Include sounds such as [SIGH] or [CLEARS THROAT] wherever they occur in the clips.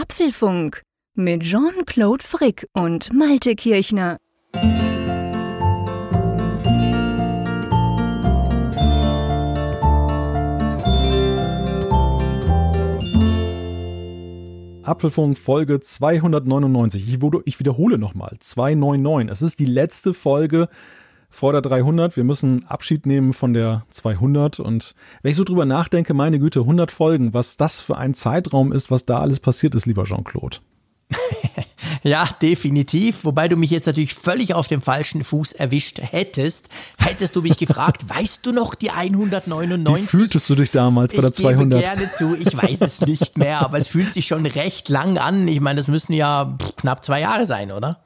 Apfelfunk mit Jean-Claude Frick und Malte Kirchner. Apfelfunk Folge 299. Ich, ich wiederhole nochmal, 299. Es ist die letzte Folge vor der 300. Wir müssen Abschied nehmen von der 200. Und wenn ich so drüber nachdenke, meine Güte, 100 Folgen, was das für ein Zeitraum ist, was da alles passiert ist, lieber Jean-Claude. [LAUGHS] Ja, definitiv. Wobei du mich jetzt natürlich völlig auf dem falschen Fuß erwischt hättest, hättest du mich gefragt, [LAUGHS] weißt du noch die 199? Wie fühltest du dich damals bei der 200? Ich gebe gerne zu, ich weiß es nicht mehr, aber es fühlt sich schon recht lang an. Ich meine, das müssen ja knapp zwei Jahre sein, oder?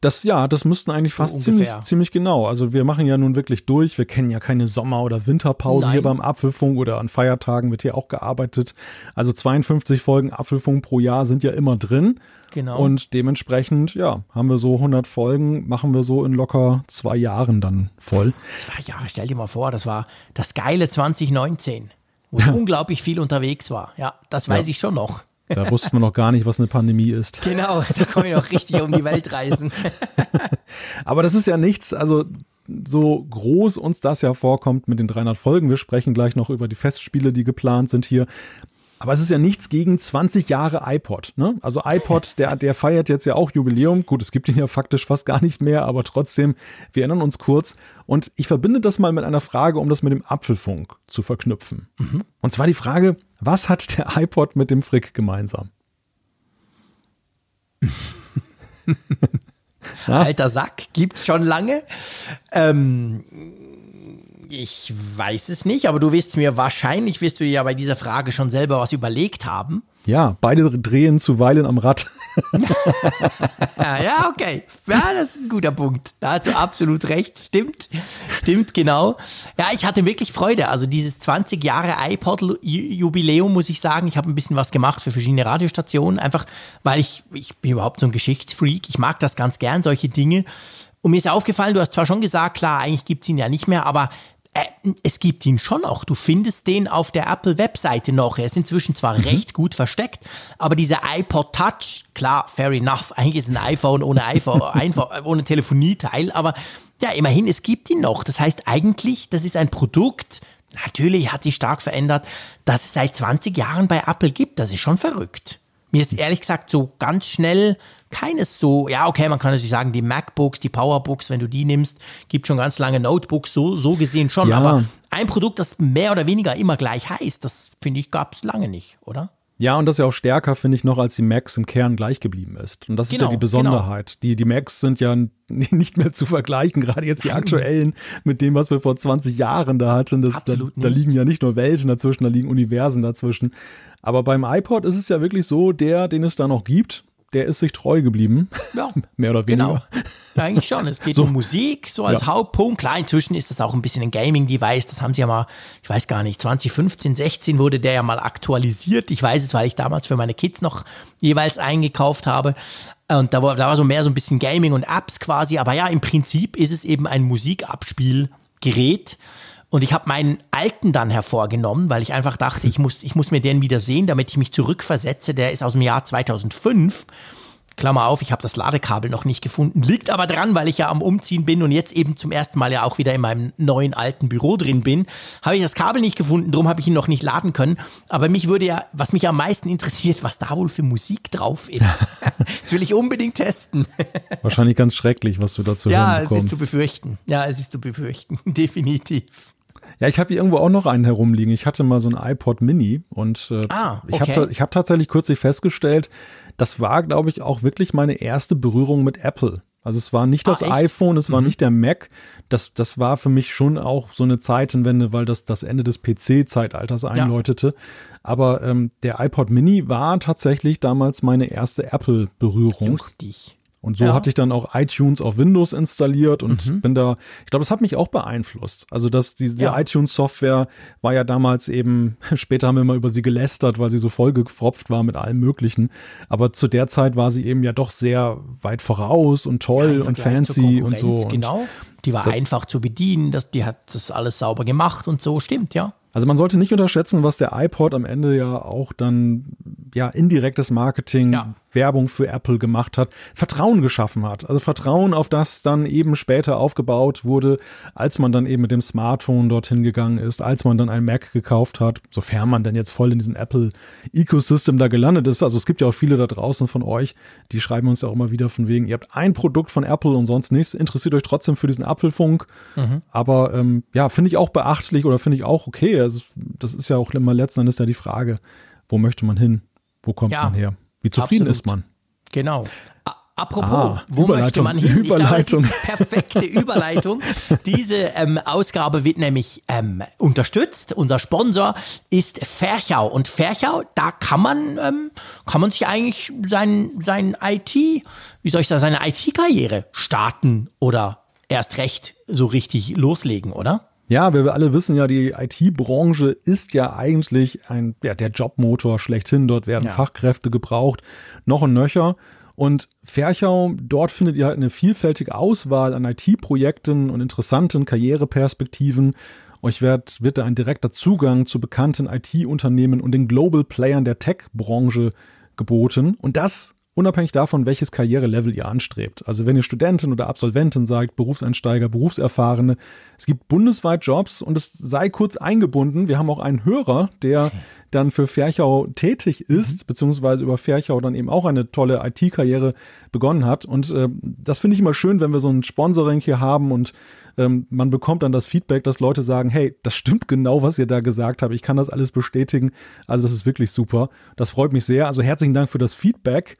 Das, ja, das müssten eigentlich fast so ziemlich, ziemlich genau. Also wir machen ja nun wirklich durch. Wir kennen ja keine Sommer- oder Winterpause Nein. hier beim Apfelfunk oder an Feiertagen wird hier auch gearbeitet. Also 52 Folgen Apfelfunk pro Jahr sind ja immer drin. Genau. Und dementsprechend, ja, haben wir so 100 Folgen, machen wir so in locker zwei Jahren dann voll. [LAUGHS] Zwei Jahre, stell dir mal vor, das war das geile 2019, wo ich unglaublich viel unterwegs war. Ja, das weiß ja. ich schon noch. Da wussten wir noch gar nicht, was eine Pandemie ist. [LAUGHS] Genau, da komme ich noch richtig um die Welt reisen. [LAUGHS] Aber das ist ja nichts, also so groß uns das ja vorkommt mit den 300 Folgen. Wir sprechen gleich noch über die Festspiele, die geplant sind hier. Aber es ist ja nichts gegen 20 Jahre iPod. Ne? Also iPod, [LAUGHS] der, der feiert jetzt ja auch Jubiläum. Gut, es gibt ihn ja faktisch fast gar nicht mehr, aber trotzdem, wir erinnern uns kurz. Und ich verbinde das mal mit einer Frage, um das mit dem Apfelfunk zu verknüpfen. Mhm. Und zwar die Frage, was hat der iPod mit dem Frick gemeinsam? [LAUGHS] Alter Sack, gibt's schon lange. Ähm, ich weiß es nicht, aber du wirst mir wahrscheinlich, wirst du ja bei dieser Frage schon selber was überlegt haben. Ja, beide drehen zuweilen am Rad. [LAUGHS] ja, okay. Ja, das ist ein guter Punkt. Da hast du absolut recht. Stimmt. Stimmt, genau. Ja, ich hatte wirklich Freude. Also dieses 20 Jahre iPod-Jubiläum, muss ich sagen. Ich habe ein bisschen was gemacht für verschiedene Radiostationen. Einfach, weil ich, ich bin überhaupt so ein Geschichtsfreak. Ich mag das ganz gern, solche Dinge. Und mir ist aufgefallen, du hast zwar schon gesagt, klar, eigentlich gibt es ihn ja nicht mehr, aber äh, es gibt ihn schon noch. Du findest den auf der Apple-Webseite noch. Er ist inzwischen zwar mhm. recht gut versteckt, aber dieser iPod Touch, klar, fair enough. [LAUGHS] Eigentlich ist ein iPhone ohne iPhone, [LAUGHS] einfach ohne Telefonieteil, aber ja, immerhin, es gibt ihn noch. Das heißt eigentlich, das ist ein Produkt, natürlich hat sich stark verändert, das es seit 20 Jahren bei Apple gibt. Das ist schon verrückt. Mir ist ehrlich gesagt so ganz schnell keines so, ja, okay, man kann natürlich sagen, die MacBooks, die Powerbooks, wenn du die nimmst, gibt schon ganz lange Notebooks, so, so gesehen schon. Ja. Aber ein Produkt, das mehr oder weniger immer gleich heißt, das finde ich, gab es lange nicht, oder? Ja, und das ist ja auch stärker, finde ich, noch als die Macs im Kern gleich geblieben ist. Und das genau, ist ja genau, die Besonderheit. Genau. Die, die Macs sind ja [LAUGHS] nicht mehr zu vergleichen, gerade jetzt die [LAUGHS] aktuellen mit dem, was wir vor 20 Jahren da hatten. Das, da, da liegen ja nicht nur Welten dazwischen, da liegen Universen dazwischen. Aber beim iPod ist es ja wirklich so, der, den es da noch gibt, der ist sich treu geblieben. Ja. [LAUGHS] Mehr oder weniger. Genau. Eigentlich schon. Es geht so. um Musik, so als ja. Hauptpunkt. Klar, inzwischen ist das auch ein bisschen ein Gaming-Device. Das haben sie ja mal, ich weiß gar nicht, 2015, 16 wurde der ja mal aktualisiert. Ich weiß es, weil ich damals für meine Kids noch jeweils eingekauft habe. Und da war, da war so mehr so ein bisschen Gaming und Apps quasi. Aber ja, im Prinzip ist es eben ein Musikabspielgerät. Und ich habe meinen alten dann hervorgenommen, weil ich einfach dachte, ich muss, ich muss mir den wieder sehen, damit ich mich zurückversetze. Der ist aus dem Jahr 2005. Klammer auf, ich habe das Ladekabel noch nicht gefunden. Liegt aber dran, weil ich ja am Umziehen bin und jetzt eben zum ersten Mal ja auch wieder in meinem neuen alten Büro drin bin. Habe ich das Kabel nicht gefunden, darum habe ich ihn noch nicht laden können. Aber mich würde ja, was mich am meisten interessiert, was da wohl für Musik drauf ist. [LAUGHS] das will ich unbedingt testen. Wahrscheinlich ganz schrecklich, was du dazu ja, hören bekommst. Ja, es ist zu befürchten. Ja, es ist zu befürchten. [LAUGHS] Definitiv. Ja, ich habe hier irgendwo auch noch einen herumliegen. Ich hatte mal so ein iPod Mini und äh, ah, okay. ich habe ich hab tatsächlich kürzlich festgestellt, das war, glaube ich, auch wirklich meine erste Berührung mit Apple. Also es war nicht das ah, iPhone, es war mhm. nicht der Mac. Das, das war für mich schon auch so eine Zeitenwende, weil das das Ende des PC-Zeitalters einläutete. Ja. Aber ähm, der iPod Mini war tatsächlich damals meine erste Apple-Berührung. Lustig. Und so ja. hatte ich dann auch iTunes auf Windows installiert und mhm. bin da, ich glaube, das hat mich auch beeinflusst. Also dass die, die ja. iTunes-Software war ja damals eben, [LAUGHS] später haben wir mal über sie gelästert, weil sie so vollgefropft war mit allem Möglichen. Aber zu der Zeit war sie eben ja doch sehr weit voraus und toll ja, und fancy und so. Genau. Die war einfach zu bedienen, das, die hat das alles sauber gemacht und so, stimmt, ja. Also man sollte nicht unterschätzen, was der iPod am Ende ja auch dann ja indirektes Marketing, Ja. Werbung für Apple gemacht hat, Vertrauen geschaffen hat. Also Vertrauen, auf das dann eben später aufgebaut wurde, als man dann eben mit dem Smartphone dorthin gegangen ist, als man dann ein Mac gekauft hat, sofern man denn jetzt voll in diesem Apple Ecosystem da gelandet ist. Also es gibt ja auch viele da draußen von euch, die schreiben uns ja auch immer wieder von wegen, ihr habt ein Produkt von Apple und sonst nichts, interessiert euch trotzdem für diesen Apfelfunk. Aber ähm, ja, finde ich auch beachtlich oder finde ich auch okay. Also, das ist ja auch immer letzten Endes ja die Frage, wo möchte man hin? Wo kommt Ja, man her? Wie zufrieden absolut. ist man? Genau. Apropos, Ah, wo möchte Überleitung, man hin? Ich glaube, das ist Überleitung. die perfekte [LAUGHS] Überleitung. Diese ähm, Ausgabe wird nämlich ähm, unterstützt. Unser Sponsor ist Ferchau. Und Ferchau, da kann man, ähm, kann man sich eigentlich sein, sein IT, wie soll ich sagen, seine IT-Karriere starten oder erst recht so richtig loslegen, oder? Ja, wir alle wissen ja, die IT-Branche ist ja eigentlich ein, ja, der Jobmotor schlechthin. Dort werden Ja. Fachkräfte gebraucht, noch und nöcher. Und Ferchau, dort findet ihr halt eine vielfältige Auswahl an IT-Projekten und interessanten Karriereperspektiven. Euch wird, wird da ein direkter Zugang zu bekannten IT-Unternehmen und den Global Playern der Tech-Branche geboten. Und das unabhängig davon, welches Karrierelevel ihr anstrebt. Also wenn ihr Studentin oder Absolventin seid, Berufseinsteiger, Berufserfahrene, es gibt bundesweit Jobs und es sei kurz eingebunden. Wir haben auch einen Hörer, der [LAUGHS] dann für Ferchau tätig ist, beziehungsweise über Ferchau dann eben auch eine tolle IT-Karriere begonnen hat. Und äh, das finde ich immer schön, wenn wir so ein Sponsoring hier haben und ähm, man bekommt dann das Feedback, dass Leute sagen, hey, das stimmt genau, was ihr da gesagt habt. Ich kann das alles bestätigen. Also das ist wirklich super. Das freut mich sehr. Also herzlichen Dank für das Feedback.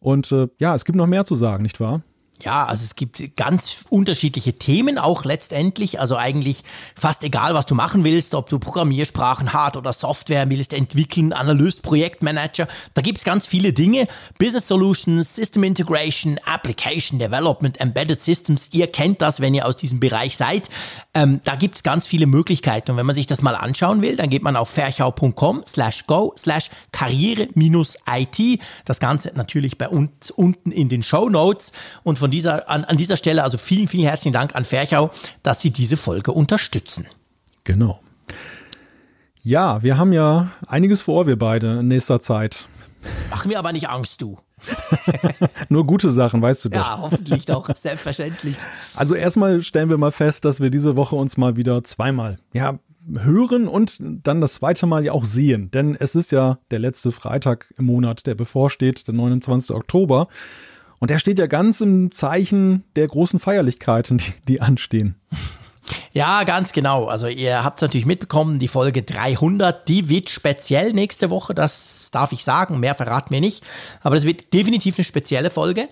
Und äh, ja, es gibt noch mehr zu sagen, nicht wahr? Ja, also es gibt ganz unterschiedliche Themen auch letztendlich. Also eigentlich fast egal, was du machen willst, ob du Programmiersprachen, Hard- oder Software willst entwickeln, Analyst, Projektmanager. Da gibt's ganz viele Dinge. Business Solutions, System Integration, Application Development, Embedded Systems. Ihr kennt das, wenn ihr aus diesem Bereich seid. Ähm, da gibt's ganz viele Möglichkeiten. Und wenn man sich das mal anschauen will, dann geht man auf ferchau.com slash go slash karriere-it. Das Ganze natürlich bei uns unten in den Show Notes. Und von dieser, an, an dieser Stelle also vielen, vielen herzlichen Dank an Ferchau, dass Sie diese Folge unterstützen. Genau. Ja, wir haben ja einiges vor, wir beide in nächster Zeit. Mach mir aber nicht Angst, du. [LAUGHS] Nur gute Sachen, weißt du doch. Ja, hoffentlich doch, selbstverständlich. Also erstmal stellen wir mal fest, dass wir diese Woche uns mal wieder zweimal, ja, hören und dann das zweite Mal ja auch sehen. Denn es ist ja der letzte Freitag im Monat, der bevorsteht, der 29. Oktober. Und der steht ja ganz im Zeichen der großen Feierlichkeiten, die, die anstehen. Ja, ganz genau. Also ihr habt es natürlich mitbekommen, die Folge 300, die wird speziell nächste Woche, das darf ich sagen, mehr verraten wir nicht, aber das wird definitiv eine spezielle Folge.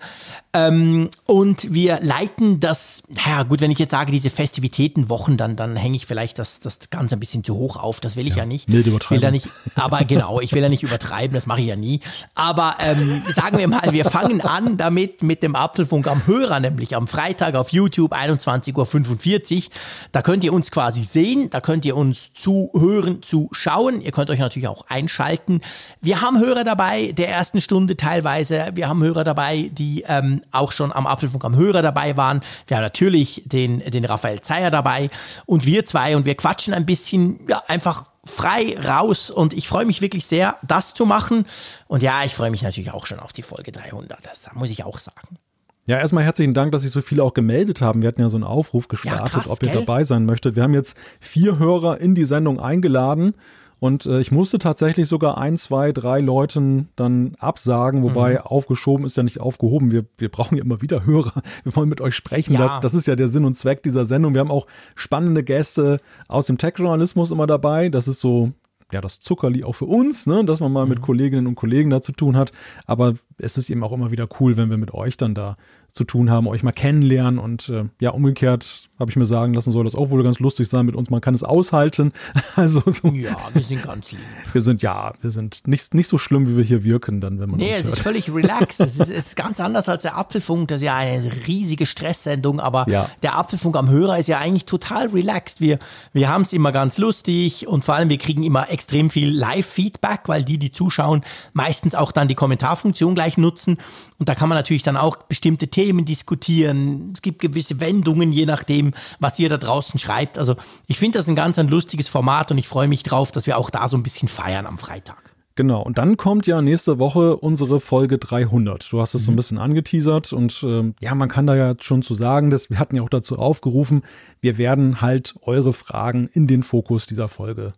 Ähm, und wir leiten das, naja gut, wenn ich jetzt sage, diese Festivitätenwochen, dann, dann hänge ich vielleicht das, das Ganze ein bisschen zu hoch auf, das will ich ja, nicht. milde Ich will ja Übertreibung. nicht, aber genau, ich will ja nicht übertreiben, das mache ich ja nie. Aber ähm, sagen wir mal, wir fangen an damit mit dem Apfelfunk am Hörer, nämlich am Freitag auf YouTube 21.45 Uhr. Da könnt ihr uns quasi sehen, da könnt ihr uns zuhören, zuschauen. Ihr könnt euch natürlich auch einschalten. Wir haben Hörer dabei der ersten Stunde teilweise. Wir haben Hörer dabei, die ähm, auch schon am Apfelfunk am Hörer dabei waren. Wir haben natürlich den, den Raphael Zeyer dabei und wir zwei und wir quatschen ein bisschen, ja, einfach frei raus und ich freue mich wirklich sehr, das zu machen. Und ja, ich freue mich natürlich auch schon auf die Folge 300. Das muss ich auch sagen. Ja, erstmal herzlichen Dank, dass sich so viele auch gemeldet haben. Wir hatten ja so einen Aufruf gestartet, krass, ob ihr gell? dabei sein möchtet. Wir haben jetzt vier Hörer in die Sendung eingeladen und äh, ich musste tatsächlich sogar ein, zwei, drei Leuten dann absagen, wobei Mhm. aufgeschoben ist ja nicht aufgehoben. Wir, wir brauchen ja immer wieder Hörer. [LAUGHS] Wir wollen mit euch sprechen. Ja. Das, das ist ja der Sinn und Zweck dieser Sendung. Wir haben auch spannende Gäste aus dem Tech-Journalismus immer dabei. Das ist so ja, das Zuckerli auch für uns, ne, dass man mal Mhm. mit Kolleginnen und Kollegen da zu tun hat. Aber es ist eben auch immer wieder cool, wenn wir mit euch dann da zu tun haben, euch mal kennenlernen und äh, ja, umgekehrt habe ich mir sagen lassen, soll das auch wohl ganz lustig sein mit uns. Man kann es aushalten. [LAUGHS] Also so, Ja, wir sind ganz lieb. wir sind ja, wir sind nicht, nicht so schlimm, wie wir hier wirken, dann, wenn man Nee, es ist hört. völlig relaxed. Es ist, ist ganz anders als der Apfelfunk. Das ist ja eine riesige Stresssendung, aber Ja. der Apfelfunk am Hörer ist ja eigentlich total relaxed. Wir, wir haben es immer ganz lustig und vor allem wir kriegen immer extrem viel Live-Feedback, weil die, die zuschauen, meistens auch dann die Kommentarfunktion gleich nutzen. Und da kann man natürlich dann auch bestimmte Themen diskutieren. Es gibt gewisse Wendungen, je nachdem, was ihr da draußen schreibt. Also ich finde das ein ganz ein lustiges Format und ich freue mich drauf, dass wir auch da so ein bisschen feiern am Freitag. Genau, und dann kommt ja nächste Woche unsere Folge 300. Du hast es mhm. so ein mhm. bisschen angeteasert und ähm, ja, man kann da ja schon zu sagen, dass wir hatten ja auch dazu aufgerufen, wir werden halt eure Fragen in den Fokus dieser Folge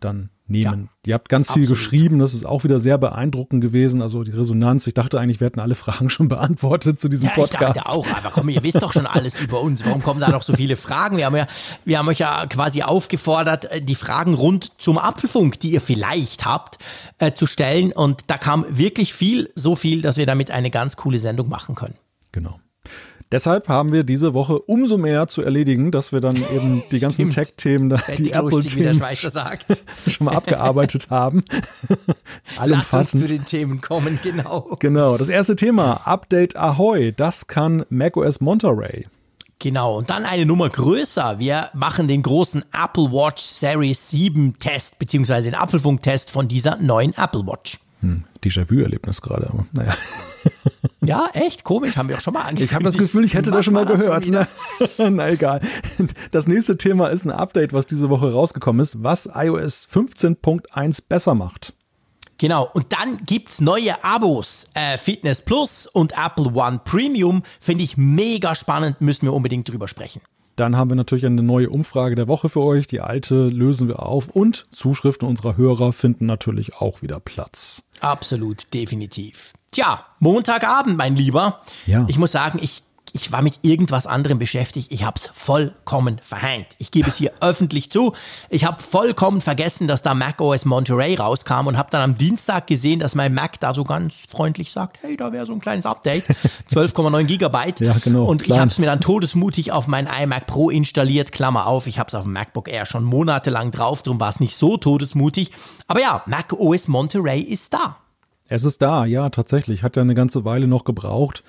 dann nehmen. Ja, Ihr habt ganz absolut. viel geschrieben, das ist auch wieder sehr beeindruckend gewesen, also die Resonanz. Ich dachte eigentlich, wir hätten alle [LAUGHS] Fragen schon beantwortet zu diesem ja, Podcast. Ich dachte auch, aber komm, ihr wisst doch schon alles über uns. Warum kommen da noch so viele Fragen? Wir haben ja, wir haben euch ja quasi aufgefordert, äh, die Fragen rund zum Apfelfunk, die ihr vielleicht habt, äh, zu stellen. Und da kam wirklich viel, so viel, dass wir damit eine ganz coole Sendung machen können. Genau. Deshalb haben wir diese Woche umso mehr zu erledigen, dass wir dann [LAUGHS] eben die ganzen Tech-Themen, die Apple-Themen [LAUGHS] schon mal abgearbeitet haben. [LAUGHS] Allumfassend. Lass uns zu den Themen kommen, genau. Genau, das erste Thema, Update Ahoy, das kann macOS Monterey. Genau, und dann eine Nummer größer. Wir machen den großen Apple Watch Series 7 Test, beziehungsweise den Apfelfunk-Test von dieser neuen Apple Watch. Hm, Déjà-vu-Erlebnis gerade, aber naja. [LAUGHS] Ja, echt? Komisch, haben wir auch schon mal angekündigt. Ich habe das Gefühl, ich hätte das schon mal gehört. Na, [LAUGHS] na, egal. Das nächste Thema ist ein Update, was diese Woche rausgekommen ist, was iOS 15.1 besser macht. Genau, und dann gibt es neue Abos. Äh, Fitness Plus und Apple One Premium. Finde ich mega spannend, müssen wir unbedingt drüber sprechen. Dann haben wir natürlich eine neue Umfrage der Woche für euch. Die alte lösen wir auf und Zuschriften unserer Hörer finden natürlich auch wieder Platz. Absolut, definitiv. Tja, Montagabend, mein Lieber. Ja. Ich muss sagen, ich ich war mit irgendwas anderem beschäftigt. Ich habe es vollkommen verhängt. Ich gebe es hier [LAUGHS] öffentlich zu. Ich habe vollkommen vergessen, dass da Mac OS Monterey rauskam und habe dann am Dienstag gesehen, dass mein Mac da so ganz freundlich sagt, hey, da wäre so ein kleines Update, [LAUGHS] 12,9 Gigabyte. Ja, genau. Und klein. ich habe es mir dann todesmutig auf mein iMac Pro installiert. Klammer auf, ich habe es auf dem MacBook Air schon monatelang drauf, darum war es nicht so todesmutig. Aber ja, Mac OS Monterey ist da. Es ist da, ja, tatsächlich. Hat ja eine ganze Weile noch gebraucht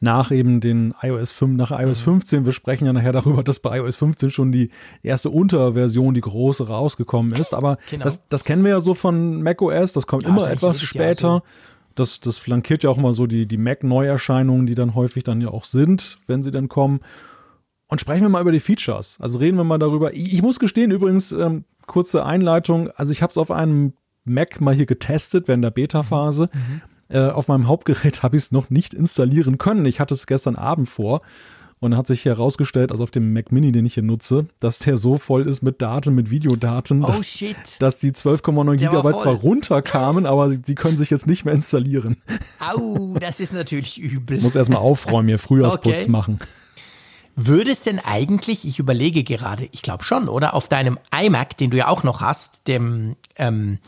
nach eben den iOS 5, nach iOS 15. Mhm. Wir sprechen ja nachher darüber, dass bei iOS 15 schon die erste Unterversion, die große, rausgekommen ist. Aber genau. das, das kennen wir ja so von macOS, das kommt ja, immer etwas später. Ja, so. Das, das flankiert ja auch mal so die, die Mac-Neuerscheinungen, die dann häufig dann ja auch sind, wenn sie dann kommen. Und sprechen wir mal über die Features. Also reden wir mal darüber. Ich, ich muss gestehen, übrigens, ähm, kurze Einleitung. Also ich habe es auf einem Mac mal hier getestet während der Beta-Phase. Mhm. Äh, auf meinem Hauptgerät [LAUGHS] habe ich es noch nicht installieren können. Ich hatte es gestern Abend vor. Und hat sich herausgestellt, also auf dem Mac Mini, den ich hier nutze, dass der so voll ist mit Daten, mit Videodaten, oh, dass, dass die 12,9 Gigabyte zwar runterkamen, aber die können sich jetzt nicht mehr installieren. Au, das ist natürlich übel. Muss erstmal aufräumen, hier Frühjahrsputz okay. machen. Würde es denn eigentlich, ich überlege gerade, ich glaube schon, oder? Auf deinem iMac, den du ja auch noch hast, dem ähm,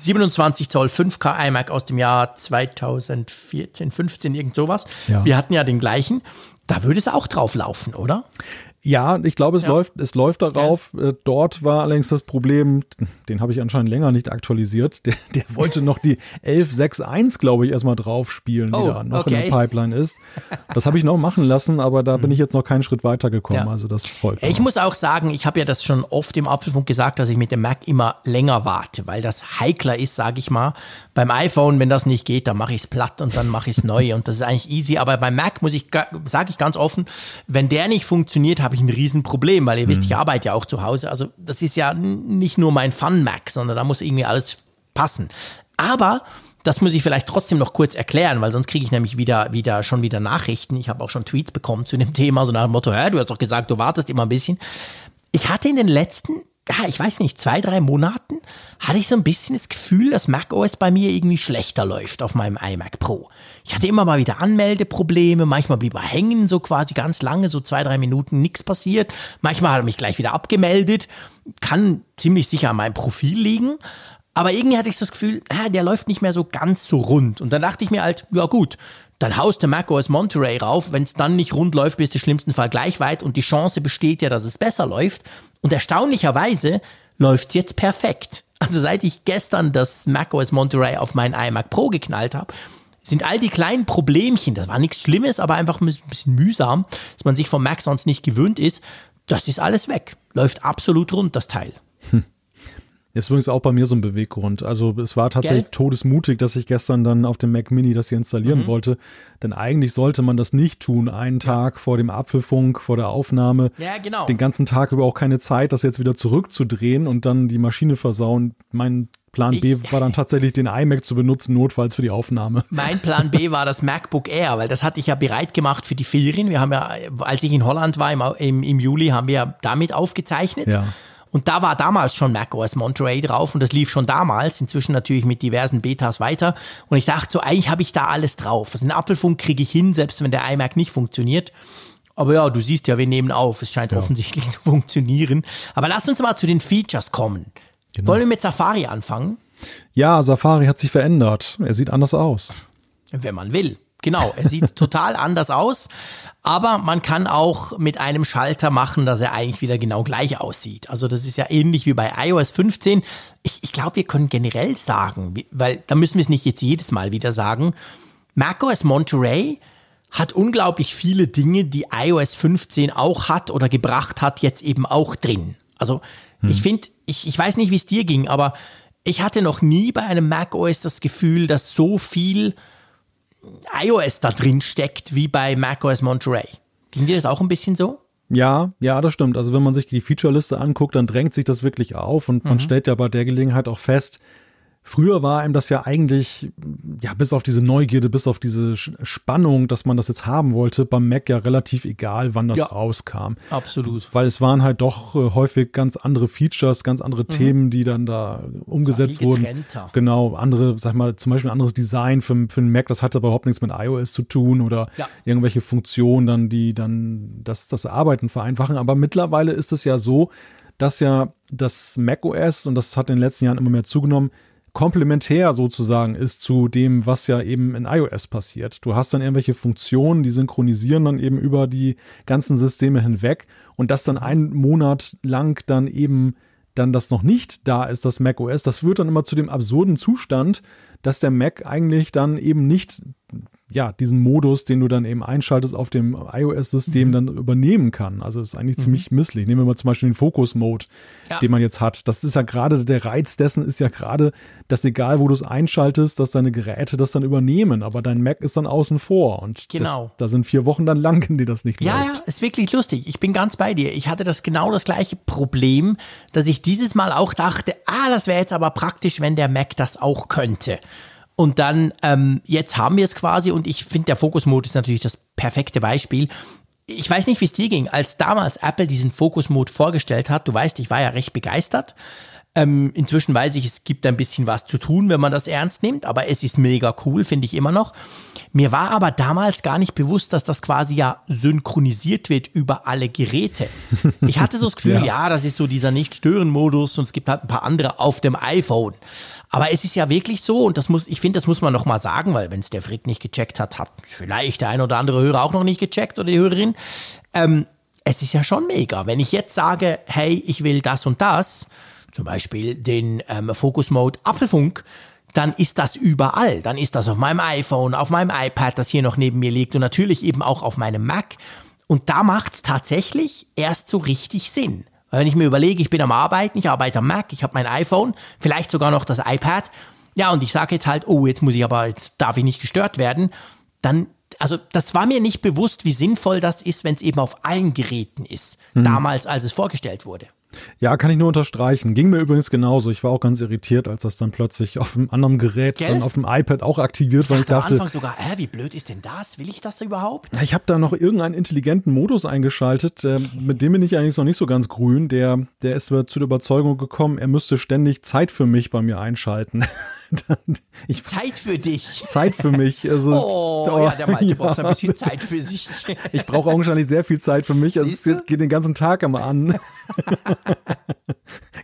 27 Zoll 5K iMac aus dem Jahr 2014, 15, irgend sowas. Ja. Wir hatten ja den gleichen. Da würde es auch drauf laufen, oder? Ja, ich glaube, es ja. läuft, es läuft darauf. Ja. Äh, dort war allerdings das Problem, den habe ich anscheinend länger nicht aktualisiert. Der, der [LAUGHS] wollte noch die 11.6.1, glaube ich, erstmal drauf spielen, oh, die da noch okay. in der Pipeline ist. Das habe ich noch machen lassen, aber da bin ich jetzt noch keinen Schritt weiter gekommen. Ja. Also das folgt. Ich noch. muss auch sagen, ich habe ja das schon oft im Apfelfunk gesagt, dass ich mit dem Mac immer länger warte, weil das heikler ist, sage ich mal. Beim iPhone, wenn das nicht geht, dann mache ich es platt und dann mache ich es neu und das ist eigentlich easy. Aber beim Mac muss ich, sage ich ganz offen, wenn der nicht funktioniert, habe ich ein Riesenproblem, weil ihr wisst, ich mhm. arbeite ja auch zu Hause. Also das ist ja nicht nur mein Fun-Mac, sondern da muss irgendwie alles passen. Aber das muss ich vielleicht trotzdem noch kurz erklären, weil sonst kriege ich nämlich wieder, wieder schon wieder Nachrichten. Ich habe auch schon Tweets bekommen zu dem [LAUGHS] Thema, so nach dem Motto, hä, du hast doch gesagt, du wartest immer ein bisschen. Ich hatte in den letzten ja, ich weiß nicht, zwei, drei Monaten hatte ich so ein bisschen das Gefühl, dass macOS bei mir irgendwie schlechter läuft auf meinem iMac Pro. Ich hatte immer mal wieder Anmeldeprobleme, manchmal blieb er hängen, so quasi ganz lange, so zwei, drei Minuten, nichts passiert. Manchmal hat er mich gleich wieder abgemeldet. Kann ziemlich sicher an meinem Profil liegen. Aber irgendwie hatte ich so das Gefühl, ah, der läuft nicht mehr so ganz so rund. Und dann dachte ich mir halt, ja gut, dann haust du macOS Monterey rauf. Wenn es dann nicht rund läuft, bist du im schlimmsten Fall gleich weit und die Chance besteht ja, dass es besser läuft. Und erstaunlicherweise läuft es jetzt perfekt. Also seit ich gestern das macOS Monterey auf meinen iMac Pro geknallt habe, sind all die kleinen Problemchen, das war nichts Schlimmes, aber einfach ein bisschen mühsam, dass man sich vom Mac sonst nicht gewöhnt ist, das ist alles weg. Läuft absolut rund, das Teil. Hm. Ist übrigens auch bei mir so ein Beweggrund. Also es war tatsächlich Gell? todesmutig, dass ich gestern dann auf dem Mac Mini das hier installieren wollte. Denn eigentlich sollte man das nicht tun, einen Tag vor dem Apfelfunk, vor der Aufnahme. Ja, genau. Den ganzen Tag über auch keine Zeit, das jetzt wieder zurückzudrehen und dann die Maschine versauen. Mein Plan B Ich- war dann tatsächlich den iMac zu benutzen, notfalls für die Aufnahme. [LAUGHS] Mein Plan B war das MacBook Air, weil das hatte ich ja bereit gemacht für die Ferien. Wir haben ja, als ich in Holland war im, im, im Juli, haben wir ja damit aufgezeichnet. Ja. Und da war damals schon macOS Monterey drauf und das lief schon damals, inzwischen natürlich mit diversen Betas weiter. Und ich dachte so, eigentlich habe ich da alles drauf. Also einen Apfelfunk kriege ich hin, selbst wenn der iMac nicht funktioniert. Aber ja, du siehst ja, wir nehmen auf. Es scheint offensichtlich zu funktionieren. Aber lass uns mal zu den Features kommen. Wollen wir mit Safari anfangen? Ja, Safari hat sich verändert. Er sieht anders aus. Wenn man will. Genau, er sieht [LAUGHS] total anders aus, aber man kann auch mit einem Schalter machen, dass er eigentlich wieder genau gleich aussieht. Also das ist ja ähnlich wie bei iOS 15. Ich, ich glaube, wir können generell sagen, weil da müssen wir es nicht jetzt jedes Mal wieder sagen, macOS Monterey hat unglaublich viele Dinge, die iOS 15 auch hat oder gebracht hat, jetzt eben auch drin. Also ich finde, ich, ich weiß nicht, wie es dir ging, aber ich hatte noch nie bei einem macOS das Gefühl, dass so viel iOS da drin steckt wie bei macOS Monterey. Ging dir das auch ein bisschen so? Ja, ja, das stimmt. Also wenn man sich die Featureliste anguckt, dann drängt sich das wirklich auf und man stellt ja bei der Gelegenheit auch fest, früher war einem das ja eigentlich, ja, bis auf diese Neugierde, bis auf diese Spannung, dass man das jetzt haben wollte, beim Mac ja relativ egal, wann das Ja. rauskam. Absolut. Weil es waren halt doch äh, häufig ganz andere Features, ganz andere Themen, die dann da umgesetzt wurden. getrennter. Genau, andere, sag mal, zum Beispiel ein anderes Design für, für einen Mac, das hatte aber überhaupt nichts mit iOS zu tun oder Ja. irgendwelche Funktionen dann, die dann das, das Arbeiten vereinfachen. Aber mittlerweile ist es ja so, dass ja das macOS, und das hat in den letzten Jahren immer mehr zugenommen, komplementär sozusagen ist zu dem, was ja eben in iOS passiert. Du hast dann irgendwelche Funktionen, die synchronisieren dann eben über die ganzen Systeme hinweg und das dann einen Monat lang dann eben dann das noch nicht da ist, das macOS, das führt dann immer zu dem absurden Zustand, dass der Mac eigentlich dann eben nicht ja, diesen Modus, den du dann eben einschaltest auf dem iOS-System, Mhm. dann übernehmen kann. Also ist eigentlich ziemlich misslich. Nehmen wir mal zum Beispiel den Focus-Mode, Ja. den man jetzt hat. Das ist ja gerade, der Reiz dessen ist ja gerade, dass egal wo du es einschaltest, dass deine Geräte das dann übernehmen, aber dein Mac ist dann außen vor. Und Genau. das, da sind vier Wochen dann lang, in die das nicht Ja, läuft. ja, ist wirklich lustig. Ich bin ganz bei dir. Ich hatte das genau das gleiche Problem, dass ich dieses Mal auch dachte, ah, das wäre jetzt aber praktisch, wenn der Mac das auch könnte. Und dann, ähm, jetzt haben wir es quasi und ich finde, der Fokus-Mode ist natürlich das perfekte Beispiel. Ich weiß nicht, wie es dir ging, als damals Apple diesen Fokus-Mode vorgestellt hat. Du weißt, ich war ja recht begeistert. Ähm, inzwischen weiß ich, es gibt ein bisschen was zu tun, wenn man das ernst nimmt, aber es ist mega cool, finde ich immer noch. Mir war aber damals gar nicht bewusst, dass das quasi ja synchronisiert wird über alle Geräte. Ich hatte so das [LAUGHS] Gefühl, ja. das ist so dieser Nicht-Stören-Modus und es gibt halt ein paar andere auf dem iPhone. Aber es ist ja wirklich so und das muss, ich finde, das muss man noch mal sagen, weil wenn es der Frick nicht gecheckt hat, hat vielleicht der ein oder andere Hörer auch noch nicht gecheckt oder die Hörerin. Ähm, es ist ja schon mega. Wenn ich jetzt sage, hey, ich will das und das, zum Beispiel den ähm, Focus Mode Apfelfunk, dann ist das überall. Dann ist das auf meinem iPhone, auf meinem iPad, das hier noch neben mir liegt und natürlich eben auch auf meinem Mac. Und da macht es tatsächlich erst so richtig Sinn. Weil wenn ich mir überlege, ich bin am Arbeiten, ich arbeite am Mac, ich habe mein iPhone, vielleicht sogar noch das iPad, ja, und ich sage jetzt halt, oh, jetzt muss ich aber, jetzt darf ich nicht gestört werden, dann, also das war mir nicht bewusst, wie sinnvoll das ist, wenn es eben auf allen Geräten ist, damals, als es vorgestellt wurde. Ja, kann ich nur unterstreichen. Ging mir übrigens genauso. Ich war auch ganz irritiert, als das dann plötzlich auf einem anderen Gerät, Gell? dann auf dem iPad auch aktiviert, weil ich dachte am Anfang sogar, hä, wie blöd ist denn das? Will ich das überhaupt? Ich habe da noch irgendeinen intelligenten Modus eingeschaltet, äh, mit dem bin ich eigentlich noch nicht so ganz grün. Der, der ist zu der Überzeugung gekommen, er müsste ständig Zeit für mich bei mir einschalten. [LAUGHS] [LAUGHS] Ich, Zeit für dich. Zeit für mich. Also, Oh, ja, der Malte [LAUGHS] braucht ein bisschen Zeit für sich. Ich brauche augenscheinlich sehr viel Zeit für mich. Also es geht, den ganzen Tag immer an. [LAUGHS]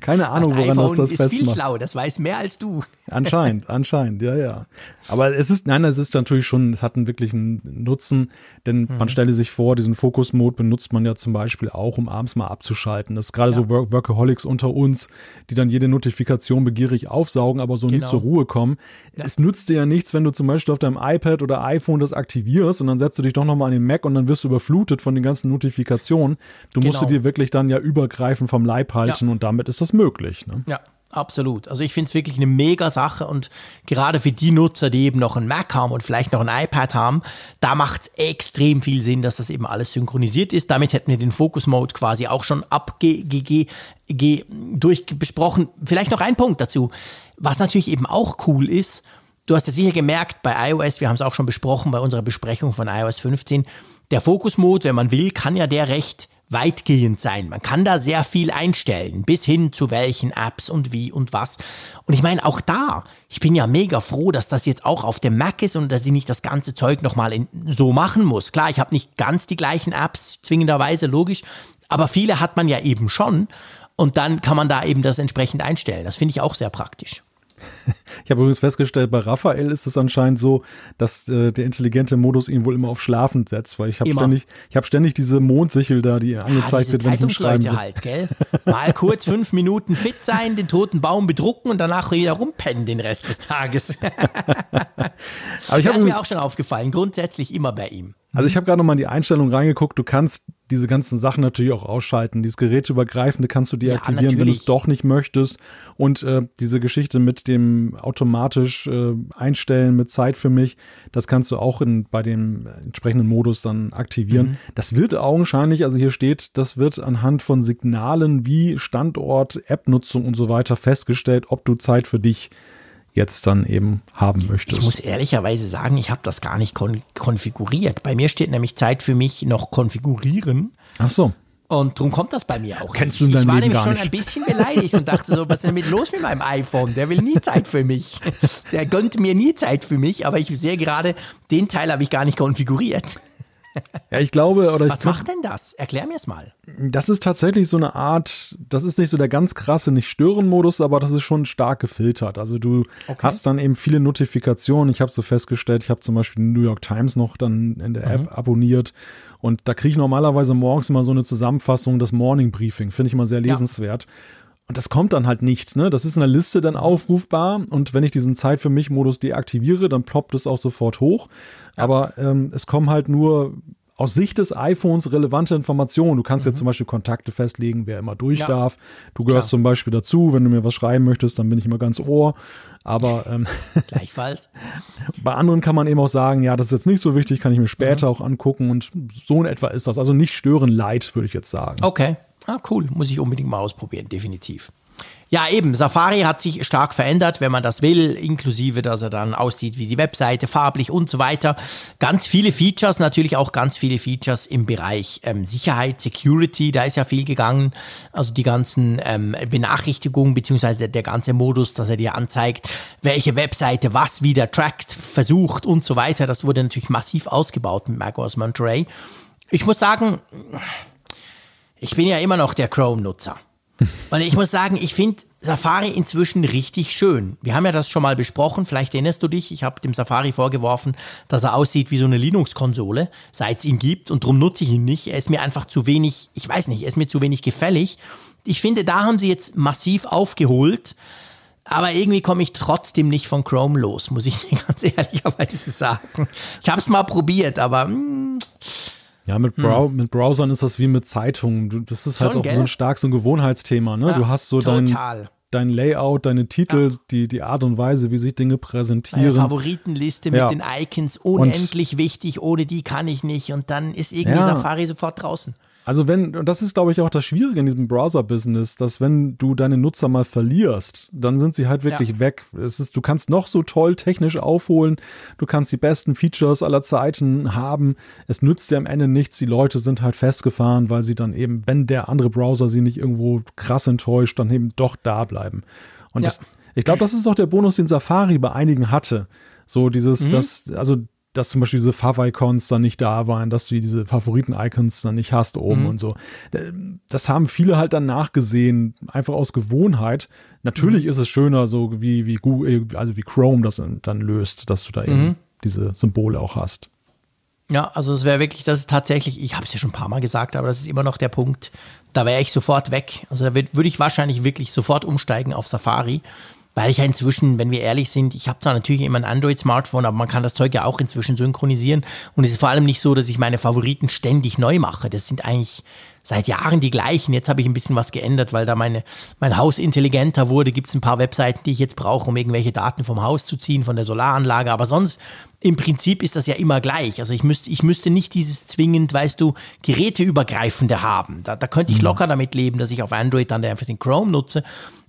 Keine Ahnung, Das woran das iPhone das ist viel festmacht. schlau, das weiß mehr als du. Anscheinend, anscheinend, ja, ja. Aber es ist, nein, es ist natürlich schon, es hat einen wirklichen Nutzen, denn Mhm. man stelle sich vor, diesen Fokus-Mode benutzt man ja zum Beispiel auch, um abends mal abzuschalten. Das ist gerade so Work Workaholics unter uns, die dann jede Notifikation begierig aufsaugen, aber so nie Genau. zur Ruhe kommen. Es nützt dir ja nichts, wenn du zum Beispiel auf deinem iPad oder iPhone das aktivierst und dann setzt du dich doch nochmal an den Mac und dann wirst du überflutet von den ganzen Notifikationen. Du musst Genau. du dir wirklich dann ja übergreifend vom Leib halten Ja. und damit ist das möglich. Ne? Ja, Absolut. Also ich finde es wirklich eine mega Sache und gerade für die Nutzer, die eben noch ein Mac haben und vielleicht noch ein iPad haben, da macht es extrem viel Sinn, dass das eben alles synchronisiert ist. Damit hätten wir den Focus Mode quasi auch schon abge durchbesprochen. Vielleicht noch ein Punkt dazu. Was natürlich eben auch cool ist, du hast ja sicher gemerkt bei iOS, wir haben es auch schon besprochen bei unserer Besprechung von iOS 15, der Focus Mode, wenn man will, kann ja der recht weitgehend sein. Man kann da sehr viel einstellen, bis hin zu welchen Apps und wie und was. Und ich meine, auch da, ich bin ja mega froh, dass das jetzt auch auf dem Mac ist und dass ich nicht das ganze Zeug nochmal so machen muss. Klar, ich habe nicht ganz die gleichen Apps, zwingenderweise, logisch, aber viele hat man ja eben schon. Und dann kann man da eben das entsprechend einstellen. Das finde ich auch sehr praktisch. [LAUGHS] Ich habe übrigens festgestellt, bei Raphael ist es anscheinend so, dass äh, der intelligente Modus ihn wohl immer auf Schlafen setzt, weil ich habe ständig, ich habe ständig diese Mondsichel da, die angezeigt ja, wird, wenn ich ihm schreiben halt, gell? Mal kurz fünf Minuten fit sein, den toten Baum bedrucken und danach wieder rumpennen den Rest des Tages. [LAUGHS] Aber ich das ist mir auch schon aufgefallen, grundsätzlich immer bei ihm. Also ich habe gerade noch mal in die Einstellung reingeguckt. Du kannst diese ganzen Sachen natürlich auch ausschalten. Dieses geräteübergreifende kannst du deaktivieren, ja, wenn du es doch nicht möchtest. Und äh, diese Geschichte mit dem automatisch äh, Einstellen mit Zeit für mich, das kannst du auch in, bei dem entsprechenden Modus dann aktivieren. Mhm. Das wird augenscheinlich, also hier steht, das wird anhand von Signalen wie Standort, App-Nutzung und so weiter festgestellt, ob du Zeit für dich jetzt dann eben haben möchtest. Ich muss ehrlicherweise sagen, ich habe das gar nicht kon konfiguriert. Bei mir steht nämlich Zeit für mich noch konfigurieren. Ach so. Und darum kommt das bei mir auch. Kennst nicht. du Ich war nämlich schon ein bisschen beleidigt und dachte so, was ist denn mit los mit meinem iPhone? Der will nie Zeit für mich. Der gönnt mir nie Zeit für mich, aber ich sehe gerade, den Teil habe ich gar nicht konfiguriert. Ja, ich glaube, oder Was ich macht denn das? Erklär mir es mal. Das ist tatsächlich so eine Art, das ist nicht so der ganz krasse Nicht-Stören-Modus, aber das ist schon stark gefiltert. Also du okay. hast dann eben viele Notifikationen. Ich habe so festgestellt, ich habe zum Beispiel die New York Times noch dann in der App mhm. abonniert. Und da kriege ich normalerweise morgens immer so eine Zusammenfassung des Morning Briefing. Finde ich immer sehr lesenswert. Ja. Und das kommt dann halt nicht. Ne? Das ist in der Liste dann aufrufbar. Und wenn ich diesen Zeit für mich Modus deaktiviere, dann ploppt es auch sofort hoch. Aber ähm, es kommen halt nur aus Sicht des iPhones relevante Informationen. Du kannst mhm. ja zum Beispiel Kontakte festlegen, wer immer durch ja. darf. Du gehörst Klar. zum Beispiel dazu. Wenn du mir was schreiben möchtest, dann bin ich immer ganz ohr. Aber ähm, [LAUGHS] gleichfalls. bei anderen kann man eben auch sagen, ja, das ist jetzt nicht so wichtig, kann ich mir später mhm. auch angucken. Und so in etwa ist das. Also nicht stören leid, würde ich jetzt sagen. Okay. Ah, cool. Muss ich unbedingt mal ausprobieren, definitiv. Ja, eben, Safari hat sich stark verändert, wenn man das will, inklusive, dass er dann aussieht wie die Webseite, farblich und so weiter. Ganz viele Features, natürlich auch ganz viele Features im Bereich ähm, Sicherheit, Security, da ist ja viel gegangen. Also die ganzen ähm, Benachrichtigungen, beziehungsweise der ganze Modus, dass er dir anzeigt, welche Webseite was wieder trackt, versucht und so weiter. Das wurde natürlich massiv ausgebaut mit macOS Monterey. Ich muss sagen, ich bin ja immer noch der Chrome-Nutzer. [LAUGHS] Und ich muss sagen, ich finde Safari inzwischen richtig schön. Wir haben ja das schon mal besprochen, vielleicht erinnerst du dich, ich habe dem Safari vorgeworfen, dass er aussieht wie so eine Linux-Konsole, seit es ihn gibt und darum nutze ich ihn nicht. Er ist mir einfach zu wenig, ich weiß nicht, er ist mir zu wenig gefällig. Ich finde, da haben sie jetzt massiv aufgeholt, aber irgendwie komme ich trotzdem nicht von Chrome los, muss ich [LAUGHS] ganz ehrlicherweise sagen. Ich habe es mal probiert, aber... Mh, hm, ja, mit, Brow hm. mit Browsern ist das wie mit Zeitungen. Das ist halt Schon, halt auch gell? so ein stark so ein Gewohnheitsthema. Ne? Ja, du hast so dein, dein Layout, deine Titel, ja. die, die Art und Weise, wie sich Dinge präsentieren. Meine Favoritenliste mit ja. den Icons, unendlich und, wichtig, ohne die kann ich nicht. Und dann ist irgendwie Safari sofort draußen. Also wenn, und das ist, glaube ich, auch das Schwierige in diesem Browser-Business, dass wenn du deine Nutzer mal verlierst, dann sind sie halt wirklich ja. weg. Es ist, du kannst noch so toll technisch aufholen, du kannst die besten Features aller Zeiten haben. Es nützt dir am Ende nichts. Die Leute sind halt festgefahren, weil sie dann eben, wenn der andere Browser sie nicht irgendwo krass enttäuscht, dann eben doch da bleiben. Und ja. das, ich glaube, das ist auch der Bonus, den Safari bei einigen hatte. So dieses, mhm. das, also dass zum Beispiel diese Fav-Icons dann nicht da waren, dass du diese Favoriten-Icons dann nicht hast oben mhm. und so. Das haben viele halt dann nachgesehen, einfach aus Gewohnheit. Natürlich mhm. ist es schöner, so wie, wie Google, also wie Chrome das dann löst, dass du da eben mhm. diese Symbole auch hast. Ja, also es wäre wirklich, das ist tatsächlich, ich habe es ja schon ein paar Mal gesagt, aber das ist immer noch der Punkt, da wäre ich sofort weg. Also da würde ich wahrscheinlich wirklich sofort umsteigen auf Safari weil ich ja inzwischen, wenn wir ehrlich sind, ich habe zwar natürlich immer ein Android-Smartphone, aber man kann das Zeug ja auch inzwischen synchronisieren. Und es ist vor allem nicht so, dass ich meine Favoriten ständig neu mache. Das sind eigentlich seit Jahren die gleichen. Jetzt habe ich ein bisschen was geändert, weil da meine, mein Haus intelligenter wurde. Gibt es ein paar Webseiten, die ich jetzt brauche, um irgendwelche Daten vom Haus zu ziehen, von der Solaranlage. Aber sonst, im Prinzip ist das ja immer gleich. Also ich müsste, ich müsste nicht dieses zwingend, weißt du, geräteübergreifende haben. Da, da könnte ich mhm. locker damit leben, dass ich auf Android dann einfach den Chrome nutze.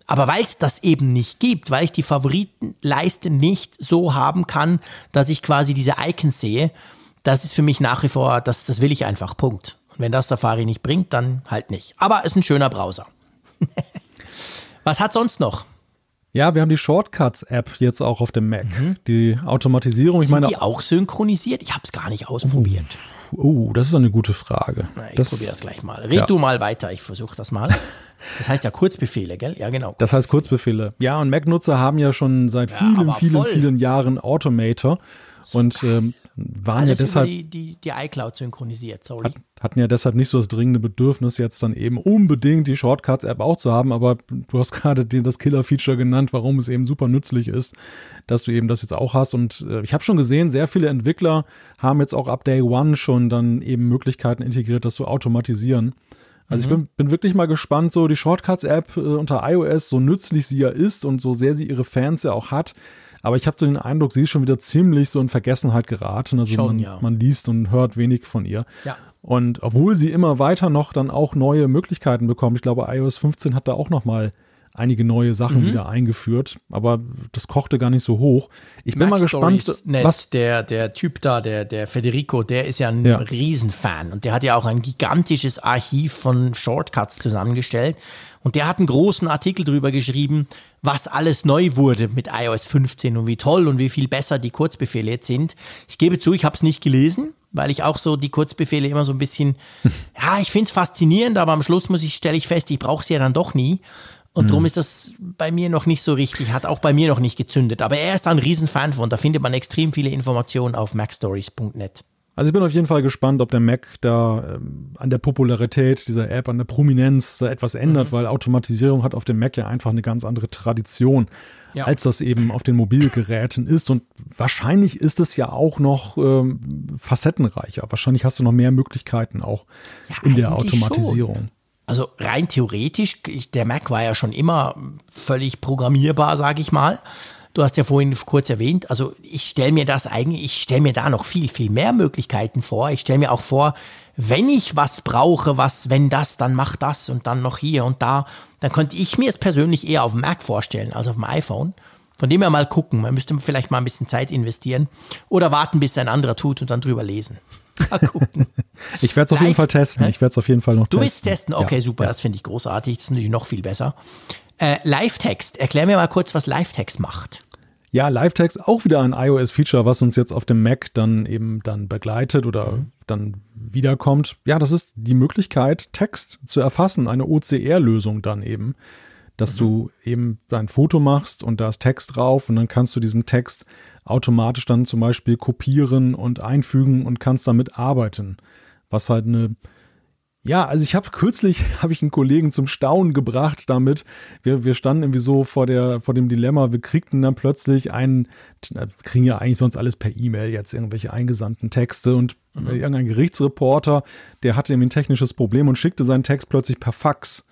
Aber weil es das eben nicht gibt, weil ich die Favoritenleiste nicht so haben kann, dass ich quasi diese Icons sehe, das ist für mich nach wie vor, das, das will ich einfach, Punkt. Und wenn das Safari nicht bringt, dann halt nicht. Aber es ist ein schöner Browser. [LAUGHS] Was hat sonst noch? Ja, wir haben die Shortcuts-App jetzt auch auf dem Mac. Mhm. Die Automatisierung, ich Sind meine. die auch synchronisiert? Ich habe es gar nicht ausprobiert. Oh, das ist eine gute Frage. Na, ich probiere das gleich mal. Red ja. du mal weiter, ich versuche das mal. Das heißt ja Kurzbefehle, gell? Ja, genau. Das heißt Kurzbefehle. Ja, und Mac-Nutzer haben ja schon seit ja, vielen, vielen, vielen Jahren Automator. So und ähm, waren Alles ja deshalb. die, die, die iCloud synchronisiert, sorry. Hat, hatten ja deshalb nicht so das dringende Bedürfnis, jetzt dann eben unbedingt die Shortcuts-App auch zu haben, aber du hast [LAUGHS] gerade das Killer-Feature genannt, warum es eben super nützlich ist, dass du eben das jetzt auch hast. Und äh, ich habe schon gesehen, sehr viele Entwickler haben jetzt auch ab Day One schon dann eben Möglichkeiten integriert, das zu automatisieren. Also mhm. ich bin, bin wirklich mal gespannt, so die Shortcuts-App äh, unter iOS, so nützlich sie ja ist und so sehr sie ihre Fans ja auch hat, aber ich habe so den Eindruck, sie ist schon wieder ziemlich so in Vergessenheit geraten. Also schon, man, ja. man liest und hört wenig von ihr. Ja. Und obwohl sie immer weiter noch dann auch neue Möglichkeiten bekommt, ich glaube, iOS 15 hat da auch noch mal einige neue Sachen mhm. wieder eingeführt, aber das kochte gar nicht so hoch. Ich bin Mac mal gespannt, Stories was der der Typ da, der der Federico, der ist ja ein ja. Riesenfan und der hat ja auch ein gigantisches Archiv von Shortcuts zusammengestellt und der hat einen großen Artikel darüber geschrieben, was alles neu wurde mit iOS 15 und wie toll und wie viel besser die Kurzbefehle jetzt sind. Ich gebe zu, ich habe es nicht gelesen, weil ich auch so die Kurzbefehle immer so ein bisschen, [LAUGHS] ja, ich finde es faszinierend, aber am Schluss muss ich, stelle ich fest, ich brauche sie ja dann doch nie. Und mhm. darum ist das bei mir noch nicht so richtig, hat auch bei mir noch nicht gezündet. Aber er ist ein Riesenfan von, da findet man extrem viele Informationen auf macstories.net. Also ich bin auf jeden Fall gespannt, ob der Mac da ähm, an der Popularität dieser App, an der Prominenz da etwas ändert, mhm. weil Automatisierung hat auf dem Mac ja einfach eine ganz andere Tradition, ja. als das eben auf den Mobilgeräten ist. Und wahrscheinlich ist es ja auch noch ähm, facettenreicher. Wahrscheinlich hast du noch mehr Möglichkeiten auch ja, in der Automatisierung. Schon. Also rein theoretisch, der Mac war ja schon immer völlig programmierbar, sage ich mal. Du hast ja vorhin kurz erwähnt, also ich stelle mir das eigentlich, ich stelle mir da noch viel, viel mehr Möglichkeiten vor. Ich stelle mir auch vor, wenn ich was brauche, was, wenn das, dann mach das und dann noch hier und da, dann könnte ich mir es persönlich eher auf dem Mac vorstellen als auf dem iPhone. Von dem her mal gucken. Man müsste vielleicht mal ein bisschen Zeit investieren oder warten, bis ein anderer tut und dann drüber lesen. Mal gucken. [LAUGHS] ich werde es auf jeden Fall testen. Ich werde es auf jeden Fall noch du testen. Du willst testen? Okay, ja. super. Das finde ich großartig. Das ist natürlich noch viel besser. Äh, Live-Text. Erklär mir mal kurz, was Live-Text macht. Ja, Live-Text auch wieder ein iOS-Feature, was uns jetzt auf dem Mac dann eben dann begleitet oder mhm. dann wiederkommt. Ja, das ist die Möglichkeit, Text zu erfassen, eine OCR-Lösung dann eben, dass mhm. du eben ein Foto machst und da ist Text drauf und dann kannst du diesen Text automatisch dann zum Beispiel kopieren und einfügen und kannst damit arbeiten. Was halt eine ja, also ich habe kürzlich [LAUGHS] habe ich einen Kollegen zum Staunen gebracht damit. Wir, wir standen irgendwie so vor der vor dem Dilemma. Wir kriegten dann plötzlich einen, kriegen ja eigentlich sonst alles per E-Mail jetzt irgendwelche eingesandten Texte und mhm. irgendein Gerichtsreporter, der hatte irgendwie ein technisches Problem und schickte seinen Text plötzlich per Fax.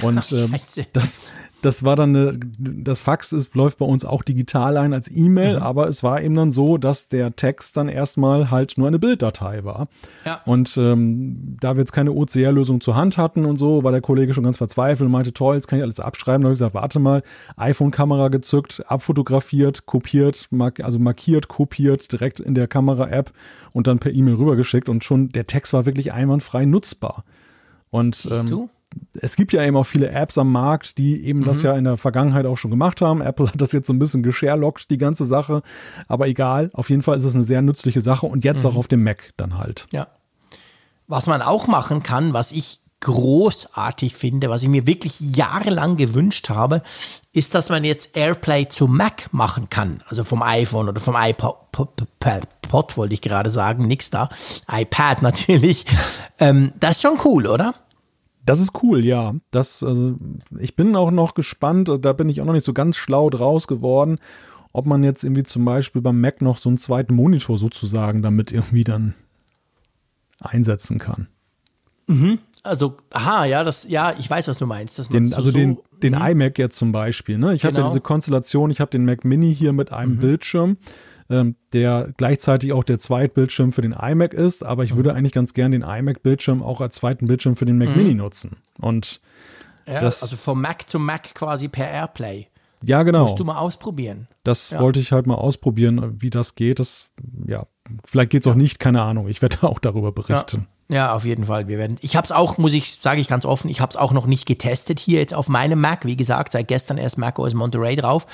Und ähm, das, das war dann eine, das Fax ist, läuft bei uns auch digital ein als E-Mail, mhm. aber es war eben dann so, dass der Text dann erstmal halt nur eine Bilddatei war. Ja. Und ähm, da wir jetzt keine OCR-Lösung zur Hand hatten und so, war der Kollege schon ganz verzweifelt und meinte, toll, jetzt kann ich alles abschreiben. Da habe ich gesagt, warte mal, iPhone-Kamera gezückt, abfotografiert, kopiert, mark also markiert, kopiert, direkt in der Kamera-App und dann per E-Mail rübergeschickt und schon der Text war wirklich einwandfrei nutzbar. Und Siehst ähm, du? Es gibt ja eben auch viele Apps am Markt, die eben mhm. das ja in der Vergangenheit auch schon gemacht haben. Apple hat das jetzt so ein bisschen gesharelockt, die ganze Sache. Aber egal, auf jeden Fall ist es eine sehr nützliche Sache und jetzt mhm. auch auf dem Mac dann halt. Ja. Was man auch machen kann, was ich großartig finde, was ich mir wirklich jahrelang gewünscht habe, ist, dass man jetzt AirPlay zu Mac machen kann. Also vom iPhone oder vom iPod, Pod, wollte ich gerade sagen, nix da. iPad [LAUGHS] natürlich. Ähm, das ist schon cool, oder? Das ist cool, ja. Das, also, ich bin auch noch gespannt, da bin ich auch noch nicht so ganz schlau draus geworden, ob man jetzt irgendwie zum Beispiel beim Mac noch so einen zweiten Monitor sozusagen damit irgendwie dann einsetzen kann. Mhm. Also, aha, ja, das, ja, ich weiß, was du meinst. Den, also so, den, den mhm. iMac jetzt zum Beispiel. Ne? Ich genau. habe ja diese Konstellation, ich habe den Mac Mini hier mit einem mhm. Bildschirm, ähm, der gleichzeitig auch der Zweitbildschirm für den iMac ist, aber ich mhm. würde eigentlich ganz gern den iMac-Bildschirm auch als zweiten Bildschirm für den Mac mhm. Mini nutzen. Und ja, das, also vom Mac zu Mac quasi per Airplay. Ja, genau. Musst du mal ausprobieren. Das ja. wollte ich halt mal ausprobieren, wie das geht. Das, ja, vielleicht geht es auch nicht, keine Ahnung. Ich werde [LAUGHS] auch darüber berichten. Ja. Auf jeden Fall. Wir werden. Ich habe es auch, muss ich, sage ich ganz offen, ich habe es auch noch nicht getestet hier jetzt auf meinem Mac. Wie gesagt, seit gestern erst Mac OS Monterey drauf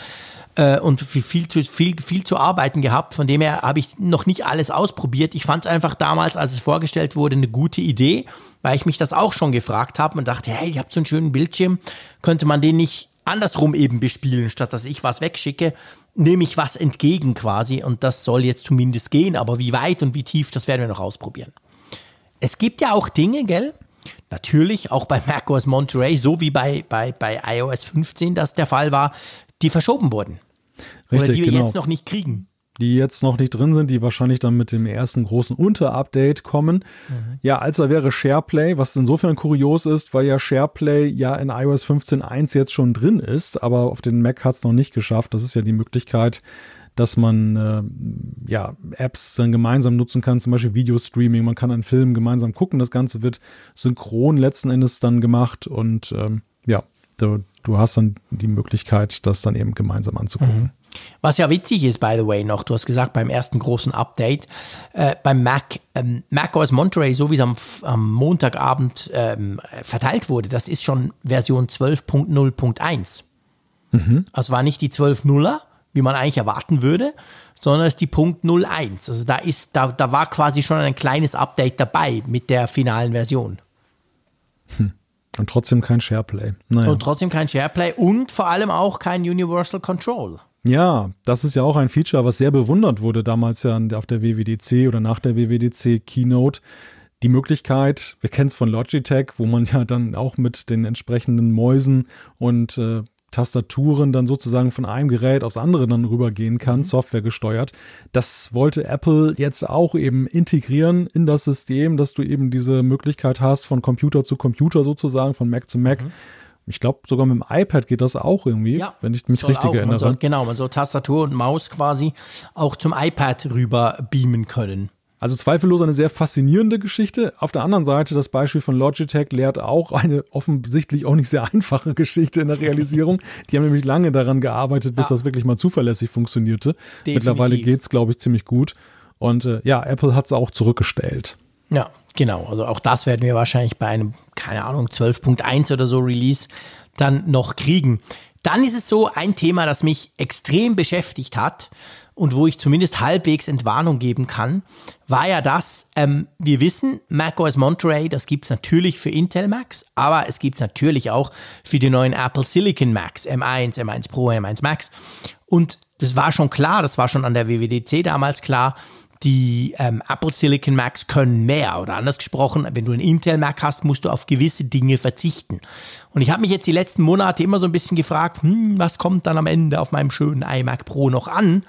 äh, und viel, viel, zu, viel, viel zu arbeiten gehabt. Von dem her habe ich noch nicht alles ausprobiert. Ich fand es einfach damals, als es vorgestellt wurde, eine gute Idee, weil ich mich das auch schon gefragt habe und dachte, hey, ich habe so einen schönen Bildschirm, könnte man den nicht andersrum eben bespielen, statt dass ich was wegschicke, nehme ich was entgegen quasi und das soll jetzt zumindest gehen, aber wie weit und wie tief, das werden wir noch ausprobieren es gibt ja auch Dinge, gell? Natürlich, auch bei macOS Monterey, so wie bei, bei, bei iOS 15 das der Fall war, die verschoben wurden. Richtig, Oder die wir genau. jetzt noch nicht kriegen. Die jetzt noch nicht drin sind, die wahrscheinlich dann mit dem ersten großen Unterupdate kommen. Mhm. Ja, als da wäre SharePlay, was insofern kurios ist, weil ja SharePlay ja in iOS 15.1 jetzt schon drin ist, aber auf den Mac hat es noch nicht geschafft. Das ist ja die Möglichkeit, dass man äh, ja, Apps dann gemeinsam nutzen kann, zum Beispiel Videostreaming, man kann einen Film gemeinsam gucken, das Ganze wird synchron letzten Endes dann gemacht und ähm, ja, du, du hast dann die Möglichkeit, das dann eben gemeinsam anzugucken. Mhm. Was ja witzig ist, by the way, noch, du hast gesagt, beim ersten großen Update, äh, beim Mac, ähm, Mac OS Monterey, so wie es am, am Montagabend ähm, verteilt wurde, das ist schon Version 12.0.1. Mhm. Also war nicht die 12.0er, wie man eigentlich erwarten würde, sondern es ist die Punkt 01. Also da ist, da, da war quasi schon ein kleines Update dabei mit der finalen Version. Hm. Und trotzdem kein SharePlay. Naja. Und trotzdem kein SharePlay und vor allem auch kein Universal Control. Ja, das ist ja auch ein Feature, was sehr bewundert wurde damals ja auf der WWDC oder nach der WWDC Keynote. Die Möglichkeit, wir kennen es von Logitech, wo man ja dann auch mit den entsprechenden Mäusen und äh, Tastaturen dann sozusagen von einem Gerät aufs andere dann rübergehen kann, mhm. Software gesteuert. Das wollte Apple jetzt auch eben integrieren in das System, dass du eben diese Möglichkeit hast, von Computer zu Computer sozusagen, von Mac zu Mac. Mhm. Ich glaube, sogar mit dem iPad geht das auch irgendwie, ja, wenn ich mich richtig auch. erinnere. Man soll, genau, man soll Tastatur und Maus quasi auch zum iPad rüber beamen können. Also zweifellos eine sehr faszinierende Geschichte. Auf der anderen Seite, das Beispiel von Logitech lehrt auch eine offensichtlich auch nicht sehr einfache Geschichte in der Realisierung. Die haben nämlich lange daran gearbeitet, bis ja. das wirklich mal zuverlässig funktionierte. Definitiv. Mittlerweile geht es, glaube ich, ziemlich gut. Und äh, ja, Apple hat es auch zurückgestellt. Ja, genau. Also auch das werden wir wahrscheinlich bei einem, keine Ahnung, 12.1 oder so Release dann noch kriegen. Dann ist es so ein Thema, das mich extrem beschäftigt hat und wo ich zumindest halbwegs Entwarnung geben kann, war ja das, ähm, wir wissen, macOS Monterey, das gibt es natürlich für Intel Macs, aber es gibt es natürlich auch für die neuen Apple Silicon Macs, M1, M1 Pro, M1 Max. Und das war schon klar, das war schon an der WWDC damals klar, die ähm, Apple Silicon Macs können mehr. Oder anders gesprochen, wenn du einen Intel Mac hast, musst du auf gewisse Dinge verzichten. Und ich habe mich jetzt die letzten Monate immer so ein bisschen gefragt, hm, was kommt dann am Ende auf meinem schönen iMac Pro noch an?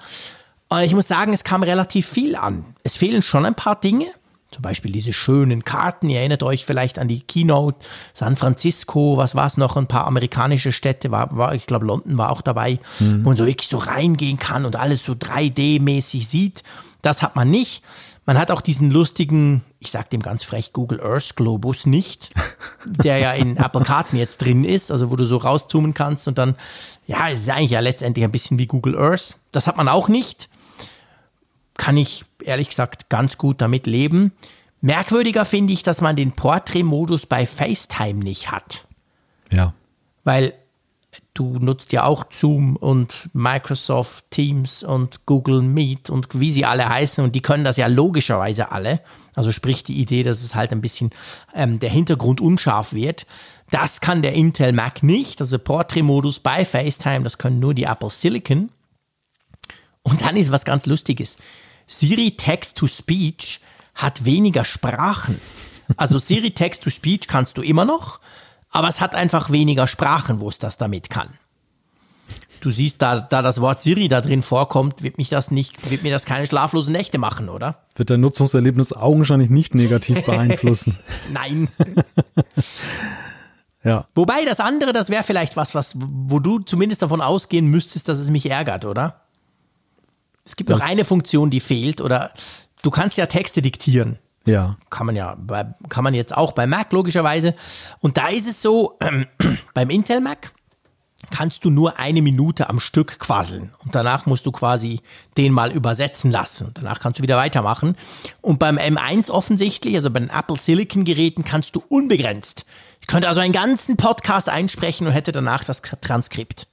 Und ich muss sagen, es kam relativ viel an. Es fehlen schon ein paar Dinge. Zum Beispiel diese schönen Karten. Ihr erinnert euch vielleicht an die Keynote San Francisco, was war es noch? Ein paar amerikanische Städte, war, war ich glaube, London war auch dabei, mhm. wo man so wirklich so reingehen kann und alles so 3D-mäßig sieht. Das hat man nicht. Man hat auch diesen lustigen, ich sag dem ganz frech, Google Earth Globus nicht, [LAUGHS] der ja in Apple Karten jetzt drin ist, also wo du so rauszoomen kannst und dann, ja, es ist eigentlich ja letztendlich ein bisschen wie Google Earth. Das hat man auch nicht kann ich ehrlich gesagt ganz gut damit leben. Merkwürdiger finde ich, dass man den Portrait-Modus bei FaceTime nicht hat. Ja. Weil du nutzt ja auch Zoom und Microsoft Teams und Google Meet und wie sie alle heißen und die können das ja logischerweise alle. Also sprich die Idee, dass es halt ein bisschen ähm, der Hintergrund unscharf wird. Das kann der Intel Mac nicht. Also Portrait-Modus bei FaceTime, das können nur die Apple Silicon. Und dann ist was ganz Lustiges. Siri Text to Speech hat weniger Sprachen. Also Siri Text-to-Speech kannst du immer noch, aber es hat einfach weniger Sprachen, wo es das damit kann. Du siehst, da, da das Wort Siri da drin vorkommt, wird mich das nicht, wird mir das keine schlaflosen Nächte machen, oder? Wird dein Nutzungserlebnis augenscheinlich nicht negativ [LAUGHS] beeinflussen. Nein. [LAUGHS] ja. Wobei das andere, das wäre vielleicht was, was, wo du zumindest davon ausgehen müsstest, dass es mich ärgert, oder? Es gibt Das- noch eine Funktion, die fehlt, oder du kannst ja Texte diktieren. Ja. Kann man ja, bei, kann man jetzt auch bei Mac logischerweise. Und da ist es so, ähm, [CLEARS THROAT] beim Intel Mac kannst du nur eine Minute am Stück quasseln. Und danach musst du quasi den mal übersetzen lassen. Und danach kannst du wieder weitermachen. Und beim M1 offensichtlich, also bei den Apple Silicon Geräten, kannst du unbegrenzt. Ich könnte also einen ganzen Podcast einsprechen und hätte danach das Transkript.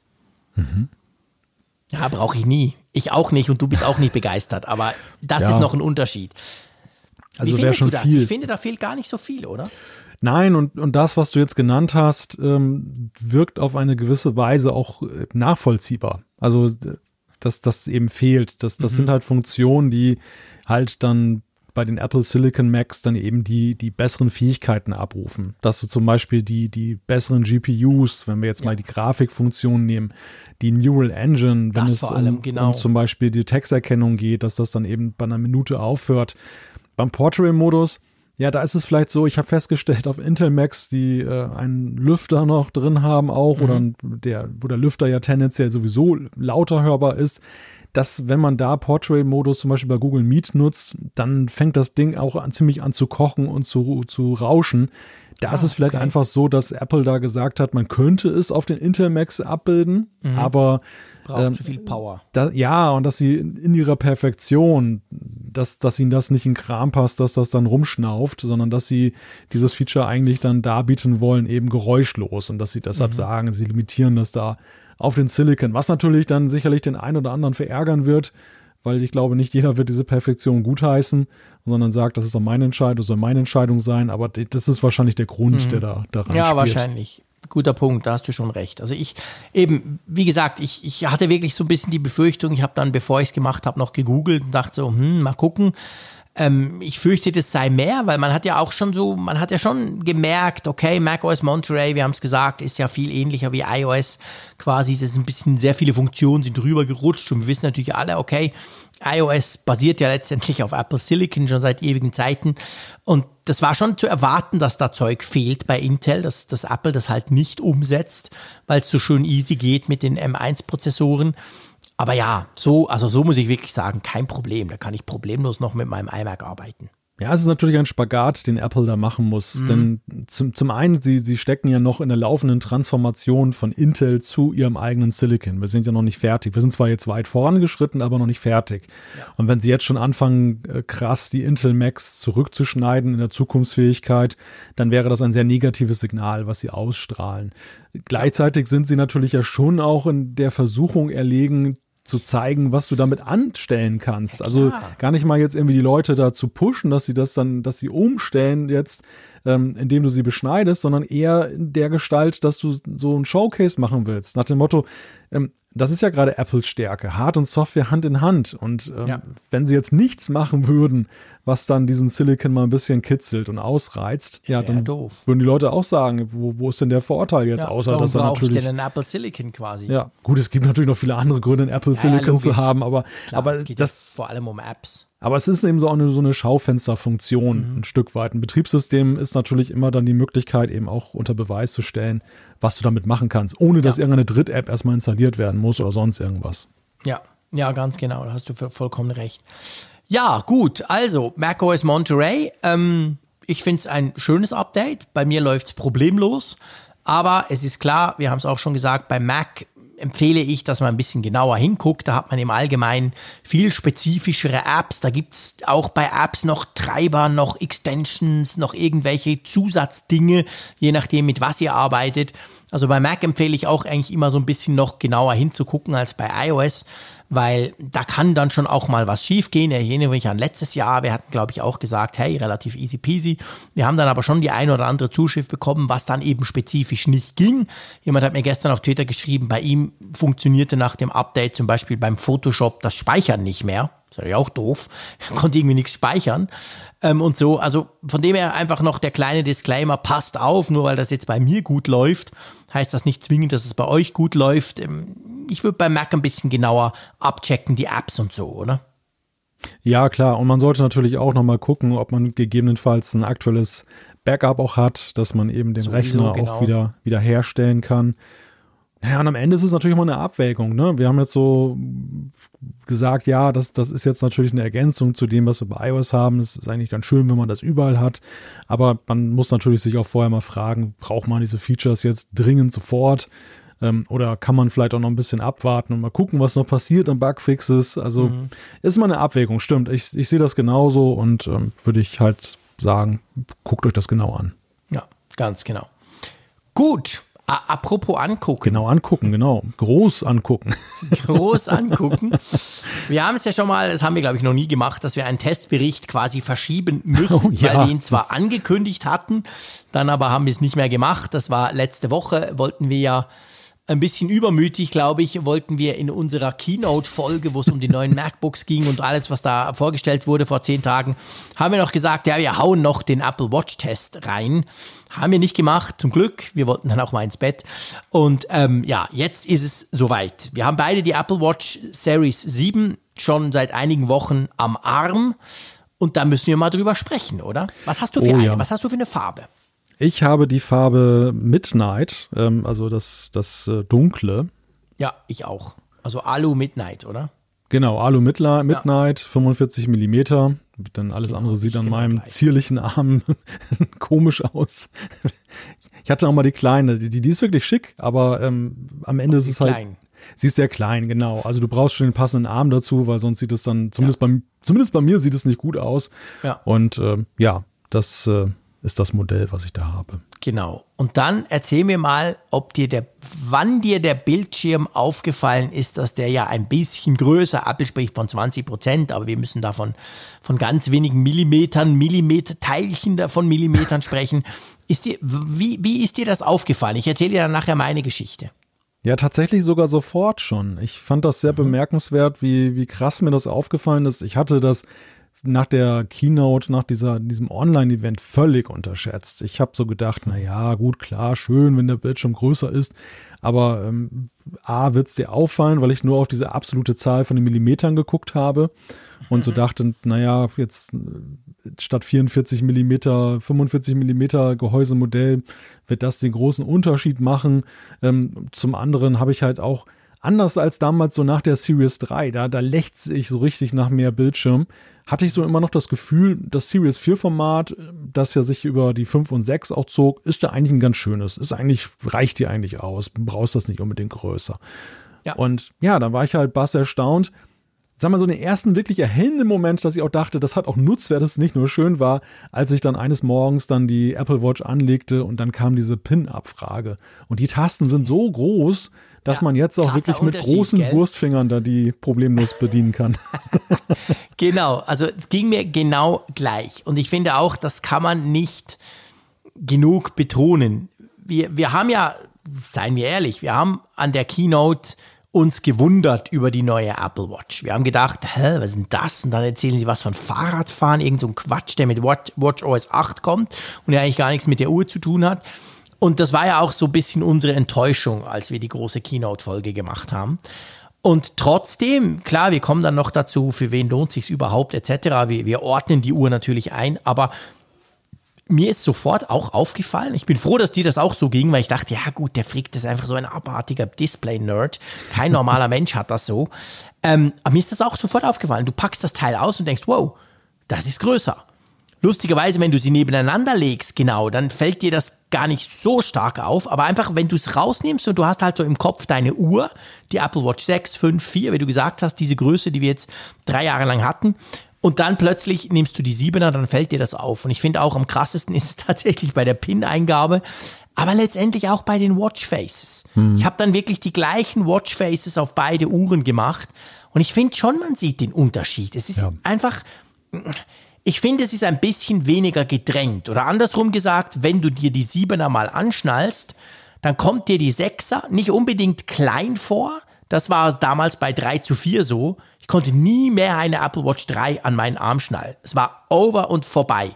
Ja, brauche ich nie. Ich auch nicht und du bist auch nicht begeistert. Aber das Ja. ist noch ein Unterschied. Also Wie findest schon du das? viel. Ich finde, da fehlt gar nicht so viel, oder? Nein, und, und das, was du jetzt genannt hast, ähm, wirkt auf eine gewisse Weise auch äh, nachvollziehbar. Also, d- dass das eben fehlt. Das, das sind halt Funktionen, die halt dann bei den Apple Silicon Macs dann eben die, die besseren Fähigkeiten abrufen. Dass du zum Beispiel die, die besseren GPUs, wenn wir jetzt mal die Grafikfunktion nehmen, die Neural Engine, wenn Das es vor allem, um, genau. um zum Beispiel die Texterkennung geht, dass das dann eben bei einer Minute aufhört. Beim Portrait-Modus, ja, da ist es vielleicht so, ich habe festgestellt auf Intel Macs, die äh, einen Lüfter noch drin haben auch, oder Mhm. der, wo der Lüfter ja tendenziell sowieso lauter hörbar ist, dass wenn man da Portrait-Modus zum Beispiel bei Google Meet nutzt, dann fängt das Ding auch an, ziemlich an zu kochen und zu, zu rauschen. Da ist es vielleicht Ah, okay. einfach so, dass Apple da gesagt hat, man könnte es auf den Intel Macs abbilden, Mhm. aber Braucht Ähm, zu viel Power. da, ja, und dass sie in ihrer Perfektion, dass, dass ihnen das nicht in Kram passt, dass das dann rumschnauft, sondern dass sie dieses Feature eigentlich dann darbieten wollen, eben geräuschlos und dass sie deshalb sagen, sie limitieren das da auf den Silicon, was natürlich dann sicherlich den einen oder anderen verärgern wird, weil ich glaube, nicht jeder wird diese Perfektion gutheißen, sondern sagt, das ist doch meine Entscheidung, soll meine Entscheidung sein, aber das ist wahrscheinlich der Grund, der da daran Ja, spielt. wahrscheinlich. Guter Punkt, da hast du schon recht. Also ich, eben, wie gesagt, ich, ich hatte wirklich so ein bisschen die Befürchtung, ich habe dann, bevor ich es gemacht habe, noch gegoogelt und dachte so, hm, mal gucken. Ähm, ich fürchte, das sei mehr, weil man hat ja auch schon so, man hat ja schon gemerkt, okay, macOS Monterey, wir haben es gesagt, ist ja viel ähnlicher wie iOS. Quasi es ist ein bisschen, sehr viele Funktionen sind drüber gerutscht und wir wissen natürlich alle, okay, iOS basiert ja letztendlich auf Apple Silicon schon seit ewigen Zeiten. Und das war schon zu erwarten, dass da Zeug fehlt bei Intel, dass, dass Apple das halt nicht umsetzt, weil es so schön easy geht mit den M1-Prozessoren. Aber ja, so, also so muss ich wirklich sagen, kein Problem. Da kann ich problemlos noch mit meinem iMac arbeiten. Ja, es ist natürlich ein Spagat, den Apple da machen muss. Mhm. Denn zum, zum einen, sie, sie stecken ja noch in der laufenden Transformation von Intel zu ihrem eigenen Silicon. Wir sind ja noch nicht fertig. Wir sind zwar jetzt weit vorangeschritten, aber noch nicht fertig. Und wenn sie jetzt schon anfangen, äh, krass die Intel Macs zurückzuschneiden in der Zukunftsfähigkeit, dann wäre das ein sehr negatives Signal, was sie ausstrahlen. Gleichzeitig sind sie natürlich ja schon auch in der Versuchung erlegen, zu zeigen, was du damit anstellen kannst. Also klar. gar nicht mal jetzt irgendwie die Leute dazu pushen, dass sie das dann, dass sie umstellen jetzt, ähm, indem du sie beschneidest, sondern eher in der Gestalt, dass du so ein Showcase machen willst. Nach dem Motto, ähm, das ist ja gerade Apples Stärke, Hard- und Software Hand in Hand. Und ähm, Ja. wenn sie jetzt nichts machen würden, was dann diesen Silicon mal ein bisschen kitzelt und ausreizt, ja, dann doof. würden die Leute auch sagen, wo, wo ist denn der Vorteil jetzt, außer warum dass er brauche ich natürlich denn einen Apple Silicon quasi? ja, gut, es gibt natürlich noch viele andere Gründe, einen Apple ja, Silicon zu haben, aber, Klar, aber es geht das, ja vor allem um Apps. Aber es ist eben so eine, so eine Schaufensterfunktion Mhm. ein Stück weit. Ein Betriebssystem ist natürlich immer dann die Möglichkeit, eben auch unter Beweis zu stellen, was du damit machen kannst, ohne dass Ja. irgendeine Dritt-App erstmal installiert werden muss oder sonst irgendwas. Ja, ja, ganz genau, da hast du voll- vollkommen recht. Ja, gut, also macOS Monterey. Ähm, ich finde es ein schönes Update. Bei mir läuft es problemlos. Aber es ist klar, wir haben es auch schon gesagt, bei Mac empfehle ich, dass man ein bisschen genauer hinguckt. Da hat man im Allgemeinen viel spezifischere Apps. Da gibt es auch bei Apps noch Treiber, noch Extensions, noch irgendwelche Zusatzdinge, je nachdem, mit was ihr arbeitet. Also bei Mac empfehle ich auch eigentlich immer so ein bisschen noch genauer hinzugucken als bei iOS, weil da kann dann schon auch mal was schiefgehen. Ich erinnere mich an letztes Jahr, wir hatten, glaube ich, auch gesagt, hey, relativ easy peasy. Wir haben dann aber schon die ein oder andere Zuschrift bekommen, was dann eben spezifisch nicht ging. Jemand hat mir gestern auf Twitter geschrieben, bei ihm funktionierte nach dem Update zum Beispiel beim Photoshop das Speichern nicht mehr. Ist natürlich auch doof, konnte irgendwie nichts speichern ähm, und so. Also von dem her einfach noch der kleine Disclaimer, passt auf, nur weil das jetzt bei mir gut läuft, heißt das nicht zwingend, dass es bei euch gut läuft. Ähm, ich würde bei Mac ein bisschen genauer abchecken, die Apps und so, oder? Ja, klar. Und man sollte natürlich auch nochmal gucken, ob man gegebenenfalls ein aktuelles Backup auch hat, dass man eben den Sowieso, Rechner genau. auch wieder, wieder herstellen kann. Ja, und am Ende ist es natürlich immer eine Abwägung. Ne? Wir haben jetzt so gesagt, ja, das, das ist jetzt natürlich eine Ergänzung zu dem, was wir bei iOS haben. Es ist eigentlich ganz schön, wenn man das überall hat. Aber man muss natürlich sich auch vorher mal fragen, braucht man diese Features jetzt dringend sofort? Ähm, oder kann man vielleicht auch noch ein bisschen abwarten und mal gucken, was noch passiert an Bugfixes? Also mhm. ist immer eine Abwägung, stimmt. Ich, ich sehe das genauso und ähm, würde ich halt sagen, guckt euch das genau an. Ja, ganz genau. Gut, Apropos angucken. Genau, angucken, genau. Groß angucken. [LAUGHS] Groß angucken. Wir haben es ja schon mal, das haben wir glaube ich noch nie gemacht, dass wir einen Testbericht quasi verschieben [LAUGHS] müssen, oh, ja, weil wir ihn zwar angekündigt hatten, dann aber haben wir es nicht mehr gemacht. Das war letzte Woche, wollten wir ja ein bisschen übermütig, glaube ich, wollten wir in unserer Keynote-Folge, wo es um die neuen MacBooks ging und alles, was da vorgestellt wurde vor zehn Tagen, haben wir noch gesagt, ja, wir hauen noch den Apple Watch-Test rein. Haben wir nicht gemacht, zum Glück. Wir wollten dann auch mal ins Bett. Und ähm, ja, jetzt ist es soweit. Wir haben beide die Apple Watch Series 7 schon seit einigen Wochen am Arm. Und da müssen wir mal drüber sprechen, oder? Was hast du für oh, eine? Ja. Was hast du für eine Farbe? Ich habe die Farbe Midnight, ähm, also das, das äh, Dunkle. Ja, ich auch. Also Alu Midnight, oder? Genau, Alu Midnight, ja. 45 Millimeter. Dann alles genau, andere sieht an meinem gleich. zierlichen Arm [LAUGHS] komisch aus. Ich hatte auch mal die kleine, die, die ist wirklich schick, aber ähm, am Ende ist es halt. Klein. Sie ist sehr klein, genau. Also du brauchst schon den passenden Arm dazu, weil sonst sieht es dann, zumindest, ja. bei, zumindest bei mir sieht es nicht gut aus. Ja. Und äh, ja, das äh, ist das Modell, was ich da habe. Genau. Und dann erzähl mir mal, ob dir der, wann dir der Bildschirm aufgefallen ist, dass der ja ein bisschen größer, Apple spricht von 20 Prozent, aber wir müssen davon von ganz wenigen Millimetern, Millimeter, Teilchen davon Millimetern sprechen. Ist dir, wie, wie ist dir das aufgefallen? Ich erzähle dir dann nachher meine Geschichte. Ja, tatsächlich sogar sofort schon. Ich fand das sehr mhm. bemerkenswert, wie, wie krass mir das aufgefallen ist. Ich hatte das nach der Keynote, nach dieser, diesem Online-Event völlig unterschätzt. Ich habe so gedacht, na ja, gut, klar, schön, wenn der Bildschirm größer ist, aber ähm, A, wird es dir auffallen, weil ich nur auf diese absolute Zahl von den Millimetern geguckt habe und so mhm. dachte, naja, jetzt statt 44 Millimeter, 45 Millimeter Gehäusemodell wird das den großen Unterschied machen. Ähm, zum anderen habe ich halt auch anders als damals so nach der Series 3, da, da lächzt ich so richtig nach mehr Bildschirm hatte ich so immer noch das Gefühl, das Series 4 Format, das ja sich über die 5 und 6 auch zog, ist ja eigentlich ein ganz schönes. Ist eigentlich, reicht dir eigentlich aus. Du brauchst das nicht unbedingt größer. Ja. Und ja, da war ich halt bass erstaunt. Sag mal, so den ersten wirklich erhellenden Moment, dass ich auch dachte, das hat auch Nutzwert, das nicht nur schön war, als ich dann eines Morgens dann die Apple Watch anlegte und dann kam diese PIN-Abfrage. Und die Tasten sind so groß, dass ja, man jetzt auch wirklich mit großen gell? Wurstfingern da die problemlos bedienen kann. [LAUGHS] genau, also es ging mir genau gleich. Und ich finde auch, das kann man nicht genug betonen. Wir, wir haben ja, seien wir ehrlich, wir haben an der Keynote uns gewundert über die neue Apple Watch. Wir haben gedacht, hä, was ist denn das? Und dann erzählen sie was von Fahrradfahren, irgend so Quatsch, der mit Watch, Watch OS 8 kommt und der eigentlich gar nichts mit der Uhr zu tun hat. Und das war ja auch so ein bisschen unsere Enttäuschung, als wir die große Keynote-Folge gemacht haben. Und trotzdem, klar, wir kommen dann noch dazu, für wen lohnt sich überhaupt, etc. Wir, wir ordnen die Uhr natürlich ein, aber mir ist sofort auch aufgefallen, ich bin froh, dass dir das auch so ging, weil ich dachte, ja gut, der Frick, das ist einfach so ein abartiger Display-Nerd. Kein normaler [LAUGHS] Mensch hat das so. Ähm, aber mir ist das auch sofort aufgefallen. Du packst das Teil aus und denkst, wow, das ist größer. Lustigerweise, wenn du sie nebeneinander legst, genau, dann fällt dir das gar nicht so stark auf. Aber einfach, wenn du es rausnimmst und du hast halt so im Kopf deine Uhr, die Apple Watch 6, 5, 4, wie du gesagt hast, diese Größe, die wir jetzt drei Jahre lang hatten. Und dann plötzlich nimmst du die 7er, dann fällt dir das auf. Und ich finde auch am krassesten [LAUGHS] ist es tatsächlich bei der PIN-Eingabe, aber letztendlich auch bei den Watchfaces. Hm. Ich habe dann wirklich die gleichen Watchfaces auf beide Uhren gemacht. Und ich finde schon, man sieht den Unterschied. Es ist ja. einfach ich finde, es ist ein bisschen weniger gedrängt. Oder andersrum gesagt, wenn du dir die Siebener mal anschnallst, dann kommt dir die Sechser nicht unbedingt klein vor, Das war damals bei 3 zu 4 so. Ich konnte nie mehr eine Apple Watch 3 an meinen Arm schnallen. Es war over und vorbei.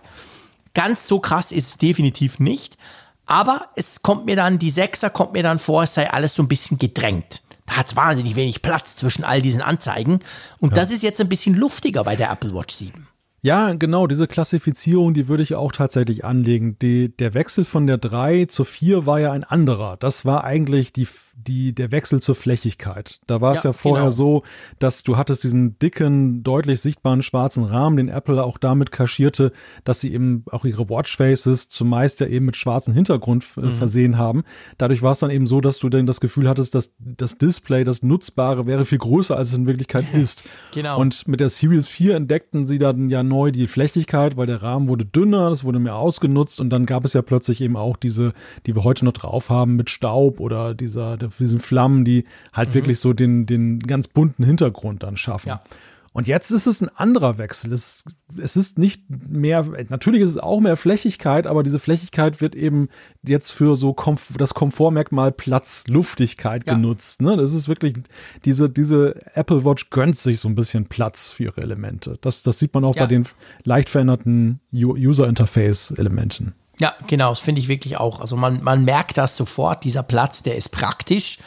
Ganz so krass ist es definitiv nicht. Aber es kommt mir dann, die 6er kommt mir dann vor, es sei alles so ein bisschen gedrängt. Da hat es wahnsinnig wenig Platz zwischen all diesen Anzeigen. Und ja. das ist jetzt ein bisschen luftiger bei der Apple Watch 7. Ja, genau, diese Klassifizierung, die würde ich auch tatsächlich anlegen. Die, der Wechsel von der 3 zur 4 war ja ein anderer. Das war eigentlich die die, der Wechsel zur Flächigkeit. Da war es ja, ja, vorher genau. so, dass du hattest diesen dicken, deutlich sichtbaren schwarzen Rahmen, den Apple auch damit kaschierte, dass sie eben auch ihre Watchfaces zumeist ja eben mit schwarzem Hintergrund mhm. versehen haben. Dadurch war es dann eben so, dass du dann das Gefühl hattest, dass das Display, das Nutzbare, wäre viel größer, als es in Wirklichkeit [LAUGHS] ist. genau. Und mit der Series 4 entdeckten sie dann ja neu die Flächigkeit, weil der Rahmen wurde dünner, es wurde mehr ausgenutzt und dann gab es ja plötzlich eben auch diese, die wir heute noch drauf haben mit Staub oder dieser, diesen Flammen, die halt mhm. wirklich so den, den ganz bunten Hintergrund dann schaffen. Ja. Und jetzt ist es ein anderer Wechsel. Es, es ist nicht mehr, natürlich ist es auch mehr Flächigkeit, aber diese Flächigkeit wird eben jetzt für so Komf das Komfortmerkmal Platz, Luftigkeit ja. genutzt. Ne? Das ist wirklich, diese, diese Apple Watch gönnt sich so ein bisschen Platz für ihre Elemente. Das, das sieht man auch ja. bei den leicht veränderten User Interface Elementen. Ja, genau, das finde ich wirklich auch. Also man, man merkt das sofort, dieser Platz, der ist praktisch.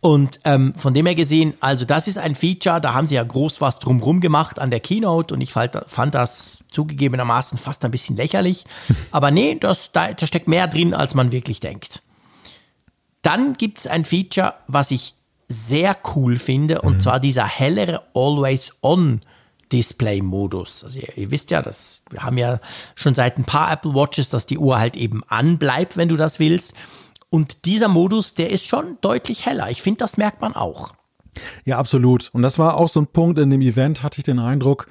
Und ähm, von dem her gesehen, also das ist ein Feature, da haben sie ja groß was drumrum gemacht an der Keynote und ich fand, fand das zugegebenermaßen fast ein bisschen lächerlich. [LAUGHS] Aber nee, das, da, da steckt mehr drin, als man wirklich denkt. Dann gibt es ein Feature, was ich sehr cool finde, und mhm. zwar dieser hellere Always-On- Display-Modus. Also ihr, ihr, wisst ja, dass wir haben ja schon seit ein paar Apple Watches, dass die Uhr halt eben anbleibt, wenn du das willst. Und dieser Modus, der ist schon deutlich heller. Ich finde, das merkt man auch. Ja, absolut. Und das war auch so ein Punkt in dem Event, hatte ich den Eindruck,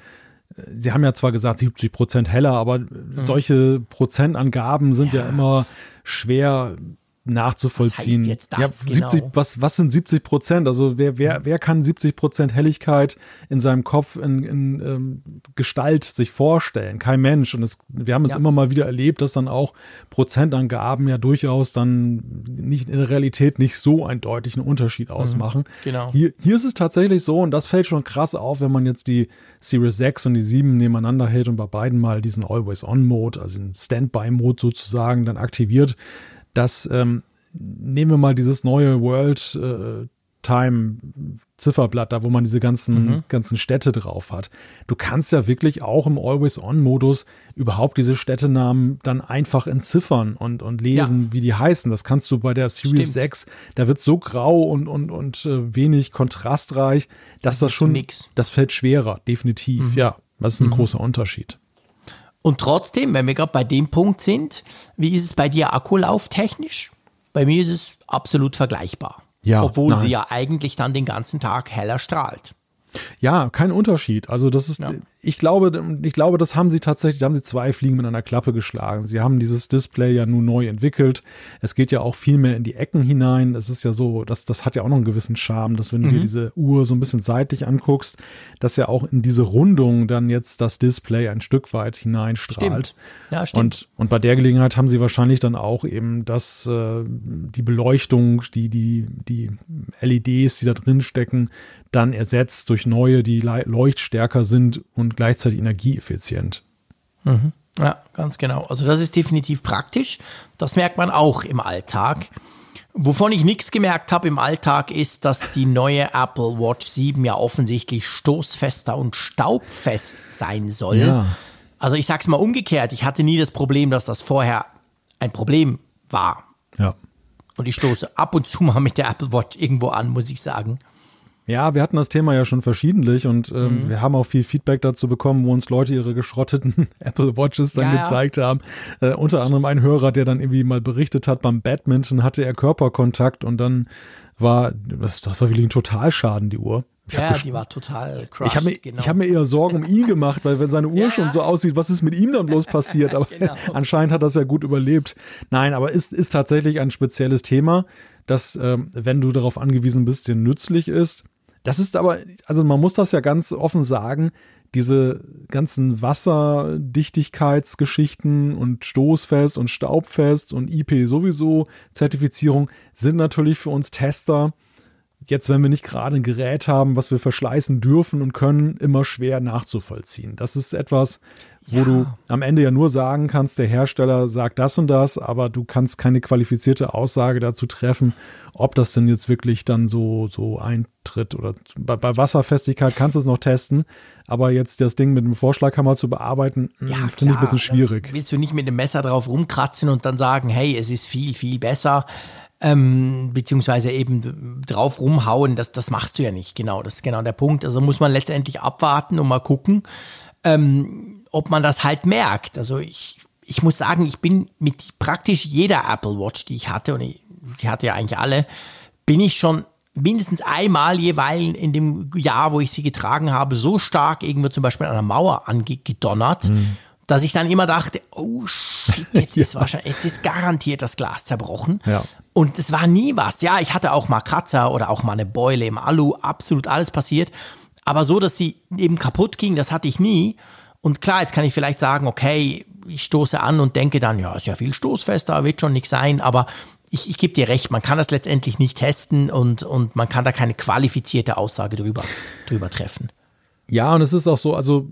Sie haben ja zwar gesagt 70 Prozent heller, aber mhm. solche Prozentangaben sind ja, ja immer schwer nachzuvollziehen. Was jetzt das ja, 70, genau? was, was sind 70 Prozent? Also wer, wer, wer kann 70 Prozent Helligkeit in seinem Kopf in, in ähm, Gestalt sich vorstellen? Kein Mensch. Und es, wir haben es ja. immer mal wieder erlebt, dass dann auch Prozentangaben ja durchaus dann nicht in der Realität nicht so einen deutlichen Unterschied mhm. ausmachen. Mhm, genau. Hier, hier ist es tatsächlich so, und das fällt schon krass auf, wenn man jetzt die Series 6 und die 7 nebeneinander hält und bei beiden mal diesen Always-On-Mode, also den Standby-Mode sozusagen, dann aktiviert dass ähm, nehmen wir mal dieses neue World äh, Time Zifferblatt, da wo man diese ganzen, mhm. ganzen Städte drauf hat. Du kannst ja wirklich auch im Always-On-Modus überhaupt diese Städtenamen dann einfach entziffern und, und lesen, ja. wie die heißen. Das kannst du bei der Series Stimmt. 6, da wird so grau und, und, und äh, wenig kontrastreich, dass das, das schon, nix. das fällt schwerer, definitiv. Mhm. Ja, das ist ein mhm. großer Unterschied. Und trotzdem, wenn wir gerade bei dem Punkt sind, wie ist es bei dir akkulauftechnisch? Bei mir ist es absolut vergleichbar. Ja, Obwohl nein. sie ja eigentlich dann den ganzen Tag heller strahlt. Ja, kein Unterschied. Also das ist, ja. Ich glaube, ich glaube, das haben sie tatsächlich, da haben sie zwei Fliegen mit einer Klappe geschlagen. Sie haben dieses Display ja nun neu entwickelt. Es geht ja auch viel mehr in die Ecken hinein. Es ist ja so, das, das hat ja auch noch einen gewissen Charme, dass wenn du mhm. dir diese Uhr so ein bisschen seitlich anguckst, dass ja auch in diese Rundung dann jetzt das Display ein Stück weit hineinstrahlt. Stimmt. Ja, stimmt. Und, und bei der Gelegenheit haben sie wahrscheinlich dann auch eben das, äh, die Beleuchtung, die, die, die LEDs, die da drin stecken, dann ersetzt durch neue, die leuchtstärker sind und gleichzeitig energieeffizient. Mhm. Ja, ganz genau. Also das ist definitiv praktisch. Das merkt man auch im Alltag. Wovon ich nichts gemerkt habe im Alltag ist, dass die neue Apple Watch 7 ja offensichtlich stoßfester und staubfest sein soll. Ja. Also ich sag's mal umgekehrt, ich hatte nie das Problem, dass das vorher ein Problem war. Ja. Und ich stoße ab und zu mal mit der Apple Watch irgendwo an, muss ich sagen. Ja, wir hatten das Thema ja schon verschiedentlich und ähm, mhm. wir haben auch viel Feedback dazu bekommen, wo uns Leute ihre geschrotteten [LAUGHS] Apple Watches dann ja, gezeigt ja. haben. Äh, unter anderem ein Hörer, der dann irgendwie mal berichtet hat, beim Badminton hatte er Körperkontakt und dann war, das, das war wirklich ein Totalschaden, die Uhr. Ich ja, die war total crushed, Ich habe mir, genau. hab mir eher Sorgen um ihn gemacht, weil wenn seine Uhr ja. schon so aussieht, was ist mit ihm dann bloß passiert? [LAUGHS] Aber genau. [LAUGHS] anscheinend hat das ja gut überlebt. Nein, aber ist, ist tatsächlich ein spezielles Thema, das, ähm, wenn du darauf angewiesen bist, dir nützlich ist. Das ist aber, also man muss das ja ganz offen sagen, diese ganzen Wasserdichtigkeitsgeschichten und Stoßfest und Staubfest und IP sowieso Zertifizierung sind natürlich für uns Tester jetzt, wenn wir nicht gerade ein Gerät haben, was wir verschleißen dürfen und können, immer schwer nachzuvollziehen. Das ist etwas, wo ja. du am Ende ja nur sagen kannst, der Hersteller sagt das und das, aber du kannst keine qualifizierte Aussage dazu treffen, ob das denn jetzt wirklich dann so, so eintritt oder bei, bei Wasserfestigkeit kannst du es noch testen, aber jetzt das Ding mit dem Vorschlaghammer zu bearbeiten, hm, ja, finde ich ein bisschen schwierig. Willst du nicht mit dem Messer drauf rumkratzen und dann sagen, hey, es ist viel, viel besser ähm, beziehungsweise eben drauf rumhauen, das, das machst du ja nicht. Genau, das ist genau der Punkt. Also muss man letztendlich abwarten und mal gucken, ähm, ob man das halt merkt. Also ich, ich muss sagen, ich bin mit praktisch jeder Apple Watch, die ich hatte, und ich, die hatte ja eigentlich alle, bin ich schon mindestens einmal jeweils in dem Jahr, wo ich sie getragen habe, so stark irgendwo zum Beispiel an einer Mauer angedonnert, mhm dass ich dann immer dachte, oh shit, [LAUGHS] jetzt ist wahrscheinlich, jetzt ist garantiert das Glas zerbrochen. Ja. Und es war nie was. Ja, ich hatte auch mal Kratzer oder auch mal eine Beule im Alu, absolut alles passiert. Aber so, dass sie eben kaputt ging, das hatte ich nie. Und klar, jetzt kann ich vielleicht sagen, okay, ich stoße an und denke dann, ja, ist ja viel stoßfester, wird schon nichts sein, aber ich, ich gebe dir recht, man kann das letztendlich nicht testen und, und man kann da keine qualifizierte Aussage drüber, drüber treffen. Ja, und es ist auch so, also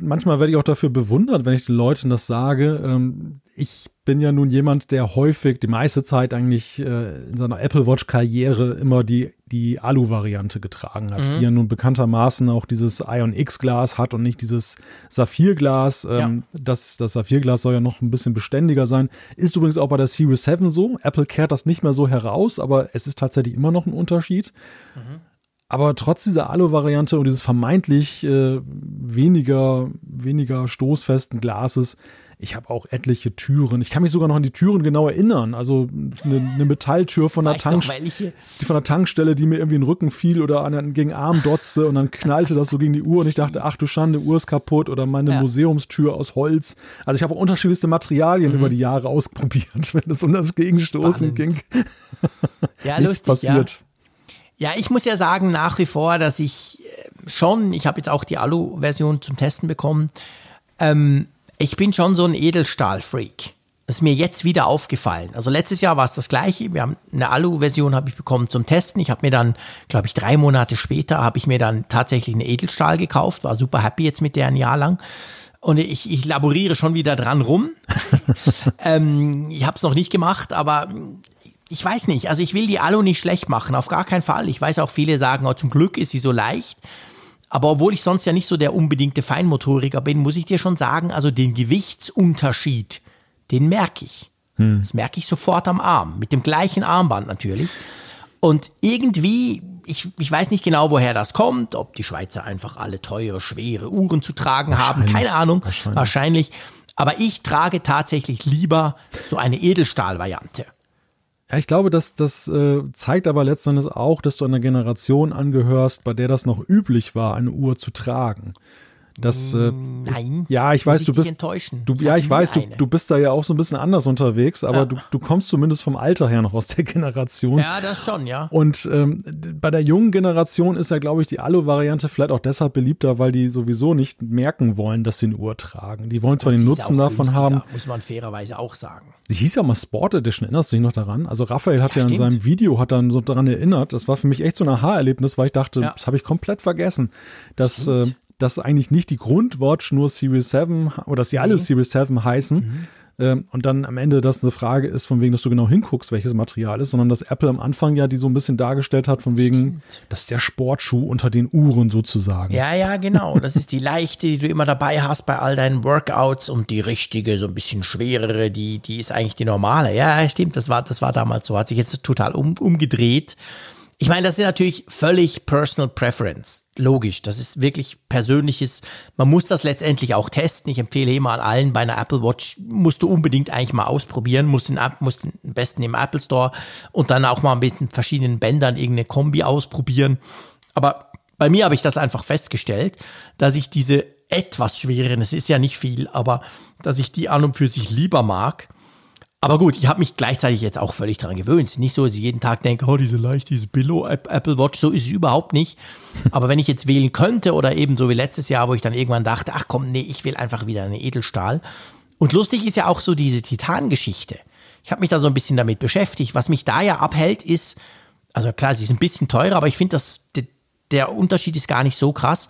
manchmal werde ich auch dafür bewundert, wenn ich den Leuten das sage. Ähm, ich bin ja nun jemand, der häufig, die meiste Zeit eigentlich äh, in seiner Apple Watch-Karriere immer die, die Alu-Variante getragen hat, mhm. die ja nun bekanntermaßen auch dieses Ion X-Glas hat und nicht dieses Saphirglas. Ähm, ja. das, das Saphirglas soll ja noch ein bisschen beständiger sein. Ist übrigens auch bei der Series 7 so. Apple kehrt das nicht mehr so heraus, aber es ist tatsächlich immer noch ein Unterschied. Mhm. Aber trotz dieser Alu-Variante und dieses vermeintlich äh, weniger, weniger stoßfesten Glases, ich habe auch etliche Türen. Ich kann mich sogar noch an die Türen genau erinnern. Also eine, eine Metalltür von der, Tank, die von der Tankstelle, die mir irgendwie in den Rücken fiel oder an, gegen Arm dotzte und dann knallte das so gegen die Uhr und ich dachte, ach du Schande, Uhr ist kaputt oder meine ja. Museumstür aus Holz. Also ich habe auch unterschiedlichste Materialien mhm. über die Jahre ausprobiert, [LAUGHS] wenn es um das Gegenstoßen Spannend. ging. Ja, Nichts lustig, passiert. Ja. Ja, ich muss ja sagen nach wie vor, dass ich äh, schon, ich habe jetzt auch die Alu-Version zum Testen bekommen, ähm, ich bin schon so ein Edelstahl-Freak. Das ist mir jetzt wieder aufgefallen. Also letztes Jahr war es das gleiche. Wir haben eine Alu-Version habe ich bekommen zum Testen. Ich habe mir dann, glaube ich, drei Monate später habe ich mir dann tatsächlich eine Edelstahl gekauft. War super happy jetzt mit der ein Jahr lang. Und ich, ich laboriere schon wieder dran rum. [LAUGHS] ähm, ich habe es noch nicht gemacht, aber ich weiß nicht, also ich will die Alu nicht schlecht machen, auf gar keinen Fall. Ich weiß auch, viele sagen, oh, zum Glück ist sie so leicht. Aber obwohl ich sonst ja nicht so der unbedingte Feinmotoriker bin, muss ich dir schon sagen, also den Gewichtsunterschied, den merke ich. Hm. Das merke ich sofort am Arm, mit dem gleichen Armband natürlich. Und irgendwie, ich, ich weiß nicht genau, woher das kommt, ob die Schweizer einfach alle teure, schwere Uhren zu tragen haben, keine Ahnung, wahrscheinlich. wahrscheinlich. Aber ich trage tatsächlich lieber so eine Edelstahlvariante. Ja, ich glaube, dass das äh, zeigt aber letztendlich auch, dass du einer Generation angehörst, bei der das noch üblich war, eine Uhr zu tragen. Das, äh, Nein. Ich, ja, ich weiß, du bist. Du, ja, ich weiß, du, du bist da ja auch so ein bisschen anders unterwegs, aber ja. du, du kommst zumindest vom Alter her noch aus der [LAUGHS] Generation. Ja, das schon, ja. Und ähm, bei der jungen Generation ist ja, glaube ich, die Alu-Variante vielleicht auch deshalb beliebter, weil die sowieso nicht merken wollen, dass sie eine Uhr tragen. Die wollen zwar Und den Nutzen davon haben. Muss man fairerweise auch sagen. Sie hieß ja mal Sport Edition, erinnerst du dich noch daran? Also Raphael hat ja, ja in seinem Video hat dann so daran erinnert. Das war für mich echt so ein Aha-Erlebnis, weil ich dachte, ja. das habe ich komplett vergessen, dass äh, dass eigentlich nicht die Grundwatch nur Series 7 oder dass sie alle Series 7 heißen. Mhm. Ähm, und dann am Ende das eine Frage ist, von wegen, dass du genau hinguckst, welches Material ist, sondern dass Apple am Anfang ja die so ein bisschen dargestellt hat, von wegen, Stimmt. das ist der Sportschuh unter den Uhren sozusagen. Ja, ja, genau. Das ist die leichte, die du immer dabei hast bei all deinen Workouts und die richtige, so ein bisschen schwerere, die, die ist eigentlich die normale. Ja, stimmt, das war, das war damals so. Hat sich jetzt total um, umgedreht. Ich meine, das ist natürlich völlig Personal Preference. Logisch, das ist wirklich persönliches. Man muss das letztendlich auch testen. Ich empfehle immer an allen, bei einer Apple Watch musst du unbedingt eigentlich mal ausprobieren, musst den, musst den besten im Apple Store und dann auch mal mit verschiedenen Bändern irgendeine Kombi ausprobieren. Aber bei mir habe ich das einfach festgestellt, dass ich diese etwas schwereren, es ist ja nicht viel, aber dass ich die an und für sich lieber mag aber gut, ich habe mich gleichzeitig jetzt auch völlig daran gewöhnt. Es ist nicht so, dass ich jeden Tag denke, oh, diese leicht, diese Billo Apple Watch, so ist es überhaupt nicht. [LAUGHS] Aber wenn ich jetzt wählen könnte oder eben so wie letztes Jahr, wo ich dann irgendwann dachte, ach komm, nee, ich will einfach wieder eine Edelstahl. Und lustig ist ja auch so diese Titan-Geschichte. Ich habe mich da so ein bisschen damit beschäftigt. Was mich da ja abhält, ist, Also klar, sie ist ein bisschen teurer, aber ich finde, der, der Unterschied ist gar nicht so krass.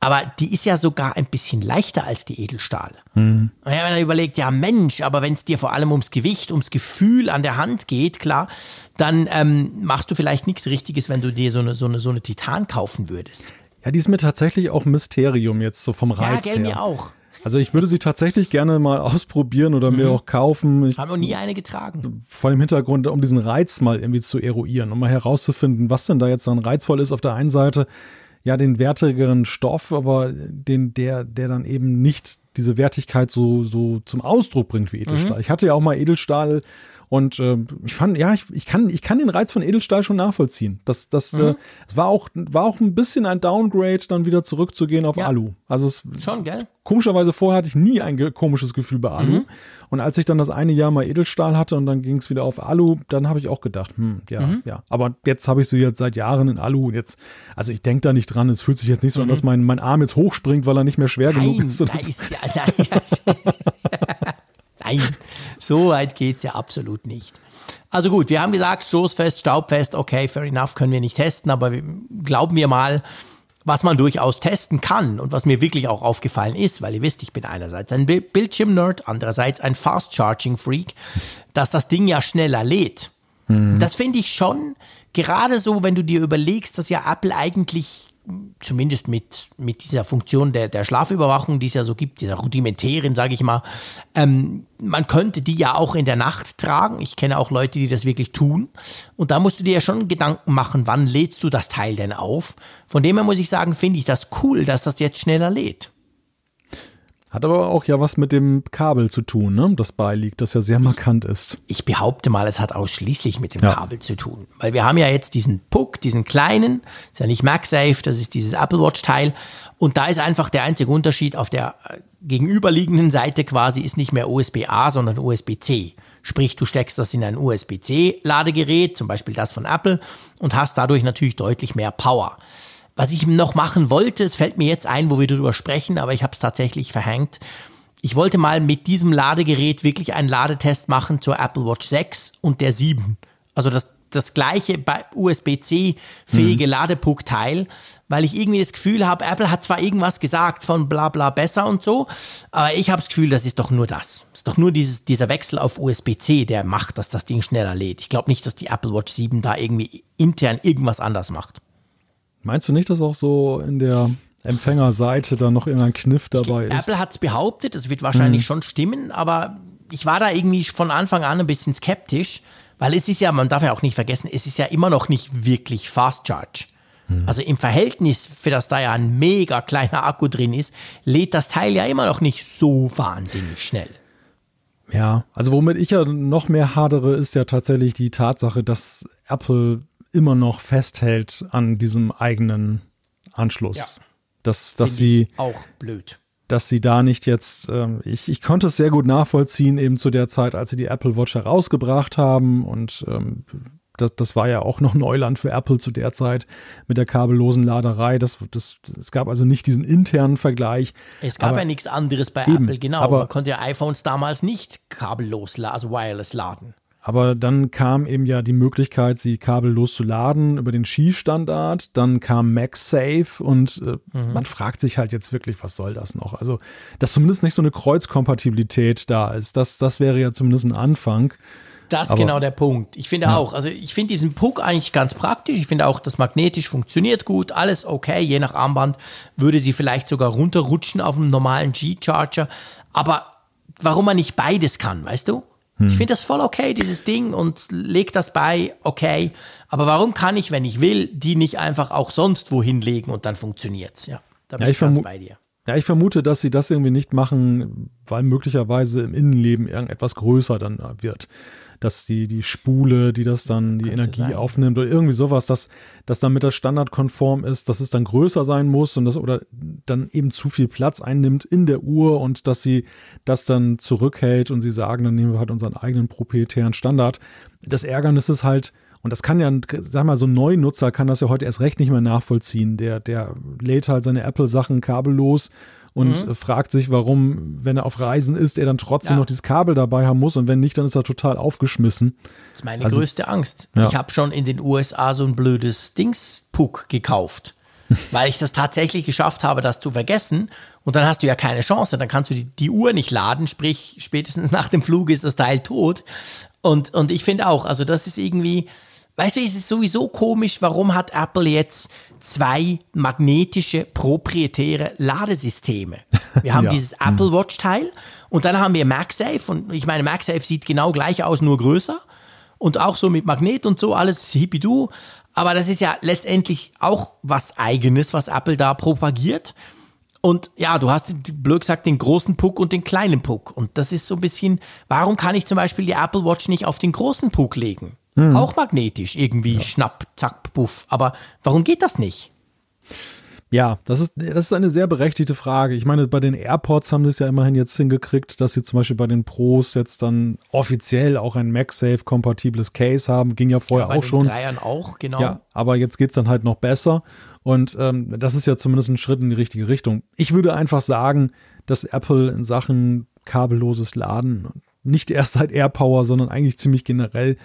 Aber die ist ja sogar ein bisschen leichter als die Edelstahl. Mhm. Und wenn man überlegt, ja Mensch, aber wenn es dir vor allem ums Gewicht, ums Gefühl an der Hand geht, klar, dann ähm, machst du vielleicht nichts Richtiges, wenn du dir so eine, so, eine, so eine Titan kaufen würdest. Ja, die ist mir tatsächlich auch ein Mysterium jetzt so vom Reiz ja, gell, her. mir auch. Also ich würde sie tatsächlich gerne mal ausprobieren oder mhm. mir auch kaufen. Ich, Haben noch nie eine getragen. Vor dem Hintergrund, um diesen Reiz mal irgendwie zu eruieren, um mal herauszufinden, was denn da jetzt dann reizvoll ist. Auf der einen Seite ja den wertigeren Stoff, aber den, der, der dann eben nicht diese Wertigkeit so, so zum Ausdruck bringt wie Edelstahl. Mhm. Ich hatte ja auch mal Edelstahl und äh, ich fand, ja, ich, ich, kann, ich kann den Reiz von Edelstahl schon nachvollziehen. Das, das, mhm. äh, es war auch, war auch ein bisschen ein Downgrade, dann wieder zurückzugehen auf ja. Alu. Also es, schon, gell? Komischerweise vorher hatte ich nie ein komisches Gefühl bei Alu. Mhm. Und als ich dann das eine Jahr mal Edelstahl hatte und dann ging es wieder auf Alu, dann habe ich auch gedacht, hm, ja, mhm. ja. Aber jetzt habe ich sie jetzt seit Jahren in Alu und jetzt, also ich denke da nicht dran, es fühlt sich jetzt nicht so an, dass mhm. mein, mein Arm jetzt hochspringt, weil er nicht mehr schwer nein, genug ist. Nein, ist ja, [LAUGHS] nein. [LAUGHS] Nein, so weit geht es ja absolut nicht. Also gut, wir haben gesagt, Stoßfest, Staubfest, okay, fair enough, können wir nicht testen, aber glauben wir mal, was man durchaus testen kann und was mir wirklich auch aufgefallen ist, weil ihr wisst, ich bin einerseits ein Bildschirm-Nerd, andererseits ein Fast-Charging-Freak, dass das Ding ja schneller lädt. Mhm. Das finde ich schon, gerade so, wenn du dir überlegst, dass ja Apple eigentlich zumindest mit, mit dieser Funktion der, der Schlafüberwachung, die es ja so gibt, dieser rudimentären, sage ich mal, ähm, man könnte die ja auch in der Nacht tragen. Ich kenne auch Leute, die das wirklich tun. Und da musst du dir ja schon Gedanken machen, wann lädst du das Teil denn auf? Von dem her muss ich sagen, finde ich das cool, dass das jetzt schneller lädt. Hat aber auch ja was mit dem Kabel zu tun, ne? das beiliegt, das ja sehr markant ist. Ich behaupte mal, es hat ausschließlich mit dem ja. Kabel zu tun. Weil wir haben ja jetzt diesen Puck, diesen kleinen, ist ja nicht MagSafe, das ist dieses Apple Watch-Teil. Und da ist einfach der einzige Unterschied auf der äh, gegenüberliegenden Seite quasi ist nicht mehr USB-A, sondern USB-C. Sprich, du steckst das in ein USB-C-Ladegerät, zum Beispiel das von Apple, und hast dadurch natürlich deutlich mehr Power. Was ich noch machen wollte, es fällt mir jetzt ein, wo wir darüber sprechen, aber ich habe es tatsächlich verhängt. Ich wollte mal mit diesem Ladegerät wirklich einen Ladetest machen zur Apple Watch 6 und der 7. Also das, das gleiche USB-C-fähige mhm. Ladepuck-Teil, weil ich irgendwie das Gefühl habe, Apple hat zwar irgendwas gesagt von bla bla besser und so, aber ich habe das Gefühl, das ist doch nur das. Es ist doch nur dieses, dieser Wechsel auf USB-C, der macht, dass das Ding schneller lädt. Ich glaube nicht, dass die Apple Watch 7 da irgendwie intern irgendwas anders macht. Meinst du nicht, dass auch so in der Empfängerseite da noch irgendein Kniff dabei ist? Apple hat es behauptet, es wird wahrscheinlich hm. schon stimmen, aber ich war da irgendwie von Anfang an ein bisschen skeptisch, weil es ist ja, man darf ja auch nicht vergessen, es ist ja immer noch nicht wirklich Fast Charge. Hm. Also im Verhältnis, für das da ja ein mega kleiner Akku drin ist, lädt das Teil ja immer noch nicht so wahnsinnig schnell. Ja, also womit ich ja noch mehr hadere, ist ja tatsächlich die Tatsache, dass Apple immer noch festhält an diesem eigenen Anschluss. Ja. Dass, dass sie auch blöd. Dass sie da nicht jetzt, ähm, ich, ich konnte es sehr gut nachvollziehen, eben zu der Zeit, als sie die Apple Watch herausgebracht haben und ähm, das, das war ja auch noch [LAUGHS] Neuland für Apple zu der Zeit mit der kabellosen Laderei. Das, das, es gab also nicht diesen internen Vergleich. Es gab aber, ja nichts anderes bei eben, Apple, genau. Aber, Man konnte ja iPhones damals nicht kabellos, also wireless laden. Aber dann kam eben ja die Möglichkeit, sie kabellos zu laden über den Ski-Standard. Dann kam MagSafe und äh, mhm. man fragt sich halt jetzt wirklich, was soll das noch? Also, dass zumindest nicht so eine Kreuzkompatibilität da ist, das, das wäre ja zumindest ein Anfang. Das ist genau der Punkt. Ich finde ja. auch, also ich finde diesen Puck eigentlich ganz praktisch. Ich finde auch, das magnetisch funktioniert gut, alles okay. Je nach Armband würde sie vielleicht sogar runterrutschen auf einem normalen G-Charger. Aber warum man nicht beides kann, weißt du? Hm. Ich finde das voll okay, dieses Ding, und leg das bei, okay. Aber warum kann ich, wenn ich will, die nicht einfach auch sonst wohin legen und dann funktioniert's? Ja, da bin ja, ich, ich ganz bei dir. Ja, ich vermute, dass sie das irgendwie nicht machen, weil möglicherweise im Innenleben irgendetwas größer dann wird dass die, die Spule, die das dann die Energie sein. aufnimmt oder irgendwie sowas, dass das dann mit der standardkonform ist, dass es dann größer sein muss und das oder dann eben zu viel Platz einnimmt in der Uhr und dass sie das dann zurückhält und sie sagen, dann nehmen wir halt unseren eigenen proprietären Standard. Das Ärgernis ist halt, und das kann ja, sag mal, so ein Neunutzer kann das ja heute erst recht nicht mehr nachvollziehen. Der, der lädt halt seine Apple-Sachen kabellos und mhm. fragt sich, warum, wenn er auf Reisen ist, er dann trotzdem ja. noch dieses Kabel dabei haben muss und wenn nicht, dann ist er total aufgeschmissen. Das ist meine also, größte Angst. Ja. Ich habe schon in den USA so ein blödes Dings-Puck gekauft, [LAUGHS] weil ich das tatsächlich geschafft habe, das zu vergessen und dann hast du ja keine Chance, dann kannst du die, die Uhr nicht laden, sprich spätestens [LAUGHS] nach dem Flug ist das Teil tot und, und ich finde auch, also das ist irgendwie, weißt du, es ist sowieso komisch, warum hat Apple jetzt zwei magnetische proprietäre Ladesysteme? Wir haben [LAUGHS] ja. dieses Apple Watch Teil und dann haben wir MagSafe und ich meine, MagSafe sieht genau gleich aus, nur größer und auch so mit Magnet und so, alles hippie Aber das ist ja letztendlich auch was Eigenes, was Apple da propagiert. Und ja, du hast, blöd gesagt, den großen Puck und den kleinen Puck. Und das ist so ein bisschen, warum kann ich zum Beispiel die Apple Watch nicht auf den großen Puck legen? Hm. Auch magnetisch, irgendwie ja. schnapp, zack, puff. Aber warum geht das nicht? Ja, das ist, das ist eine sehr berechtigte Frage. Ich meine, bei den AirPods haben sie es ja immerhin jetzt hingekriegt, dass sie zum Beispiel bei den Pros jetzt dann offiziell auch ein MagSafe-kompatibles Case haben. Ging ja vorher ja, bei auch den schon. Dreiern auch, genau. Ja, aber jetzt geht es dann halt noch besser. Und ähm, das ist ja zumindest ein Schritt in die richtige Richtung. Ich würde einfach sagen, dass Apple in Sachen kabelloses Laden nicht erst seit AirPower, sondern eigentlich ziemlich generell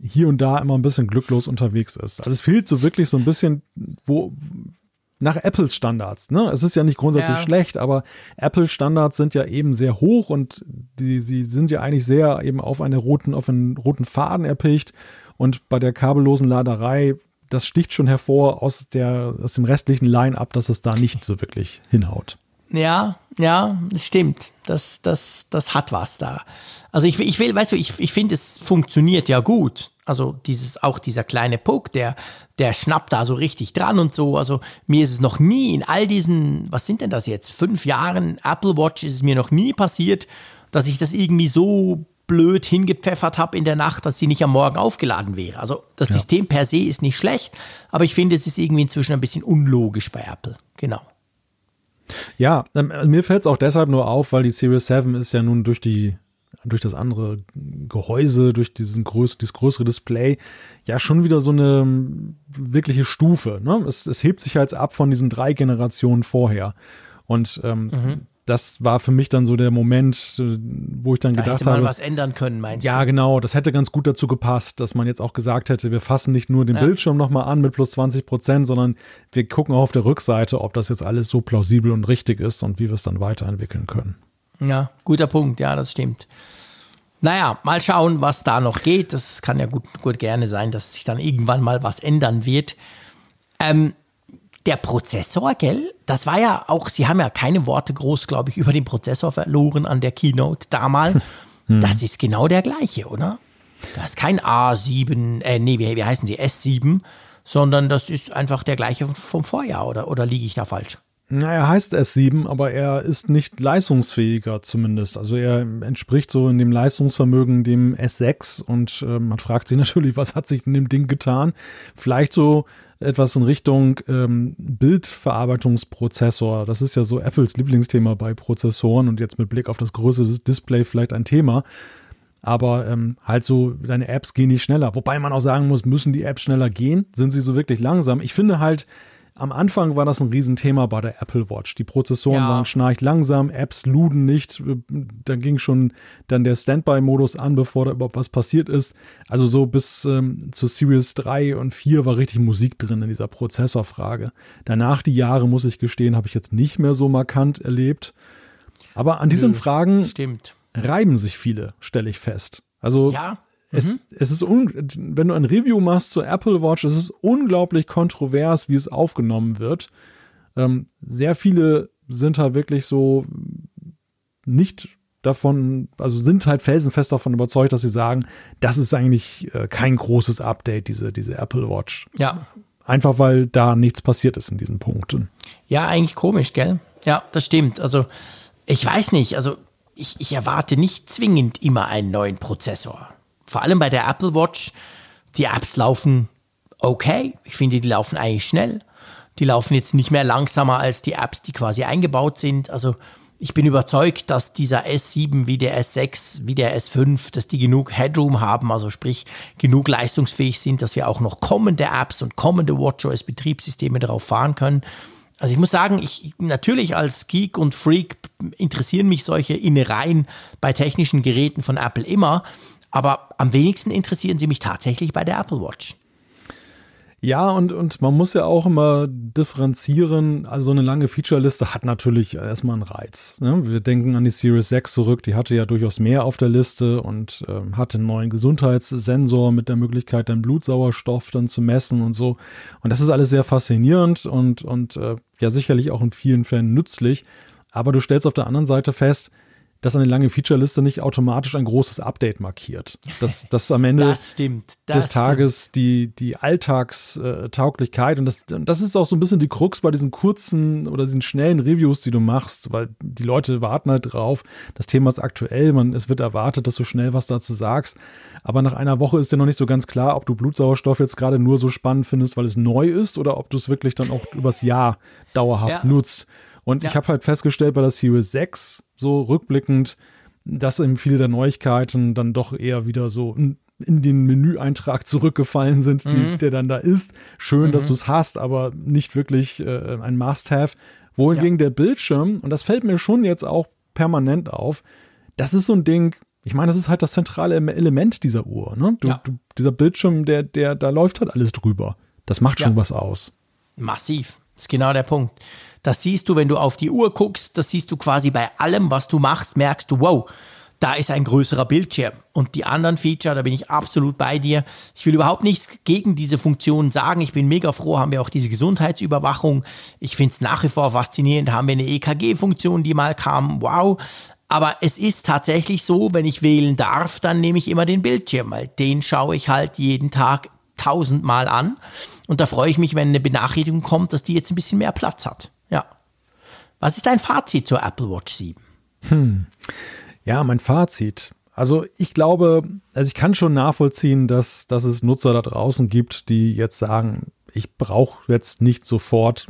hier und da immer ein bisschen glücklos unterwegs ist. Also es fehlt so wirklich so ein bisschen, wo nach Apples Standards. Ne? Es ist ja nicht grundsätzlich ja. schlecht, aber Apple Standards sind ja eben sehr hoch und die, sie sind ja eigentlich sehr eben auf eine roten, auf einen roten Faden erpicht. Und bei der kabellosen Laderei, das sticht schon hervor aus der, aus dem restlichen Line-up, dass es da nicht so wirklich hinhaut. Ja, ja, das stimmt. Das, das, das hat was da. Also ich, ich will, weißt du, ich, ich finde, es funktioniert ja gut. Also dieses, auch dieser kleine Puck, der, der schnappt da so richtig dran und so. Also mir ist es noch nie in all diesen, was sind denn das jetzt, fünf Jahren Apple Watch ist es mir noch nie passiert, dass ich das irgendwie so blöd hingepfeffert habe in der Nacht, dass sie nicht am Morgen aufgeladen wäre. Also das ja. System per se ist nicht schlecht, aber ich finde, es ist irgendwie inzwischen ein bisschen unlogisch bei Apple. Genau. Ja, ähm, mir fällt es auch deshalb nur auf, weil die Series 7 ist ja nun durch die durch das andere Gehäuse, durch diesen größ dieses größere Display, ja schon wieder so eine ähm, wirkliche Stufe. Ne? Es, es hebt sich halt ab von diesen drei Generationen vorher. Und ähm, mhm das war für mich dann so der Moment, äh, wo ich dann da gedacht hätte man habe, was ändern können, meinst ja, du? Ja, genau. Das hätte ganz gut dazu gepasst, dass man jetzt auch gesagt hätte, wir fassen nicht nur den ja. Bildschirm nochmal an mit plus 20 Prozent, sondern wir gucken auch auf der Rückseite, ob das jetzt alles so plausibel und richtig ist und wie wir es dann weiterentwickeln können. Ja, guter Punkt. Ja, das stimmt. Naja, mal schauen, was da noch geht. Das kann ja gut, gut gerne sein, dass sich dann irgendwann mal was ändern wird. Ähm, der Prozessor, gell? Das war ja auch, Sie haben ja keine Worte groß, glaube ich, über den Prozessor verloren an der Keynote damals. Hm. Das ist genau der gleiche, oder? Das ist kein A7, äh, nee, wie, wie heißen sie, S7, sondern das ist einfach der gleiche vom Vorjahr, oder, oder liege ich da falsch? Na, er heißt S7, aber er ist nicht leistungsfähiger zumindest. Also er entspricht so in dem Leistungsvermögen dem S6 und äh, man fragt sich natürlich, was hat sich in dem Ding getan? Vielleicht so etwas in Richtung ähm, Bildverarbeitungsprozessor. Das ist ja so Apples Lieblingsthema bei Prozessoren und jetzt mit Blick auf das größere Display vielleicht ein Thema. Aber ähm, halt so, deine Apps gehen nicht schneller. Wobei man auch sagen muss, müssen die Apps schneller gehen? Sind sie so wirklich langsam? Ich finde halt, am Anfang war das ein Riesenthema bei der Apple Watch. Die Prozessoren ja. waren schnarcht langsam, Apps luden nicht. Da ging schon dann der Standby-Modus an, bevor da überhaupt was passiert ist. Also so bis ähm, zu Series 3 und 4 war richtig Musik drin in dieser Prozessorfrage. Danach die Jahre, muss ich gestehen, habe ich jetzt nicht mehr so markant erlebt. Aber an diesen Nö, Fragen stimmt. reiben sich viele, stelle ich fest. Also ja. Es, mhm. es ist, wenn du ein Review machst zur Apple Watch, es ist unglaublich kontrovers, wie es aufgenommen wird. Ähm, sehr viele sind halt wirklich so nicht davon, also sind halt felsenfest davon überzeugt, dass sie sagen, das ist eigentlich äh, kein großes Update, diese, diese Apple Watch. Ja. Einfach weil da nichts passiert ist in diesen Punkten. Ja, eigentlich komisch, gell? Ja, das stimmt. Also, ich weiß nicht, also ich, ich erwarte nicht zwingend immer einen neuen Prozessor vor allem bei der Apple Watch, die Apps laufen okay. Ich finde, die laufen eigentlich schnell. Die laufen jetzt nicht mehr langsamer als die Apps, die quasi eingebaut sind. Also ich bin überzeugt, dass dieser S7 wie der S6, wie der S5, dass die genug Headroom haben, also sprich genug leistungsfähig sind, dass wir auch noch kommende Apps und kommende WatchOS Betriebssysteme darauf fahren können. Also ich muss sagen, ich natürlich als Geek und Freak interessieren mich solche Innereien bei technischen Geräten von Apple immer, aber am wenigsten interessieren sie mich tatsächlich bei der Apple Watch. Ja, und, und man muss ja auch immer differenzieren. Also so eine lange Featureliste hat natürlich erstmal einen Reiz. Ne? Wir denken an die Series 6 zurück, die hatte ja durchaus mehr auf der Liste und äh, hatte einen neuen Gesundheitssensor mit der Möglichkeit, den Blutsauerstoff dann zu messen und so. Und das ist alles sehr faszinierend und, und äh, ja sicherlich auch in vielen Fällen nützlich. Aber du stellst auf der anderen Seite fest, dass eine lange Featureliste nicht automatisch ein großes Update markiert. Dass, [LAUGHS] dass am Ende das stimmt, das des Tages stimmt. die, die Alltagstauglichkeit und das, das ist auch so ein bisschen die Krux bei diesen kurzen oder diesen schnellen Reviews, die du machst, weil die Leute warten halt drauf. Das Thema ist aktuell, man, es wird erwartet, dass du schnell was dazu sagst. Aber nach einer Woche ist dir noch nicht so ganz klar, ob du Blutsauerstoff jetzt gerade nur so spannend findest, weil es neu ist oder ob du es wirklich dann auch übers Jahr dauerhaft ja. nutzt. Und ja. ich habe halt festgestellt bei der Series 6, so rückblickend, dass eben viele der Neuigkeiten dann doch eher wieder so in, in den Menüeintrag zurückgefallen sind, die, mhm. der dann da ist. Schön, mhm. dass du es hast, aber nicht wirklich äh, ein Must-Have. Wohingegen ja. der Bildschirm, und das fällt mir schon jetzt auch permanent auf, das ist so ein Ding, ich meine, das ist halt das zentrale Element dieser Uhr. Ne? Du, ja. du, dieser Bildschirm, der, der, da läuft halt alles drüber. Das macht schon ja. was aus. Massiv. Das ist genau der Punkt. Das siehst du, wenn du auf die Uhr guckst, das siehst du quasi bei allem, was du machst, merkst du, wow, da ist ein größerer Bildschirm. Und die anderen Feature, da bin ich absolut bei dir. Ich will überhaupt nichts gegen diese Funktion sagen. Ich bin mega froh, haben wir auch diese Gesundheitsüberwachung. Ich finde es nach wie vor faszinierend. Haben wir eine EKG-Funktion, die mal kam. Wow. Aber es ist tatsächlich so, wenn ich wählen darf, dann nehme ich immer den Bildschirm, weil den schaue ich halt jeden Tag tausendmal an. Und da freue ich mich, wenn eine Benachrichtigung kommt, dass die jetzt ein bisschen mehr Platz hat. Ja. Was ist dein Fazit zur Apple Watch 7? Hm. Ja, mein Fazit. Also ich glaube, also ich kann schon nachvollziehen, dass, dass es Nutzer da draußen gibt, die jetzt sagen, ich brauche jetzt nicht sofort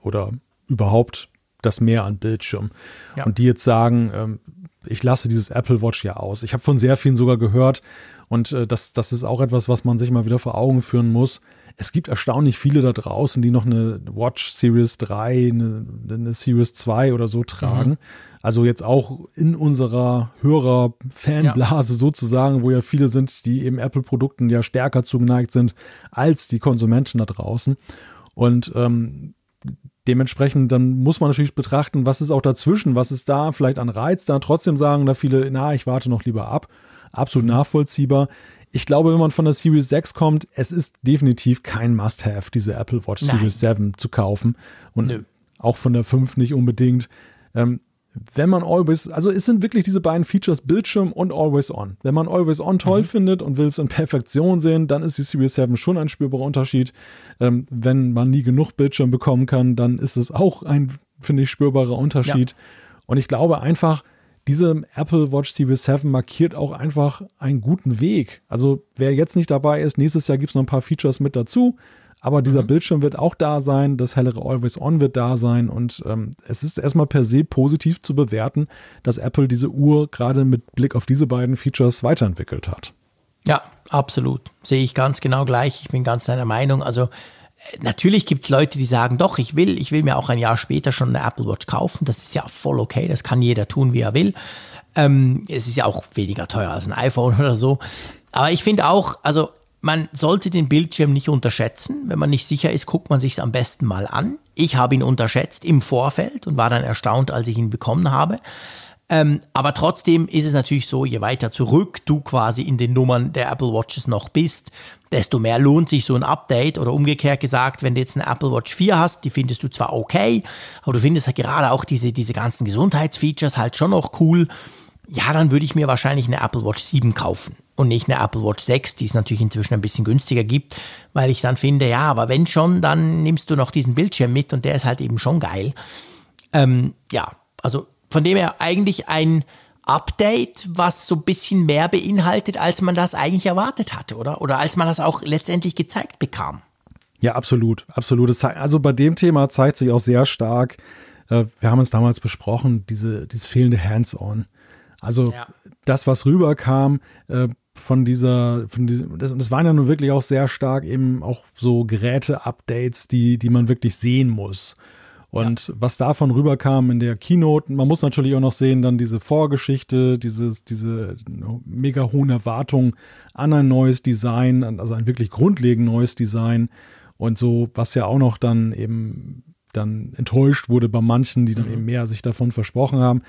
oder überhaupt das Mehr an Bildschirm. Ja. Und die jetzt sagen, ähm, ich lasse dieses Apple Watch ja aus. Ich habe von sehr vielen sogar gehört und äh, das, das ist auch etwas, was man sich mal wieder vor Augen führen muss es gibt erstaunlich viele da draußen, die noch eine Watch Series 3, eine, eine Series 2 oder so tragen. Mhm. Also jetzt auch in unserer Hörer-Fanblase ja. sozusagen, wo ja viele sind, die eben Apple-Produkten ja stärker zugeneigt sind als die Konsumenten da draußen. Und ähm, dementsprechend, dann muss man natürlich betrachten, was ist auch dazwischen, was ist da vielleicht an Reiz da. Trotzdem sagen da viele, na, ich warte noch lieber ab. Absolut nachvollziehbar. Ich glaube, wenn man von der Series 6 kommt, es ist definitiv kein Must-Have, diese Apple Watch Nein. Series 7 zu kaufen. Und Nö. auch von der 5 nicht unbedingt. Ähm, wenn man Always, also es sind wirklich diese beiden Features, Bildschirm und Always On. Wenn man Always On toll mhm. findet und will es in Perfektion sehen, dann ist die Series 7 schon ein spürbarer Unterschied. Ähm, wenn man nie genug Bildschirm bekommen kann, dann ist es auch ein, finde ich, spürbarer Unterschied. Ja. Und ich glaube einfach, diese Apple Watch Series 7 markiert auch einfach einen guten Weg. Also wer jetzt nicht dabei ist, nächstes Jahr gibt es noch ein paar Features mit dazu. Aber dieser mhm. Bildschirm wird auch da sein, das hellere Always On wird da sein und ähm, es ist erstmal per se positiv zu bewerten, dass Apple diese Uhr gerade mit Blick auf diese beiden Features weiterentwickelt hat. Ja, absolut. Sehe ich ganz genau gleich. Ich bin ganz deiner Meinung. Also Natürlich gibt es Leute, die sagen, doch, ich will, ich will mir auch ein Jahr später schon eine Apple Watch kaufen. Das ist ja voll okay, das kann jeder tun, wie er will. Ähm, es ist ja auch weniger teuer als ein iPhone [LAUGHS] oder so. Aber ich finde auch, also man sollte den Bildschirm nicht unterschätzen. Wenn man nicht sicher ist, guckt man sich es am besten mal an. Ich habe ihn unterschätzt im Vorfeld und war dann erstaunt, als ich ihn bekommen habe. Ähm, aber trotzdem ist es natürlich so, je weiter zurück du quasi in den Nummern der Apple Watches noch bist, desto mehr lohnt sich so ein Update oder umgekehrt gesagt, wenn du jetzt eine Apple Watch 4 hast, die findest du zwar okay, aber du findest halt gerade auch diese, diese ganzen Gesundheitsfeatures halt schon noch cool. Ja, dann würde ich mir wahrscheinlich eine Apple Watch 7 kaufen und nicht eine Apple Watch 6, die es natürlich inzwischen ein bisschen günstiger gibt, weil ich dann finde, ja, aber wenn schon, dann nimmst du noch diesen Bildschirm mit und der ist halt eben schon geil. Ähm, ja, also von dem her eigentlich ein Update, was so ein bisschen mehr beinhaltet, als man das eigentlich erwartet hatte, oder? Oder als man das auch letztendlich gezeigt bekam. Ja, absolut, absolut. Also bei dem Thema zeigt sich auch sehr stark, äh, wir haben es damals besprochen, diese, dieses fehlende Hands-on. Also ja. das, was rüberkam äh, von dieser, von diesem, das, das waren ja nun wirklich auch sehr stark eben auch so Geräte-Updates, die, die man wirklich sehen muss. Und ja. was davon rüberkam in der Keynote, man muss natürlich auch noch sehen, dann diese Vorgeschichte, diese, diese mega hohen Erwartungen an ein neues Design, also ein wirklich grundlegend neues Design. Und so, was ja auch noch dann eben dann enttäuscht wurde bei manchen, die dann mhm. eben mehr sich davon versprochen haben.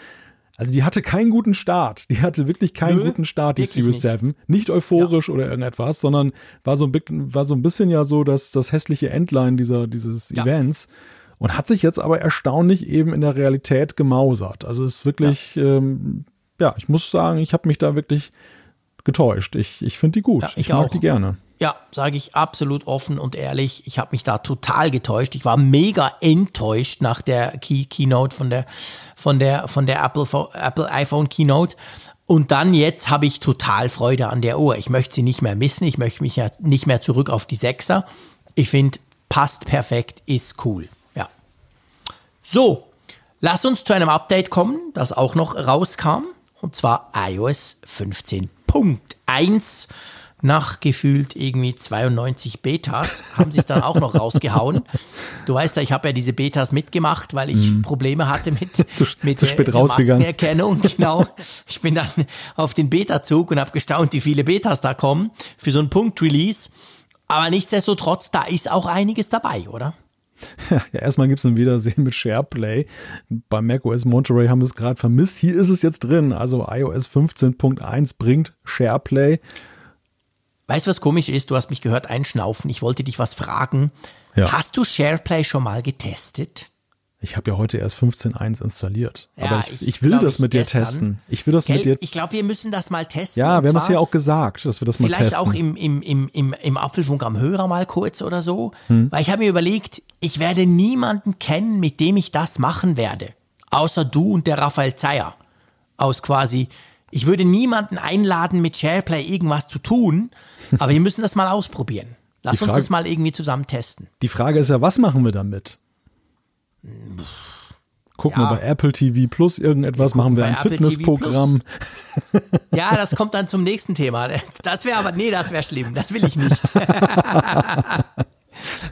Also die hatte keinen guten Start. Die hatte wirklich keinen Nö, guten Start, die Series 7. Nicht euphorisch ja. oder irgendetwas, sondern war so, ein, war so ein bisschen ja so das, das hässliche Endline dieser, dieses ja. Events und hat sich jetzt aber erstaunlich eben in der Realität gemausert. Also es ist wirklich, ja, ähm, ja ich muss sagen, ich habe mich da wirklich getäuscht. Ich, ich finde die gut. ich, ich mag die gerne. Ja, sage ich absolut offen und ehrlich. Ich habe mich da total getäuscht. Ich war mega enttäuscht nach der Key Keynote von der von der von der Apple Apple iPhone Keynote. Und dann jetzt habe ich total Freude an der Uhr. Ich möchte sie nicht mehr missen. Ich möchte mich ja nicht mehr zurück auf die Sechser. Ich finde, passt perfekt, ist cool. Ja. So, lass uns zu einem Update kommen, das auch noch rauskam. Und zwar iOS 15.1 nach gefühlt irgendwie 92 Betas haben sich dann auch noch rausgehauen. Du weißt ja, ich habe ja diese Betas mitgemacht, weil ich mm. Probleme hatte mit, [LAUGHS] zu, mit zu spät der, rausgegangen. Maskenerkennung. [LAUGHS] Genau. Ich bin dann auf den Beta-Zug und habe gestaunt, wie viele Betas da kommen für so einen Punkt-Release. Aber nichtsdestotrotz, da ist auch einiges dabei, oder? Ja, erstmal gibt es ein Wiedersehen mit SharePlay. Bei macOS Monterey haben wir es gerade vermisst. Hier ist es jetzt drin. Also iOS 15.1 bringt SharePlay. Weißt du, was komisch ist? Du hast mich gehört einschnaufen. Ich wollte dich was fragen. Ja. Hast du SharePlay schon mal getestet? Ich habe ja heute erst 15.1 installiert. Ja, aber ich, ich will glaub, das mit dir testen. Ich will das Gell? mit dir. Ich glaube, wir müssen das mal testen. Ja, wir haben es ja auch gesagt, dass wir das mal testen. Vielleicht auch im, im, im, im, im Apfelfunk am Hörer mal kurz oder so. Hm. Weil ich habe mir überlegt, ich werde niemanden kennen, mit dem ich das machen werde. Außer du und der Raphael Zeyer. Aus quasi, ich würde niemanden einladen, mit SharePlay irgendwas zu tun, aber wir müssen das mal ausprobieren. Lass Frage, uns das mal irgendwie zusammen testen. Die Frage ist ja, was machen wir damit? Gucken ja. wir bei Apple TV Plus irgendetwas, machen wir ein Fitnessprogramm. [LAUGHS] Ja, das kommt dann zum nächsten Thema. Das wäre aber, nee, das wäre schlimm. Das will ich nicht. [LAUGHS]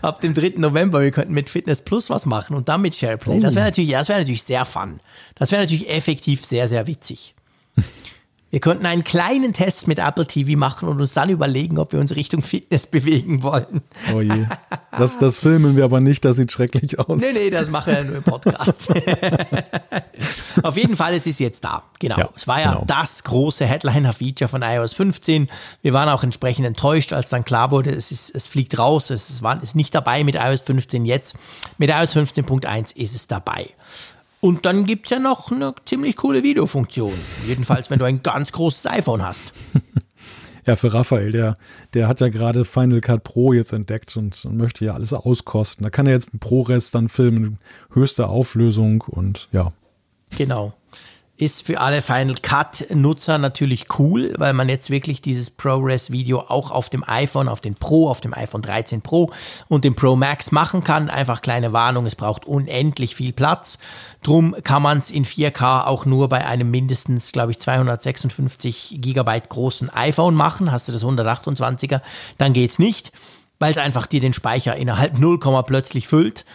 Ab dem 3. November, wir könnten mit Fitness Plus was machen und dann mit SharePlay. Das wäre oh. natürlich, das wäre natürlich sehr fun. Das wäre natürlich effektiv sehr, sehr witzig. Wir könnten einen kleinen Test mit Apple TV machen und uns dann überlegen, ob wir uns Richtung Fitness [LAUGHS] bewegen wollen. Oh je. Das, das filmen wir aber nicht, das sieht schrecklich aus. Nee, nee, das machen wir nur im Podcast. [LAUGHS] Auf jeden Fall, es ist jetzt da. Genau. Ja, es war ja genau. das große Headliner-Feature von iOS 15. Wir waren auch entsprechend enttäuscht, als dann klar wurde, es, ist, es fliegt raus, es war, ist nicht dabei mit iOS 15 jetzt. Mit iOS 15.1 ist es dabei. Und dann gibt es ja noch eine ziemlich coole Videofunktion. Jedenfalls, wenn du ein ganz großes iPhone hast. [LAUGHS] Ja, für Raphael, der, der hat ja gerade Final Cut Pro jetzt entdeckt und, und möchte ja alles auskosten. Da kann er jetzt mit ProRes dann filmen, höchste Auflösung und ja. Genau ist für alle Final Cut-Nutzer natürlich cool, weil man jetzt wirklich dieses ProRes-Video auch auf dem iPhone, auf den Pro, auf dem iPhone 13 Pro und dem Pro Max machen kann. Einfach kleine Warnung, es braucht unendlich viel Platz. Drum kann man es in 4K auch nur bei einem mindestens, glaube ich, 256 Gigabyte großen iPhone machen. Hast du das 128er, dann geht's nicht, weil es einfach dir den Speicher innerhalb 0, plötzlich füllt.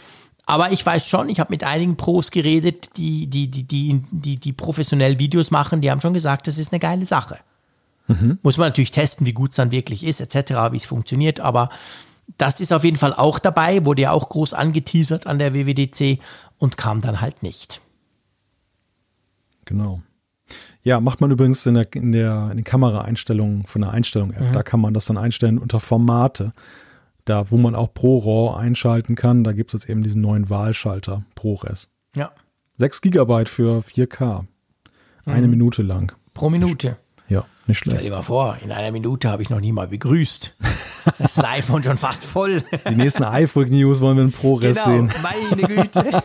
Aber ich weiß schon, ich habe mit einigen Pros geredet, die, die, die, die, die, die professionell Videos machen, die haben schon gesagt, das ist eine geile Sache. Mhm. Muss man natürlich testen, wie gut es dann wirklich ist, etc., wie es funktioniert, aber das ist auf jeden Fall auch dabei, wurde ja auch groß angeteasert an der WWDC und kam dann halt nicht. Genau. Ja, macht man übrigens in der, in der, in den Kameraeinstellungen von der Einstellung-App. Mhm. Da kann man das dann einstellen unter Formate da, wo man auch ProRAW einschalten kann, da gibt es jetzt eben diesen neuen Wahlschalter ProRes. Ja. 6 Gigabyte für 4K. Eine mhm. Minute lang. Pro Minute. Ja, nicht schlecht. Stell dir mal vor, in einer Minute habe ich noch nie mal begrüßt. Das [LAUGHS] iPhone schon fast voll. Die nächsten iPhone News wollen wir in ProRes genau, sehen. Meine Güte.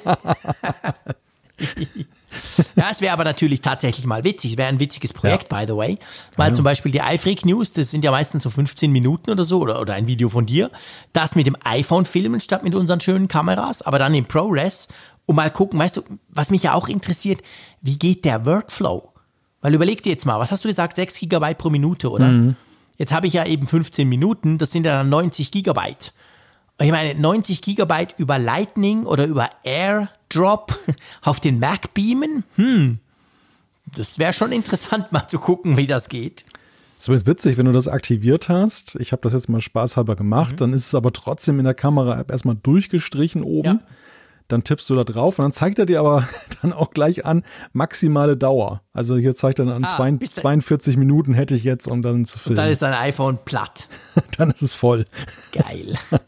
[LAUGHS] [LAUGHS] ja, es wäre aber natürlich tatsächlich mal witzig. Es wäre ein witziges Projekt, ja. by the way. Weil ja. zum Beispiel die iFreak News, das sind ja meistens so 15 Minuten oder so, oder, oder ein Video von dir, das mit dem iPhone filmen statt mit unseren schönen Kameras, aber dann in ProRes und mal gucken, weißt du, was mich ja auch interessiert, wie geht der Workflow? Weil überleg dir jetzt mal, was hast du gesagt, 6 Gigabyte pro Minute, oder? Mhm. Jetzt habe ich ja eben 15 Minuten, das sind ja dann 90 Gigabyte. Ich meine, 90 Gigabyte über Lightning oder über AirDrop [LAUGHS] auf den Mac beamen? Hm, das wäre schon interessant mal zu gucken, wie das geht. So ist witzig, wenn du das aktiviert hast. Ich habe das jetzt mal spaßhalber gemacht, mhm. dann ist es aber trotzdem in der Kamera-App erstmal durchgestrichen oben. Ja. Dann tippst du da drauf und dann zeigt er dir aber [LAUGHS] dann auch gleich an, maximale Dauer. Also hier zeigt er dann an ah, 42, 42 Minuten hätte ich jetzt, um dann zu filmen. Und dann ist dein iPhone platt. [LAUGHS] dann ist es voll. Geil. [LAUGHS]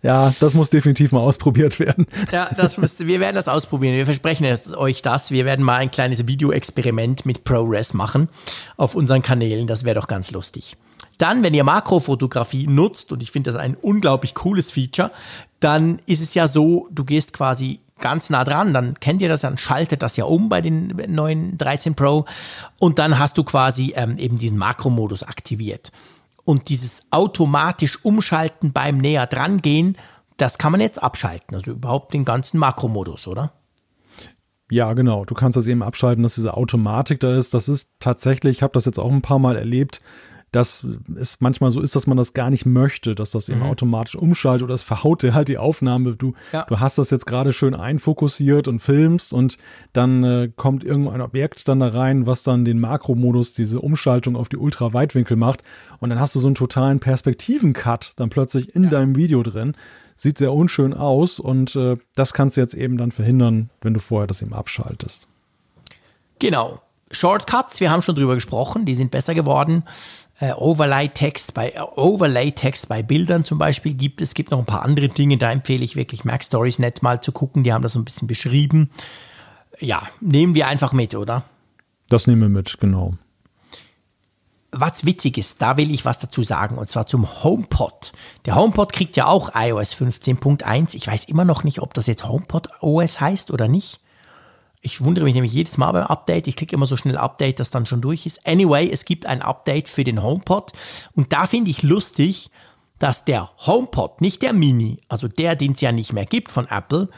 Ja, das muss definitiv mal ausprobiert werden. Ja, das müsste, wir werden das ausprobieren. Wir versprechen euch das. Wir werden mal ein kleines Videoexperiment mit ProRes machen auf unseren Kanälen. Das wäre doch ganz lustig. Dann, wenn ihr Makrofotografie nutzt, und ich finde das ein unglaublich cooles Feature, dann ist es ja so, du gehst quasi ganz nah dran, dann kennt ihr das, dann schaltet das ja um bei den neuen 13 Pro und dann hast du quasi ähm, eben diesen Makromodus aktiviert. Und dieses automatisch Umschalten beim näher dran gehen, das kann man jetzt abschalten. Also überhaupt den ganzen Makromodus, oder? Ja, genau. Du kannst das eben abschalten, dass diese Automatik da ist. Das ist tatsächlich, ich habe das jetzt auch ein paar Mal erlebt, dass es manchmal so ist, dass man das gar nicht möchte, dass das eben mhm. automatisch umschaltet oder es verhaut dir halt die Aufnahme. Du, ja. du hast das jetzt gerade schön einfokussiert und filmst und dann äh, kommt irgendein Objekt dann da rein, was dann den Makromodus, diese Umschaltung auf die Ultraweitwinkel macht und dann hast du so einen totalen Perspektiven-Cut dann plötzlich in ja. deinem Video drin. Sieht sehr unschön aus und äh, das kannst du jetzt eben dann verhindern, wenn du vorher das eben abschaltest. Genau. Shortcuts, wir haben schon drüber gesprochen, die sind besser geworden. Äh, Overlay-Text bei äh, Overlay-Text bei Bildern zum Beispiel gibt es. Es gibt noch ein paar andere Dinge, da empfehle ich wirklich Mac Stories Net mal zu gucken. Die haben das so ein bisschen beschrieben. Ja, nehmen wir einfach mit, oder? Das nehmen wir mit, genau. Was witzig ist, da will ich was dazu sagen, und zwar zum HomePod. Der HomePod kriegt ja auch iOS 15.1. Ich weiß immer noch nicht, ob das jetzt HomePod OS heißt oder nicht. Ich wundere mich nämlich jedes Mal beim Update. Ich klicke immer so schnell Update, dass dann schon durch ist. Anyway, es gibt ein Update für den HomePod. Und da finde ich lustig, dass der HomePod, nicht der Mini, also der, den es ja nicht mehr gibt von Apple,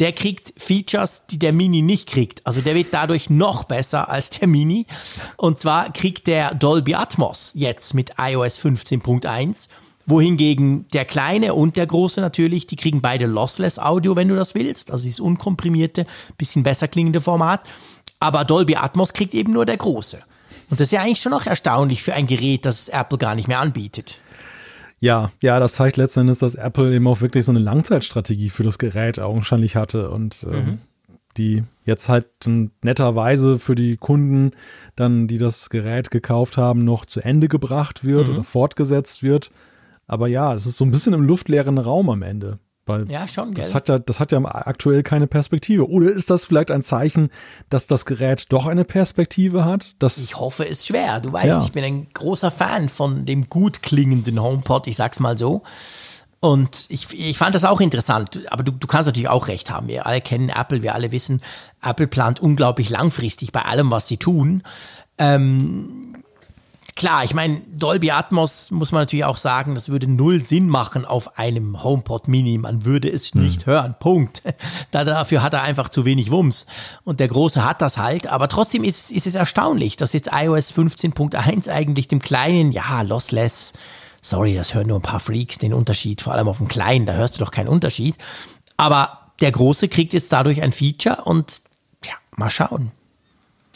der kriegt Features, die der Mini nicht kriegt. Also der wird dadurch noch besser als der Mini. Und zwar kriegt der Dolby Atmos jetzt mit iOS 15.1 wohingegen der kleine und der große natürlich, die kriegen beide Lossless Audio, wenn du das willst. Also dieses unkomprimierte, bisschen besser klingende Format. Aber Dolby Atmos kriegt eben nur der große. Und das ist ja eigentlich schon noch erstaunlich für ein Gerät, das Apple gar nicht mehr anbietet. Ja, ja, das zeigt letzten Endes, dass Apple eben auch wirklich so eine Langzeitstrategie für das Gerät augenscheinlich hatte und ähm, mhm. die jetzt halt netterweise für die Kunden dann, die das Gerät gekauft haben, noch zu Ende gebracht wird mhm. oder fortgesetzt wird. Aber ja, es ist so ein bisschen im luftleeren Raum am Ende. Weil ja, schon, gell? Das hat ja, das hat ja aktuell keine Perspektive. Oder ist das vielleicht ein Zeichen, dass das Gerät doch eine Perspektive hat? Dass ich hoffe, es ist schwer. Du weißt, ja. ich bin ein großer Fan von dem gut klingenden HomePod, ich sag's mal so. Und ich, ich fand das auch interessant, aber du, du kannst natürlich auch recht haben. Wir alle kennen Apple, wir alle wissen, Apple plant unglaublich langfristig bei allem, was sie tun. Ähm, klar, ich meine, Dolby Atmos muss man natürlich auch sagen, das würde null Sinn machen auf einem HomePod Mini. Man würde es hm. nicht hören. Punkt. [LAUGHS] Da, dafür hat er einfach zu wenig Wumms. Und der Große hat das halt. Aber trotzdem ist, ist es erstaunlich, dass jetzt iOS 15.1 eigentlich dem kleinen, ja, lossless, sorry, das hören nur ein paar Freaks, den Unterschied, vor allem auf dem kleinen, da hörst du doch keinen Unterschied. Aber der Große kriegt jetzt dadurch ein Feature und, ja, mal schauen.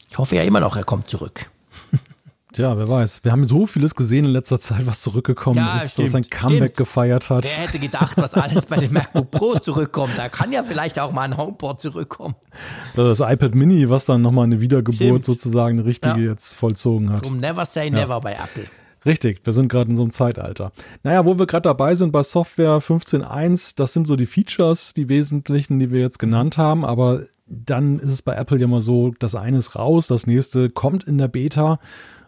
Ich hoffe ja immer noch, er kommt zurück. Tja, wer weiß. Wir haben so vieles gesehen in letzter Zeit, was zurückgekommen ja, ist, stimmt, was ein Comeback stimmt. gefeiert hat. Wer hätte gedacht, was alles bei den MacBook Pro zurückkommt? Da kann ja vielleicht auch mal ein HomePod zurückkommen. Das iPad Mini, was dann nochmal eine Wiedergeburt stimmt. sozusagen, eine richtige ja. jetzt vollzogen hat. Drum never say ja. never bei Apple. Richtig, wir sind gerade in so einem Zeitalter. Naja, wo wir gerade dabei sind bei Software 15.1, das sind so die Features, die wesentlichen, die wir jetzt genannt haben, aber dann ist es bei Apple ja mal so, das eine ist raus, das nächste kommt in der Beta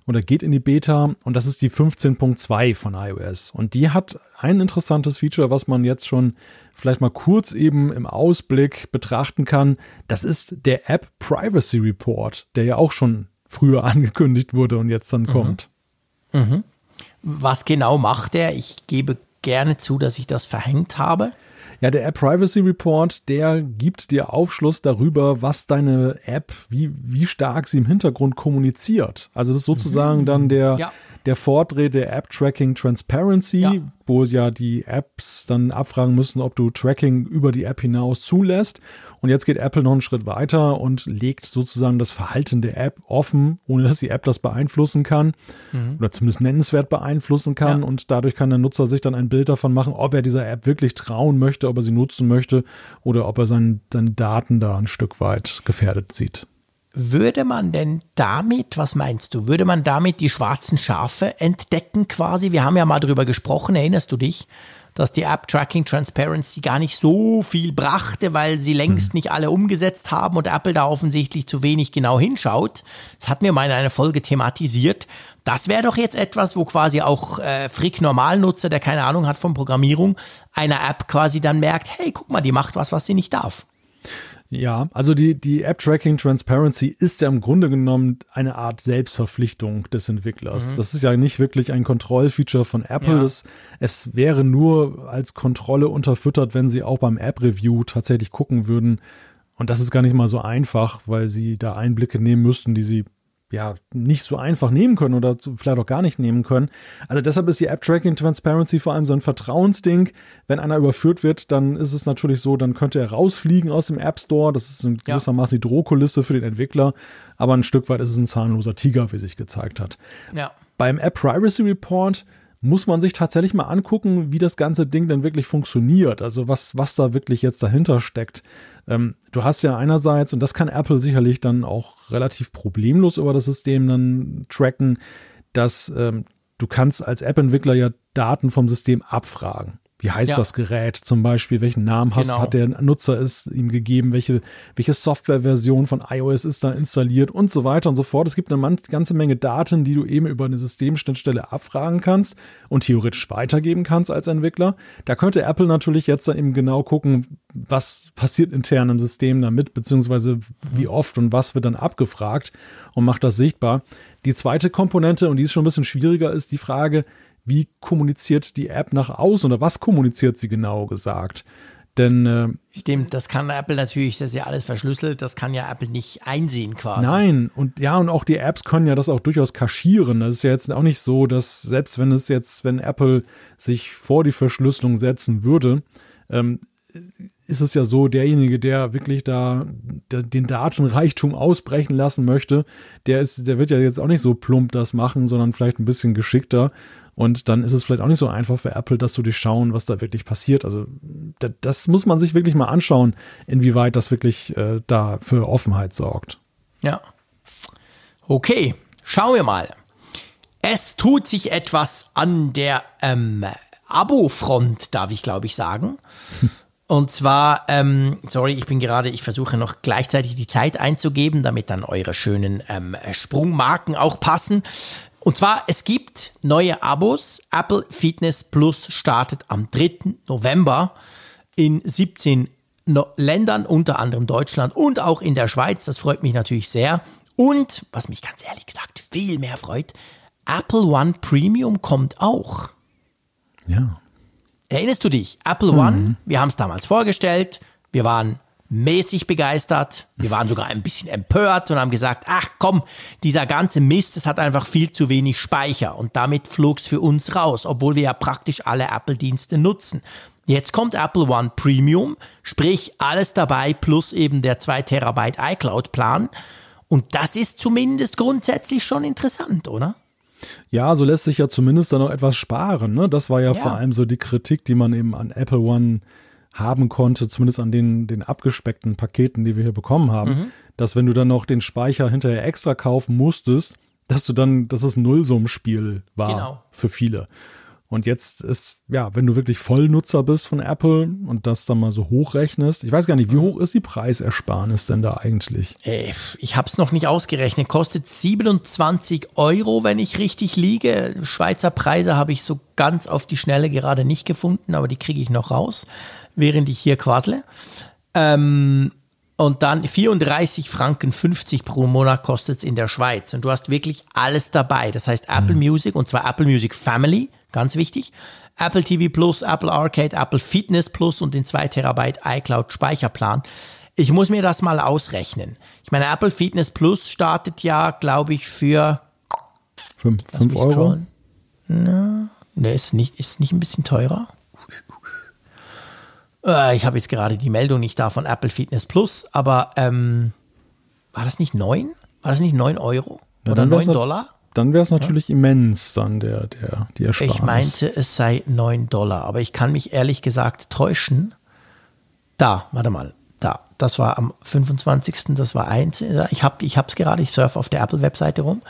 oder geht in die Beta und das ist die 15.2 von iOS. Und die hat ein interessantes Feature, was man jetzt schon vielleicht mal kurz eben im Ausblick betrachten kann. Das ist der App Privacy Report, der ja auch schon früher [LAUGHS] angekündigt wurde und jetzt dann mhm. kommt. Mhm. Was genau macht er? Ich gebe gerne zu, dass ich das verhängt habe. Ja, der App Privacy Report, der gibt dir Aufschluss darüber, was deine App, wie, wie stark sie im Hintergrund kommuniziert. Also das ist sozusagen mhm. dann der, ja. Der Vordreh der App Tracking Transparency, ja. wo ja die Apps dann abfragen müssen, ob du Tracking über die App hinaus zulässt. Und jetzt geht Apple noch einen Schritt weiter und legt sozusagen das Verhalten der App offen, ohne dass die App das beeinflussen kann mhm. oder zumindest nennenswert beeinflussen kann. Ja. Und dadurch kann der Nutzer sich dann ein Bild davon machen, ob er dieser App wirklich trauen möchte, ob er sie nutzen möchte oder ob er seine, seine Daten da ein Stück weit gefährdet sieht. Würde man denn damit, was meinst du, würde man damit die schwarzen Schafe entdecken quasi? Wir haben ja mal darüber gesprochen, erinnerst du dich? dass die App Tracking Transparency gar nicht so viel brachte, weil sie längst mhm. nicht alle umgesetzt haben und Apple da offensichtlich zu wenig genau hinschaut. Das hatten wir mal in einer Folge thematisiert. Das wäre doch jetzt etwas, wo quasi auch äh, Frick Normalnutzer, der keine Ahnung hat von Programmierung, einer App quasi dann merkt, hey, guck mal, die macht was, was sie nicht darf. Ja, also die, die App-Tracking Transparency ist ja im Grunde genommen eine Art Selbstverpflichtung des Entwicklers. Mhm. Das ist ja nicht wirklich ein Kontrollfeature von Apple. Ja. Es, es wäre nur als Kontrolle unterfüttert, wenn sie auch beim App-Review tatsächlich gucken würden. Und das ist gar nicht mal so einfach, weil sie da Einblicke nehmen müssten, die sie ja nicht so einfach nehmen können oder vielleicht auch gar nicht nehmen können. Also deshalb ist die App Tracking Transparency vor allem so ein Vertrauensding. Wenn einer überführt wird, dann ist es natürlich so, dann könnte er rausfliegen aus dem App Store. Das ist in gewissermaßen die Drohkulisse für den Entwickler. Aber ein Stück weit ist es ein zahnloser Tiger, wie sich gezeigt hat. Ja. Beim App Privacy Report muss man sich tatsächlich mal angucken, wie das ganze Ding denn wirklich funktioniert. Also was, was da wirklich jetzt dahinter steckt. Ähm, du hast ja einerseits, und das kann Apple sicherlich dann auch relativ problemlos über das System dann tracken, dass ähm, du kannst als App-Entwickler ja Daten vom System abfragen. Wie heißt ja. das Gerät zum Beispiel? Welchen Namen hast, genau. hat der Nutzer es ihm gegeben? Welche, welche Softwareversion von iOS ist da installiert und so weiter und so fort. Es gibt eine ganze Menge Daten, die du eben über eine Systemschnittstelle abfragen kannst und theoretisch weitergeben kannst als Entwickler. Da könnte Apple natürlich jetzt eben genau gucken, was passiert intern im System damit, beziehungsweise wie oft und was wird dann abgefragt und macht das sichtbar. Die zweite Komponente, und die ist schon ein bisschen schwieriger, ist die Frage, wie kommuniziert die App nach außen oder was kommuniziert sie genau gesagt? Denn äh, stimmt, das kann Apple natürlich, das ist ja alles verschlüsselt, das kann ja Apple nicht einsehen quasi. Nein, und ja, und auch die Apps können ja das auch durchaus kaschieren. Das ist ja jetzt auch nicht so, dass selbst wenn es jetzt, wenn Apple sich vor die Verschlüsselung setzen würde, ähm, ist es ja so, derjenige, der wirklich da der, den Datenreichtum ausbrechen lassen möchte, der ist, der wird ja jetzt auch nicht so plump das machen, sondern vielleicht ein bisschen geschickter. Und dann ist es vielleicht auch nicht so einfach für Apple, dass du dich schauen, was da wirklich passiert. Also das, das muss man sich wirklich mal anschauen, inwieweit das wirklich äh, da für Offenheit sorgt. Ja. Okay, schauen wir mal. Es tut sich etwas an der ähm, Abo-Front, darf ich glaube ich sagen. [LAUGHS] Und zwar, ähm, sorry, ich bin gerade, ich versuche noch gleichzeitig die Zeit einzugeben, damit dann eure schönen ähm, Sprungmarken auch passen. Und zwar, es gibt neue Abos. Apple Fitness Plus startet am 3. November in 17 no Ländern, unter anderem Deutschland und auch in der Schweiz. Das freut mich natürlich sehr. Und, was mich ganz ehrlich gesagt viel mehr freut, Apple One Premium kommt auch. Ja. Erinnerst du dich? Apple mhm. One, wir haben es damals vorgestellt. Wir waren mäßig begeistert. Wir waren sogar ein bisschen empört und haben gesagt, ach komm, dieser ganze Mist, es hat einfach viel zu wenig Speicher und damit flog es für uns raus, obwohl wir ja praktisch alle Apple-Dienste nutzen. Jetzt kommt Apple One Premium, sprich alles dabei plus eben der 2 Terabyte iCloud-Plan. Und das ist zumindest grundsätzlich schon interessant, oder? Ja, so lässt sich ja zumindest dann noch etwas sparen. Ne? Das war ja, ja, vor allem so die Kritik, die man eben an Apple One haben konnte, zumindest an den, den abgespeckten Paketen, die wir hier bekommen haben, mhm. dass wenn du dann noch den Speicher hinterher extra kaufen musstest, dass du dann, dass es ein Nullsummenspiel war genau. für viele. Und jetzt ist, ja, wenn du wirklich Vollnutzer bist von Apple und das dann mal so hochrechnest, ich weiß gar nicht, wie hoch ist die Preisersparnis denn da eigentlich? Ich habe es noch nicht ausgerechnet. Kostet 27 Euro, wenn ich richtig liege. Schweizer Preise habe ich so ganz auf die Schnelle gerade nicht gefunden, aber die kriege ich noch raus während ich hier quassle. Ähm, und dann 34 Franken 50 pro Monat kostet es in der Schweiz. Und du hast wirklich alles dabei. Das heißt Apple mhm. Music und zwar Apple Music Family, ganz wichtig. Apple TV Plus, Apple Arcade, Apple Fitness Plus und den 2 Terabyte iCloud Speicherplan. Ich muss mir das mal ausrechnen. Ich meine, Apple Fitness Plus startet ja, glaube ich, für 5 Euro. Na, ne, ist nicht, ist nicht ein bisschen teurer. Äh, ich habe jetzt gerade die Meldung nicht da von Apple Fitness Plus, aber ähm, war das nicht 9? War das nicht 9 Euro? Ja, Oder dann 9 wär's nat- Dollar? Dann wäre es natürlich immens, dann der, der, die Ersparnis. Ich meinte, es sei 9 Dollar, aber ich kann mich ehrlich gesagt täuschen. Da, warte mal, da. Das war am 25. Das war eins. Ich habe es gerade, ich surfe auf der Apple-Webseite rum.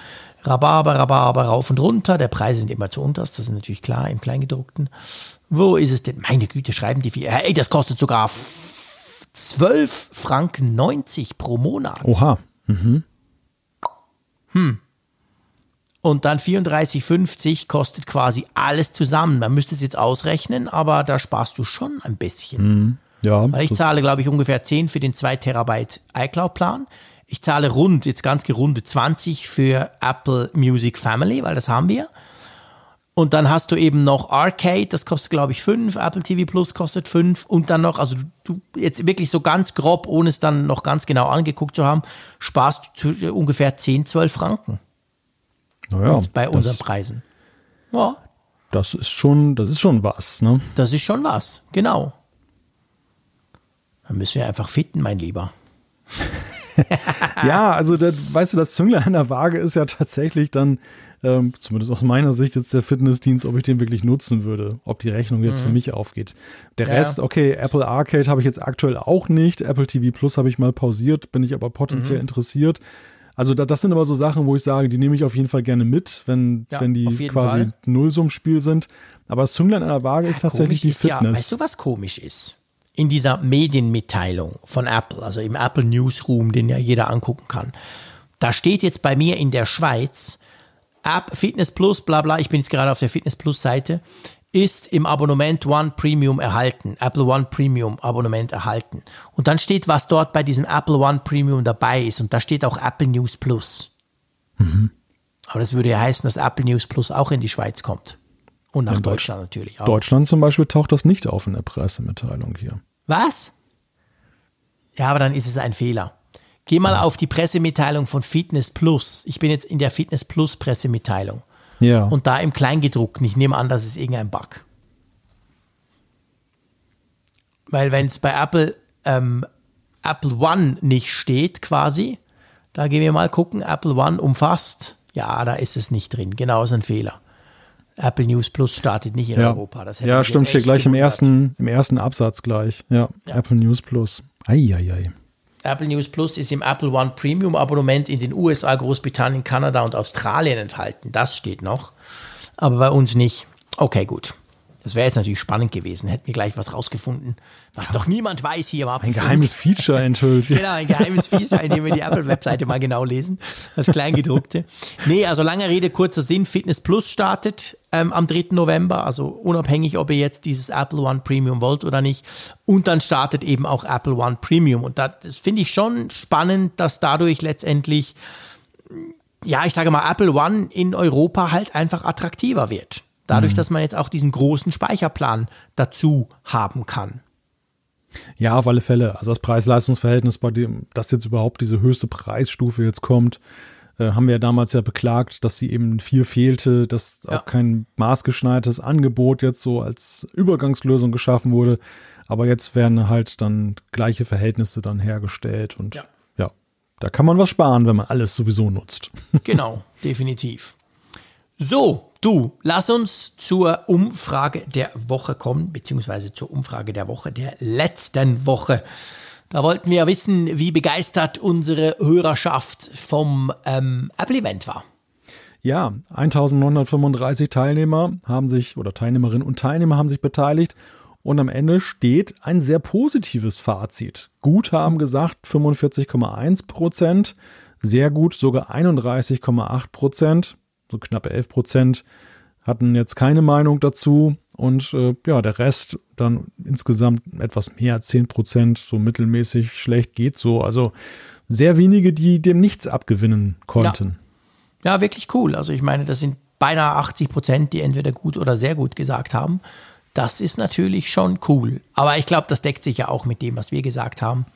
Rhabarber, Rhabarber, rauf und runter. Der Preise sind immer zu unterst, das ist natürlich klar im Kleingedruckten. Wo ist es denn? Meine Güte, schreiben die viel. Ey, das kostet sogar 12 Franken 90 pro Monat. Oha. Und dann 34,50 kostet quasi alles zusammen. Man müsste es jetzt ausrechnen, aber da sparst du schon ein bisschen. Ja, Weil ich zahle, glaube ich, ungefähr 10 für den 2 Terabyte iCloud-Plan. Ich zahle rund, jetzt ganz gerundet, 20 für Apple Music Family, weil das haben wir. Und dann hast du eben noch Arcade, das kostet, glaube ich, 5. Apple TV Plus kostet 5. Und dann noch, also du jetzt wirklich so ganz grob, ohne es dann noch ganz genau angeguckt zu haben, sparst du äh, ungefähr 10, 12 Franken naja, bei unseren das, Preisen. Ja, das ist schon, das ist schon was, ne? das ist schon was, genau. Dann müssen wir einfach fitten, mein Lieber. [LAUGHS] Ja, also da, weißt du, das Zünglein an der Waage ist ja tatsächlich dann, ähm, zumindest aus meiner Sicht jetzt der Fitnessdienst, ob ich den wirklich nutzen würde, ob die Rechnung jetzt für mich aufgeht. Der Mhm. Ja. Rest, okay, Apple Arcade habe ich jetzt aktuell auch nicht, Apple TV Plus habe ich mal pausiert, bin ich aber Mhm. potenziell interessiert. Also da, das sind aber so Sachen, wo ich sage, die nehme ich auf jeden Fall gerne mit, wenn, Ja, wenn die quasi. Nullsummspiel sind. Aber das Zünglein an der Waage ist tatsächlich die ist ja, Fitness. weißt du, was komisch ist? In dieser Medienmitteilung von Apple, also im Apple Newsroom, den ja jeder angucken kann, da steht jetzt bei mir in der Schweiz, App Fitness Plus, bla bla, ich bin jetzt gerade auf der Fitness Plus Seite, ist im Abonnement One Premium erhalten, Apple One Premium Abonnement erhalten. Und dann steht, was dort bei diesem Apple One Premium dabei ist. Und da steht auch Apple News Plus. Aber das würde ja heißen, dass Apple News Plus auch in die Schweiz kommt. Und nach Deutschland natürlich auch. Deutschland zum Beispiel taucht das nicht auf in der Pressemitteilung hier. Was? Ja, aber dann ist es ein Fehler. Geh mal auf die Pressemitteilung von Fitness Plus. Ich bin jetzt in der Fitness Plus Pressemitteilung. Ja. Und da im Kleingedruckten. Ich nehme an, das ist irgendein Bug. Weil wenn es bei Apple ähm, Apple One nicht steht quasi, da gehen wir mal gucken, Apple One umfasst, ja, da ist es nicht drin. Genau, ist ein Fehler. Apple News Plus startet nicht in ja, Europa. Das ja stimmt, hier gleich im ersten, im ersten Absatz gleich. Ja, Apple News Plus. Eieiei. Apple News Plus ist im Apple One Premium Abonnement in den USA, Großbritannien, Kanada und Australien enthalten. Das steht noch. Aber bei uns nicht. Okay, gut. Das wäre jetzt natürlich spannend gewesen. Hätten wir gleich was rausgefunden, was doch niemand weiß hier im Ein Apfelfunk. geheimes Feature enthüllt. Genau, ein geheimes Feature, in dem wir die Apple-Webseite mal genau lesen. Das Kleingedruckte. Nee, also lange Rede, kurzer Sinn. Fitness Plus startet ähm, am 3. November, also unabhängig, ob ihr jetzt dieses Apple One Premium wollt oder nicht. Und dann startet eben auch Apple One Premium. Und das, das finde ich schon spannend, dass dadurch letztendlich, ja, ich sage mal, Apple One in Europa halt einfach attraktiver wird. Dadurch, dass man jetzt auch diesen großen Speicherplan dazu haben kann. Ja, auf alle Fälle. Also das Preis-Leistungs-Verhältnis, bei dem, dass jetzt überhaupt diese höchste Preisstufe jetzt kommt, äh, haben wir ja damals ja beklagt, dass sie eben viel fehlte, dass Ja. auch kein maßgeschneidertes Angebot jetzt so als Übergangslösung geschaffen wurde. Aber jetzt werden halt dann gleiche Verhältnisse dann hergestellt und Ja. ja, da kann man was sparen, wenn man alles sowieso nutzt. [LAUGHS] Genau, definitiv. So, du, lass uns zur Umfrage der Woche kommen, beziehungsweise zur Umfrage der Woche, der letzten Woche. Da wollten wir wissen, wie begeistert unsere Hörerschaft vom ähm, Apple-Event war. Ja, 1935 Teilnehmer haben sich oder Teilnehmerinnen und Teilnehmer haben sich beteiligt und am Ende steht ein sehr positives Fazit. Gut haben gesagt 45,1 Prozent, sehr gut sogar 31,8 Prozent, so knappe 11 Prozent hatten jetzt keine Meinung dazu und äh, ja, der Rest dann insgesamt etwas mehr, 10 Prozent, so mittelmäßig schlecht geht so. Also sehr wenige, die dem nichts abgewinnen konnten. Ja, wirklich cool. Also ich meine, das sind beinahe 80 Prozent, die entweder gut oder sehr gut gesagt haben. Das ist natürlich schon cool. Aber ich glaube, das deckt sich ja auch mit dem, was wir gesagt haben.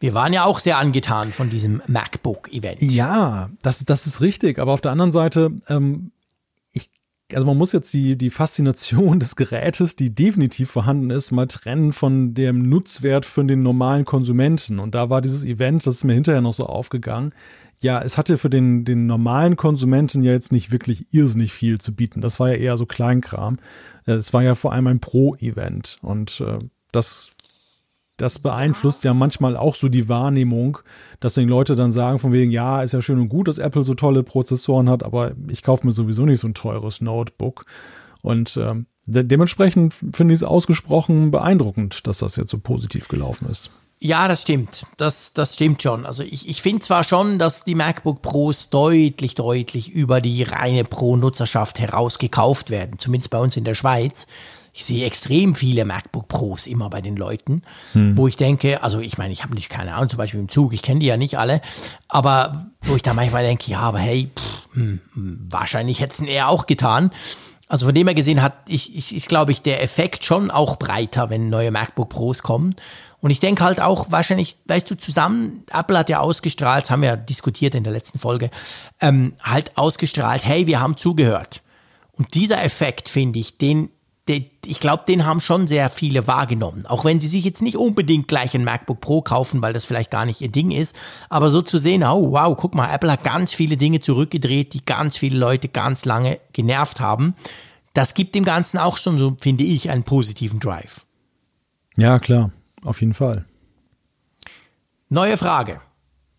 Wir waren ja auch sehr angetan von diesem MacBook-Event. Ja, das, das ist richtig. Aber auf der anderen Seite, ähm, ich also man muss jetzt die, die Faszination [LAUGHS] des Gerätes, die definitiv vorhanden ist, mal trennen von dem Nutzwert für den normalen Konsumenten. Und da war dieses Event, das ist mir hinterher noch so aufgegangen. Ja, es hatte für den, den normalen Konsumenten ja jetzt nicht wirklich irrsinnig viel zu bieten. Das war ja eher so Kleinkram. Äh, es war ja vor allem ein Pro-Event. Und äh, das das beeinflusst ja manchmal auch so die Wahrnehmung, dass die Leute dann sagen von wegen, ja, ist ja schön und gut, dass Apple so tolle Prozessoren hat, aber ich kaufe mir sowieso nicht so ein teures Notebook. Und ähm, de dementsprechend finde ich es ausgesprochen beeindruckend, dass das jetzt so positiv gelaufen ist. Ja, das stimmt. Das, das stimmt schon. Also ich, ich finde zwar schon, dass die MacBook Pros deutlich, deutlich über die reine Pro-Nutzerschaft herausgekauft werden, zumindest bei uns in der Schweiz ich sehe extrem viele MacBook Pros immer bei den Leuten, hm. wo ich denke, also ich meine, ich habe natürlich keine Ahnung, zum Beispiel im Zug, ich kenne die ja nicht alle, aber wo ich da manchmal denke, ja, aber hey, pff, hm, hm, wahrscheinlich hätte es er auch getan. Also von dem her gesehen hat, ich, ich, ist, glaube ich, der Effekt schon auch breiter, wenn neue MacBook Pros kommen. Und ich denke halt auch wahrscheinlich, weißt du, zusammen, Apple hat ja ausgestrahlt, haben wir ja diskutiert in der letzten Folge, ähm, halt ausgestrahlt, hey, wir haben zugehört. Und dieser Effekt, finde ich, den ich glaube, den haben schon sehr viele wahrgenommen. Auch wenn sie sich jetzt nicht unbedingt gleich ein MacBook Pro kaufen, weil das vielleicht gar nicht ihr Ding ist. Aber so zu sehen, oh wow, guck mal, Apple hat ganz viele Dinge zurückgedreht, die ganz viele Leute ganz lange genervt haben. Das gibt dem Ganzen auch schon so, finde ich, einen positiven Drive. Ja, klar, auf jeden Fall. Neue Frage.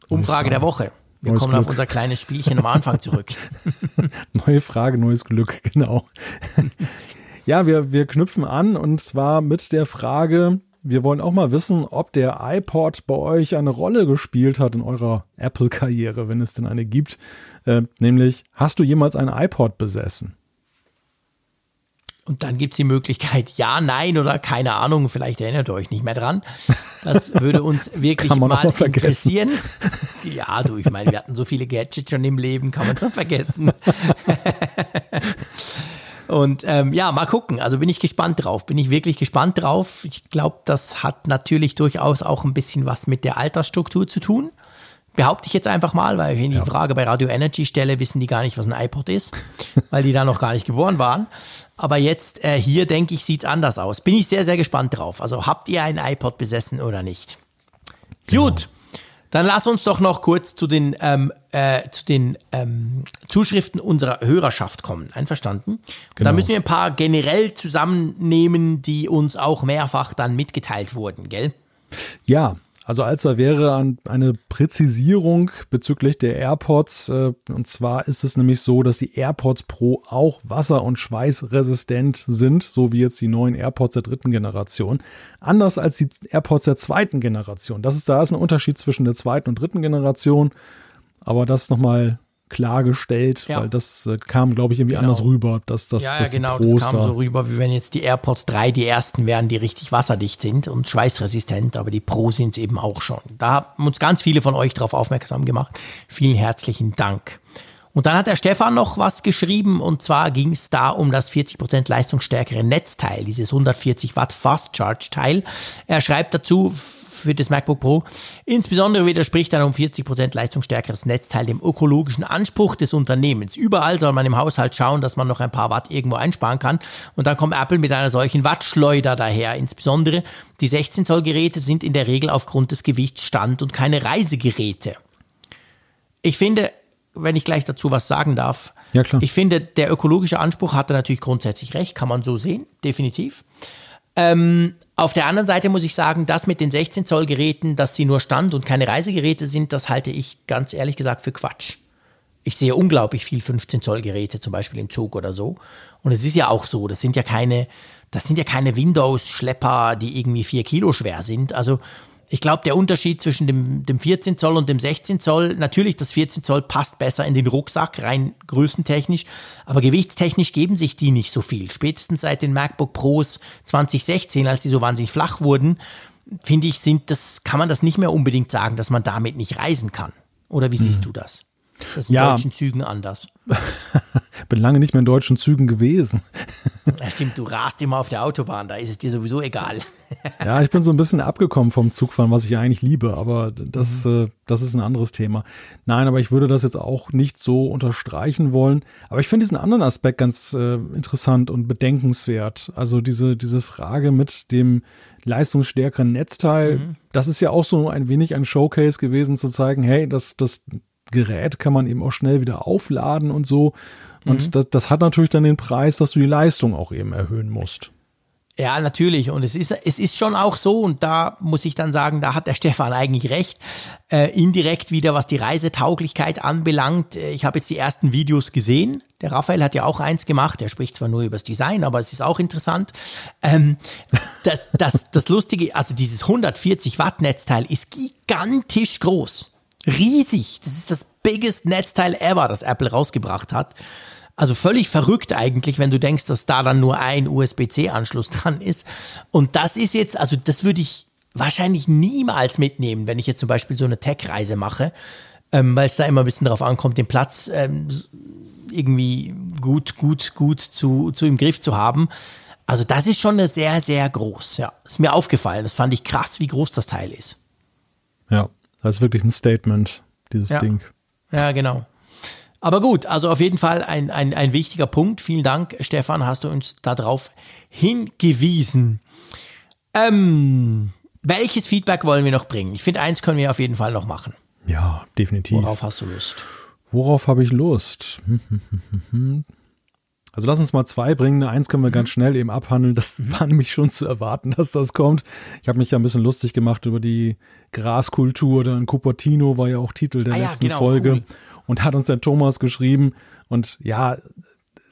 Umfrage der Woche. Wir neues kommen Glück. auf unser kleines Spielchen am Anfang zurück. [LAUGHS] Neue Frage, neues Glück, [LAUGHS] genau. Ja, wir, wir knüpfen an und zwar mit der Frage, wir wollen auch mal wissen, ob der iPod bei euch eine Rolle gespielt hat in eurer Apple-Karriere, wenn es denn eine gibt. Äh, nämlich, hast du jemals einen iPod besessen? Und dann gibt es die Möglichkeit, ja, nein oder keine Ahnung, vielleicht erinnert ihr euch nicht mehr dran. Das würde uns [LAUGHS] wirklich mal, mal interessieren. [LAUGHS] Ja, du, ich meine, wir hatten so viele Gadgets schon im Leben, kann man schon vergessen. [LAUGHS] Und ähm, ja, mal gucken. Also bin ich gespannt drauf. Bin ich wirklich gespannt drauf. Ich glaube, das hat natürlich durchaus auch ein bisschen was mit der Altersstruktur zu tun. Behaupte ich jetzt einfach mal, weil wenn ich ja. die Frage bei Radio Energy stelle, wissen die gar nicht, was ein iPod ist, [LAUGHS] weil die da noch gar nicht geboren waren. Aber jetzt äh, hier, denke ich, sieht es anders aus. Bin ich sehr, sehr gespannt drauf. Also habt ihr ein iPod besessen oder nicht? Genau. Gut. Dann lass uns doch noch kurz zu den, ähm, äh, zu den ähm, Zuschriften unserer Hörerschaft kommen. Einverstanden? Genau. Da müssen wir ein paar generell zusammennehmen, die uns auch mehrfach dann mitgeteilt wurden, gell? Ja, also als da wäre eine Präzisierung bezüglich der AirPods. Äh, und zwar ist es nämlich so, dass die AirPods Pro auch wasser- und schweißresistent sind, so wie jetzt die neuen AirPods der dritten Generation. Anders als die AirPods der zweiten Generation. Das ist, da ist ein Unterschied zwischen der zweiten und dritten Generation. Aber das nochmal klargestellt, ja. weil das äh, kam, glaube ich, irgendwie genau. anders rüber. Dass, dass, ja, dass ja genau, das kam so rüber, wie wenn jetzt die AirPods 3 die ersten wären, die richtig wasserdicht sind und schweißresistent, aber die Pro sind es eben auch schon. Da haben uns ganz viele von euch darauf aufmerksam gemacht. Vielen herzlichen Dank. Und dann hat der Stefan noch was geschrieben und zwar ging es da um das 40% leistungsstärkere Netzteil, dieses 140 Watt Fast Charge Teil. Er schreibt dazu, für das MacBook Pro. Insbesondere widerspricht ein um 40% leistungsstärkeres Netzteil dem ökologischen Anspruch des Unternehmens. Überall soll man im Haushalt schauen, dass man noch ein paar Watt irgendwo einsparen kann. Und dann kommt Apple mit einer solchen Wattschleuder daher. Insbesondere die 16 Zoll Geräte sind in der Regel aufgrund des Gewichts Stand und keine Reisegeräte. Ich finde, wenn ich gleich dazu was sagen darf, ja, ich finde, der ökologische Anspruch hat er natürlich grundsätzlich recht, kann man so sehen, definitiv. Ähm, auf der anderen Seite muss ich sagen, das mit den 16 Zoll Geräten, dass sie nur Stand- und keine Reisegeräte sind, das halte ich ganz ehrlich gesagt für Quatsch. Ich sehe unglaublich viel 15 Zoll Geräte, zum Beispiel im Zug oder so. Und es ist ja auch so, das sind ja keine, das sind ja keine Windows-Schlepper, die irgendwie vier Kilo schwer sind. Also ich glaube, der Unterschied zwischen dem, dem 14 Zoll und dem 16 Zoll, natürlich, das 14 Zoll passt besser in den Rucksack, rein größentechnisch, aber gewichtstechnisch geben sich die nicht so viel. Spätestens seit den MacBook Pros 2016, als die so wahnsinnig flach wurden, finde ich, sind das, kann man das nicht mehr unbedingt sagen, dass man damit nicht reisen kann. Oder wie siehst mhm. du das? Ist das in Ja. deutschen Zügen anders? [LAUGHS] Bin lange nicht mehr in deutschen Zügen gewesen. Ja, stimmt, du rast immer auf der Autobahn, da ist es dir sowieso egal. [LAUGHS] Ja, ich bin so ein bisschen abgekommen vom Zugfahren, was ich eigentlich liebe, aber das, Mhm. äh, das ist ein anderes Thema. Nein, aber ich würde das jetzt auch nicht so unterstreichen wollen. Aber ich finde diesen anderen Aspekt ganz äh, interessant und bedenkenswert. Also diese, diese Frage mit dem leistungsstärkeren Netzteil, Mhm. das ist ja auch so ein wenig ein Showcase gewesen, zu zeigen, hey, das, das Gerät kann man eben auch schnell wieder aufladen und so. Und Mhm. das, das hat natürlich dann den Preis, dass du die Leistung auch eben erhöhen musst. Ja, natürlich. Und es ist, es ist schon auch so, und da muss ich dann sagen, da hat der [LAUGHS] Stefan eigentlich recht. Äh, indirekt wieder, was die Reisetauglichkeit anbelangt. Äh, Ich habe jetzt die ersten Videos gesehen. Der Raphael hat ja auch eins gemacht. Der spricht zwar nur über das Design, aber es ist auch interessant. Ähm, [LAUGHS] das, das, das Lustige, also dieses 140 Watt Netzteil ist gigantisch groß. Riesig. Das ist das biggest Netzteil ever, das Apple rausgebracht hat. Also völlig verrückt eigentlich, wenn du denkst, dass da dann nur ein USB-C-Anschluss [LAUGHS] dran ist. Und das ist jetzt, also das würde ich wahrscheinlich niemals mitnehmen, wenn ich jetzt zum Beispiel so eine Tech-Reise mache, ähm, weil es da immer ein bisschen darauf ankommt, den Platz ähm, irgendwie gut, gut, gut zu, zu im Griff zu haben. Also das ist schon sehr, sehr groß. Ja, ist mir aufgefallen. Das fand ich krass, wie groß das Teil ist. Ja, das ist wirklich ein Statement, dieses Ja. Ding. Ja, genau. Aber gut, also auf jeden Fall ein, ein, ein wichtiger Punkt. Vielen Dank, Stefan, hast du uns darauf hingewiesen. Ähm, welches Feedback wollen wir noch bringen? Ich finde, eins können wir auf jeden Fall noch machen. Ja, definitiv. Worauf hast du Lust? Worauf habe ich Lust? Also lass uns mal zwei bringen. Eins können wir ganz Mhm. schnell eben abhandeln. Das war nämlich schon zu erwarten, [LAUGHS] dass das kommt. Ich habe mich ja ein bisschen lustig gemacht über die Graskultur. Da in Cupertino war ja auch Titel der Ah ja, letzten genau, Folge. cool. Und hat uns der Thomas geschrieben. Und ja,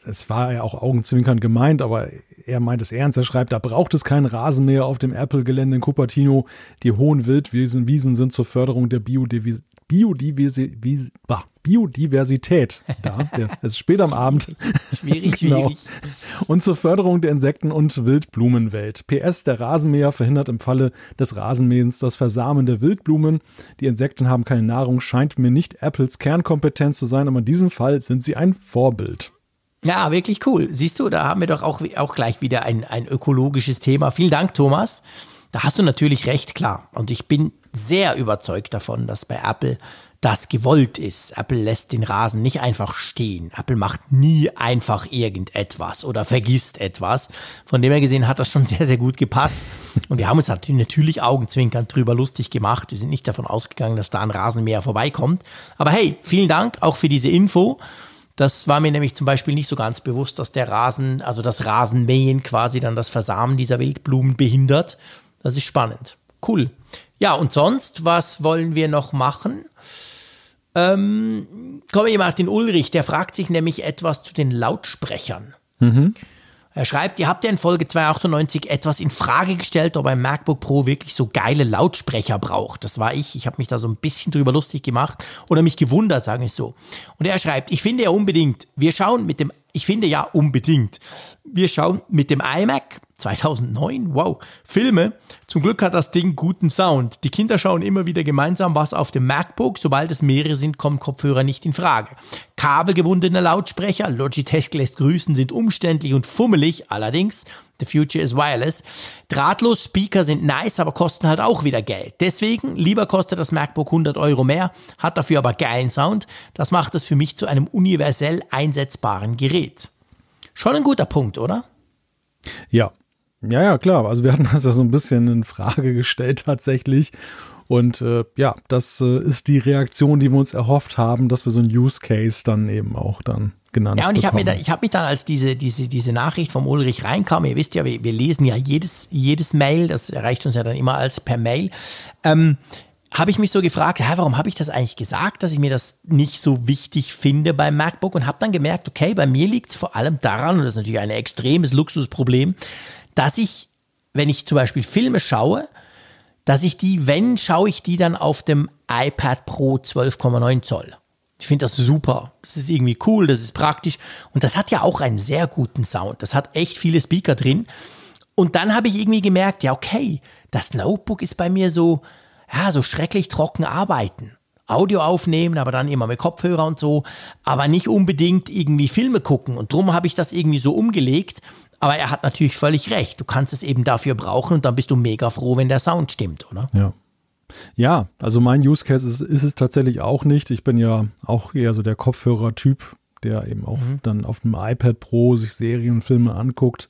es war ja auch augenzwinkernd gemeint, aber er meint es ernst. Er schreibt, da braucht es keinen Rasenmäher auf dem Apple-Gelände in Cupertino. Die hohen Wildwiesen Wiesen sind zur Förderung der Biodiversität. Biodiversi Biodiversität da. Es ist spät am Abend. [LAUGHS] Schwierig, Genau. schwierig. Und zur Förderung der Insekten- und Wildblumenwelt. PS, der Rasenmäher verhindert im Falle des Rasenmähens das Versamen der Wildblumen. Die Insekten haben keine Nahrung, scheint mir nicht Apples Kernkompetenz zu sein, aber in diesem Fall sind sie ein Vorbild. Ja, wirklich cool. Siehst du, da haben wir doch auch, auch gleich wieder ein, ein ökologisches Thema. Vielen Dank, Thomas. Da hast du natürlich recht, klar. Und ich bin sehr überzeugt davon, dass bei Apple das gewollt ist. Apple lässt den Rasen nicht einfach stehen. Apple macht nie einfach irgendetwas oder vergisst etwas. Von dem her gesehen hat das schon [LAUGHS] sehr, sehr gut gepasst. Und wir haben uns natürlich, augenzwinkernd drüber lustig gemacht. Wir sind nicht davon ausgegangen, dass da ein Rasenmäher vorbeikommt. Aber hey, vielen Dank auch für diese Info. Das war mir nämlich zum Beispiel nicht so ganz bewusst, dass der Rasen, also das Rasenmähen quasi dann das Versamen dieser Wildblumen behindert. Das ist spannend. Cool. Ja, und sonst, was wollen wir noch machen? Ähm, komme ich Martin Ulrich, der fragt sich nämlich etwas zu den Lautsprechern. Er schreibt, ihr habt ja in Folge 298 etwas in Frage gestellt, ob ein MacBook Pro wirklich so geile Lautsprecher braucht. Das war ich. Ich habe mich da so ein bisschen drüber lustig gemacht oder mich gewundert, sagen es so. Und er schreibt, ich finde ja unbedingt, wir schauen mit dem, ich finde ja unbedingt, wir schauen mit dem iMac 2009, wow, Filme. Zum Glück hat das Ding guten Sound. Die Kinder schauen immer wieder gemeinsam was auf dem MacBook. Sobald es mehrere sind, kommen Kopfhörer nicht in Frage. Kabelgebundene Lautsprecher, Logitech lässt grüßen, sind umständlich und fummelig. Allerdings, the future is wireless. Drahtlos Speaker sind nice, aber kosten halt auch wieder Geld. Deswegen, lieber kostet das MacBook 100 Euro mehr, hat dafür aber geilen Sound. Das macht es für mich zu einem universell einsetzbaren Gerät. Schon ein guter Punkt, oder? Ja. Ja, ja, klar. Also wir hatten das ja so ein bisschen in Frage gestellt tatsächlich. Und äh, ja, das äh, ist die Reaktion, die wir uns erhofft haben, dass wir so ein Use Case dann eben auch dann genannt Ja, und ich habe hab mich dann, als diese, diese, diese Nachricht vom Ulrich reinkam, ihr wisst ja, wir, wir lesen ja jedes, jedes Mail, das erreicht uns ja dann immer als per Mail, ähm, habe ich mich so gefragt, hä, warum habe ich das eigentlich gesagt, dass ich mir das nicht so wichtig finde beim MacBook und habe dann gemerkt, okay, bei mir liegt es vor allem daran, und das ist natürlich ein extremes Luxusproblem, dass ich, wenn ich zum Beispiel Filme schaue, dass ich die, wenn, schaue ich die dann auf dem iPad Pro 12,9 Zoll. Ich finde das super. Das ist irgendwie cool, das ist praktisch. Und das hat ja auch einen sehr guten Sound. Das hat echt viele Speaker drin. Und dann habe ich irgendwie gemerkt, ja, okay, das Notebook ist bei mir so, ja, so schrecklich trocken arbeiten. Audio aufnehmen, aber dann immer mit Kopfhörer und so, aber nicht unbedingt irgendwie Filme gucken. Und drum habe ich das irgendwie so umgelegt. Aber er hat natürlich völlig recht. Du kannst es eben dafür brauchen und dann bist du mega froh, wenn der Sound stimmt, oder? Ja. Ja, also mein Use Case ist, ist es tatsächlich auch nicht. Ich bin ja auch eher so der Kopfhörer-Typ, der eben auch mhm. dann auf dem iPad Pro sich Serien und Filme anguckt,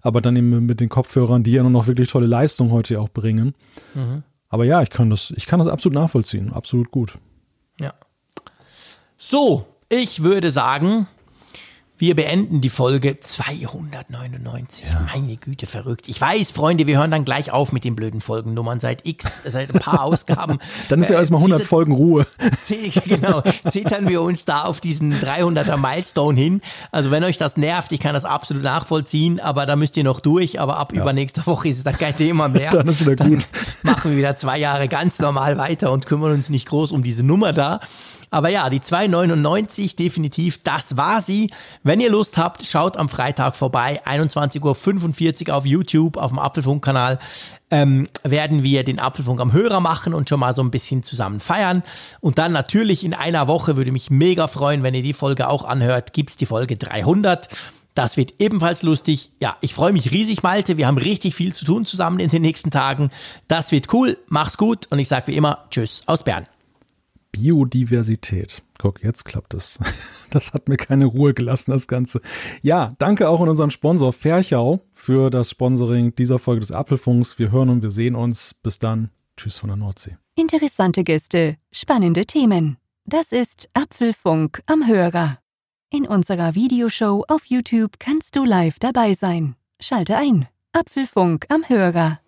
aber dann eben mit den Kopfhörern, die ja noch wirklich tolle Leistung heute auch bringen. Mhm. Aber ja, ich kann das, ich kann das absolut nachvollziehen, absolut gut. Ja. So, ich würde sagen, wir beenden die Folge 299. Ja. Meine Güte, verrückt. Ich weiß, Freunde, wir hören dann gleich auf mit den blöden Folgennummern seit X, seit ein paar [LAUGHS] Ausgaben. dann ist ja erstmal 100 Folgen Ruhe. [LAUGHS] genau, zittern wir uns da auf diesen 300er Milestone hin. Also wenn euch das nervt, ich kann das absolut nachvollziehen, aber da müsst ihr noch durch. Aber ab ja. übernächster Woche ist es dann kein Thema [LAUGHS] mehr. dann ist wieder gut. Dann machen wir wieder zwei Jahre ganz normal weiter und kümmern uns nicht groß um diese Nummer da. Aber ja, die 2,99 definitiv, das war sie. Wenn ihr Lust habt, schaut am Freitag vorbei, 21.45 Uhr auf YouTube, auf dem Apfelfunk-Kanal. Ähm, werden wir den Apfelfunk am Hörer machen und schon mal so ein bisschen zusammen feiern. Und dann natürlich in einer Woche würde mich mega freuen, wenn ihr die Folge auch anhört, gibt es die Folge 300. Das wird ebenfalls lustig. Ja, ich freue mich riesig, Malte. Wir haben richtig viel zu tun zusammen in den nächsten Tagen. Das wird cool. Mach's gut und ich sage wie immer Tschüss aus Bern. Biodiversität. Guck, jetzt klappt es. [LAUGHS] Das hat mir keine Ruhe gelassen, das Ganze. Ja, danke auch an unseren Sponsor Ferchau für das Sponsoring dieser Folge des Apfelfunks. Wir hören und wir sehen uns. Bis dann. Tschüss von der Nordsee. Interessante Gäste, spannende Themen. Das ist Apfelfunk am Hörer. In unserer Videoshow auf YouTube kannst du live dabei sein. Schalte ein. Apfelfunk am Hörer.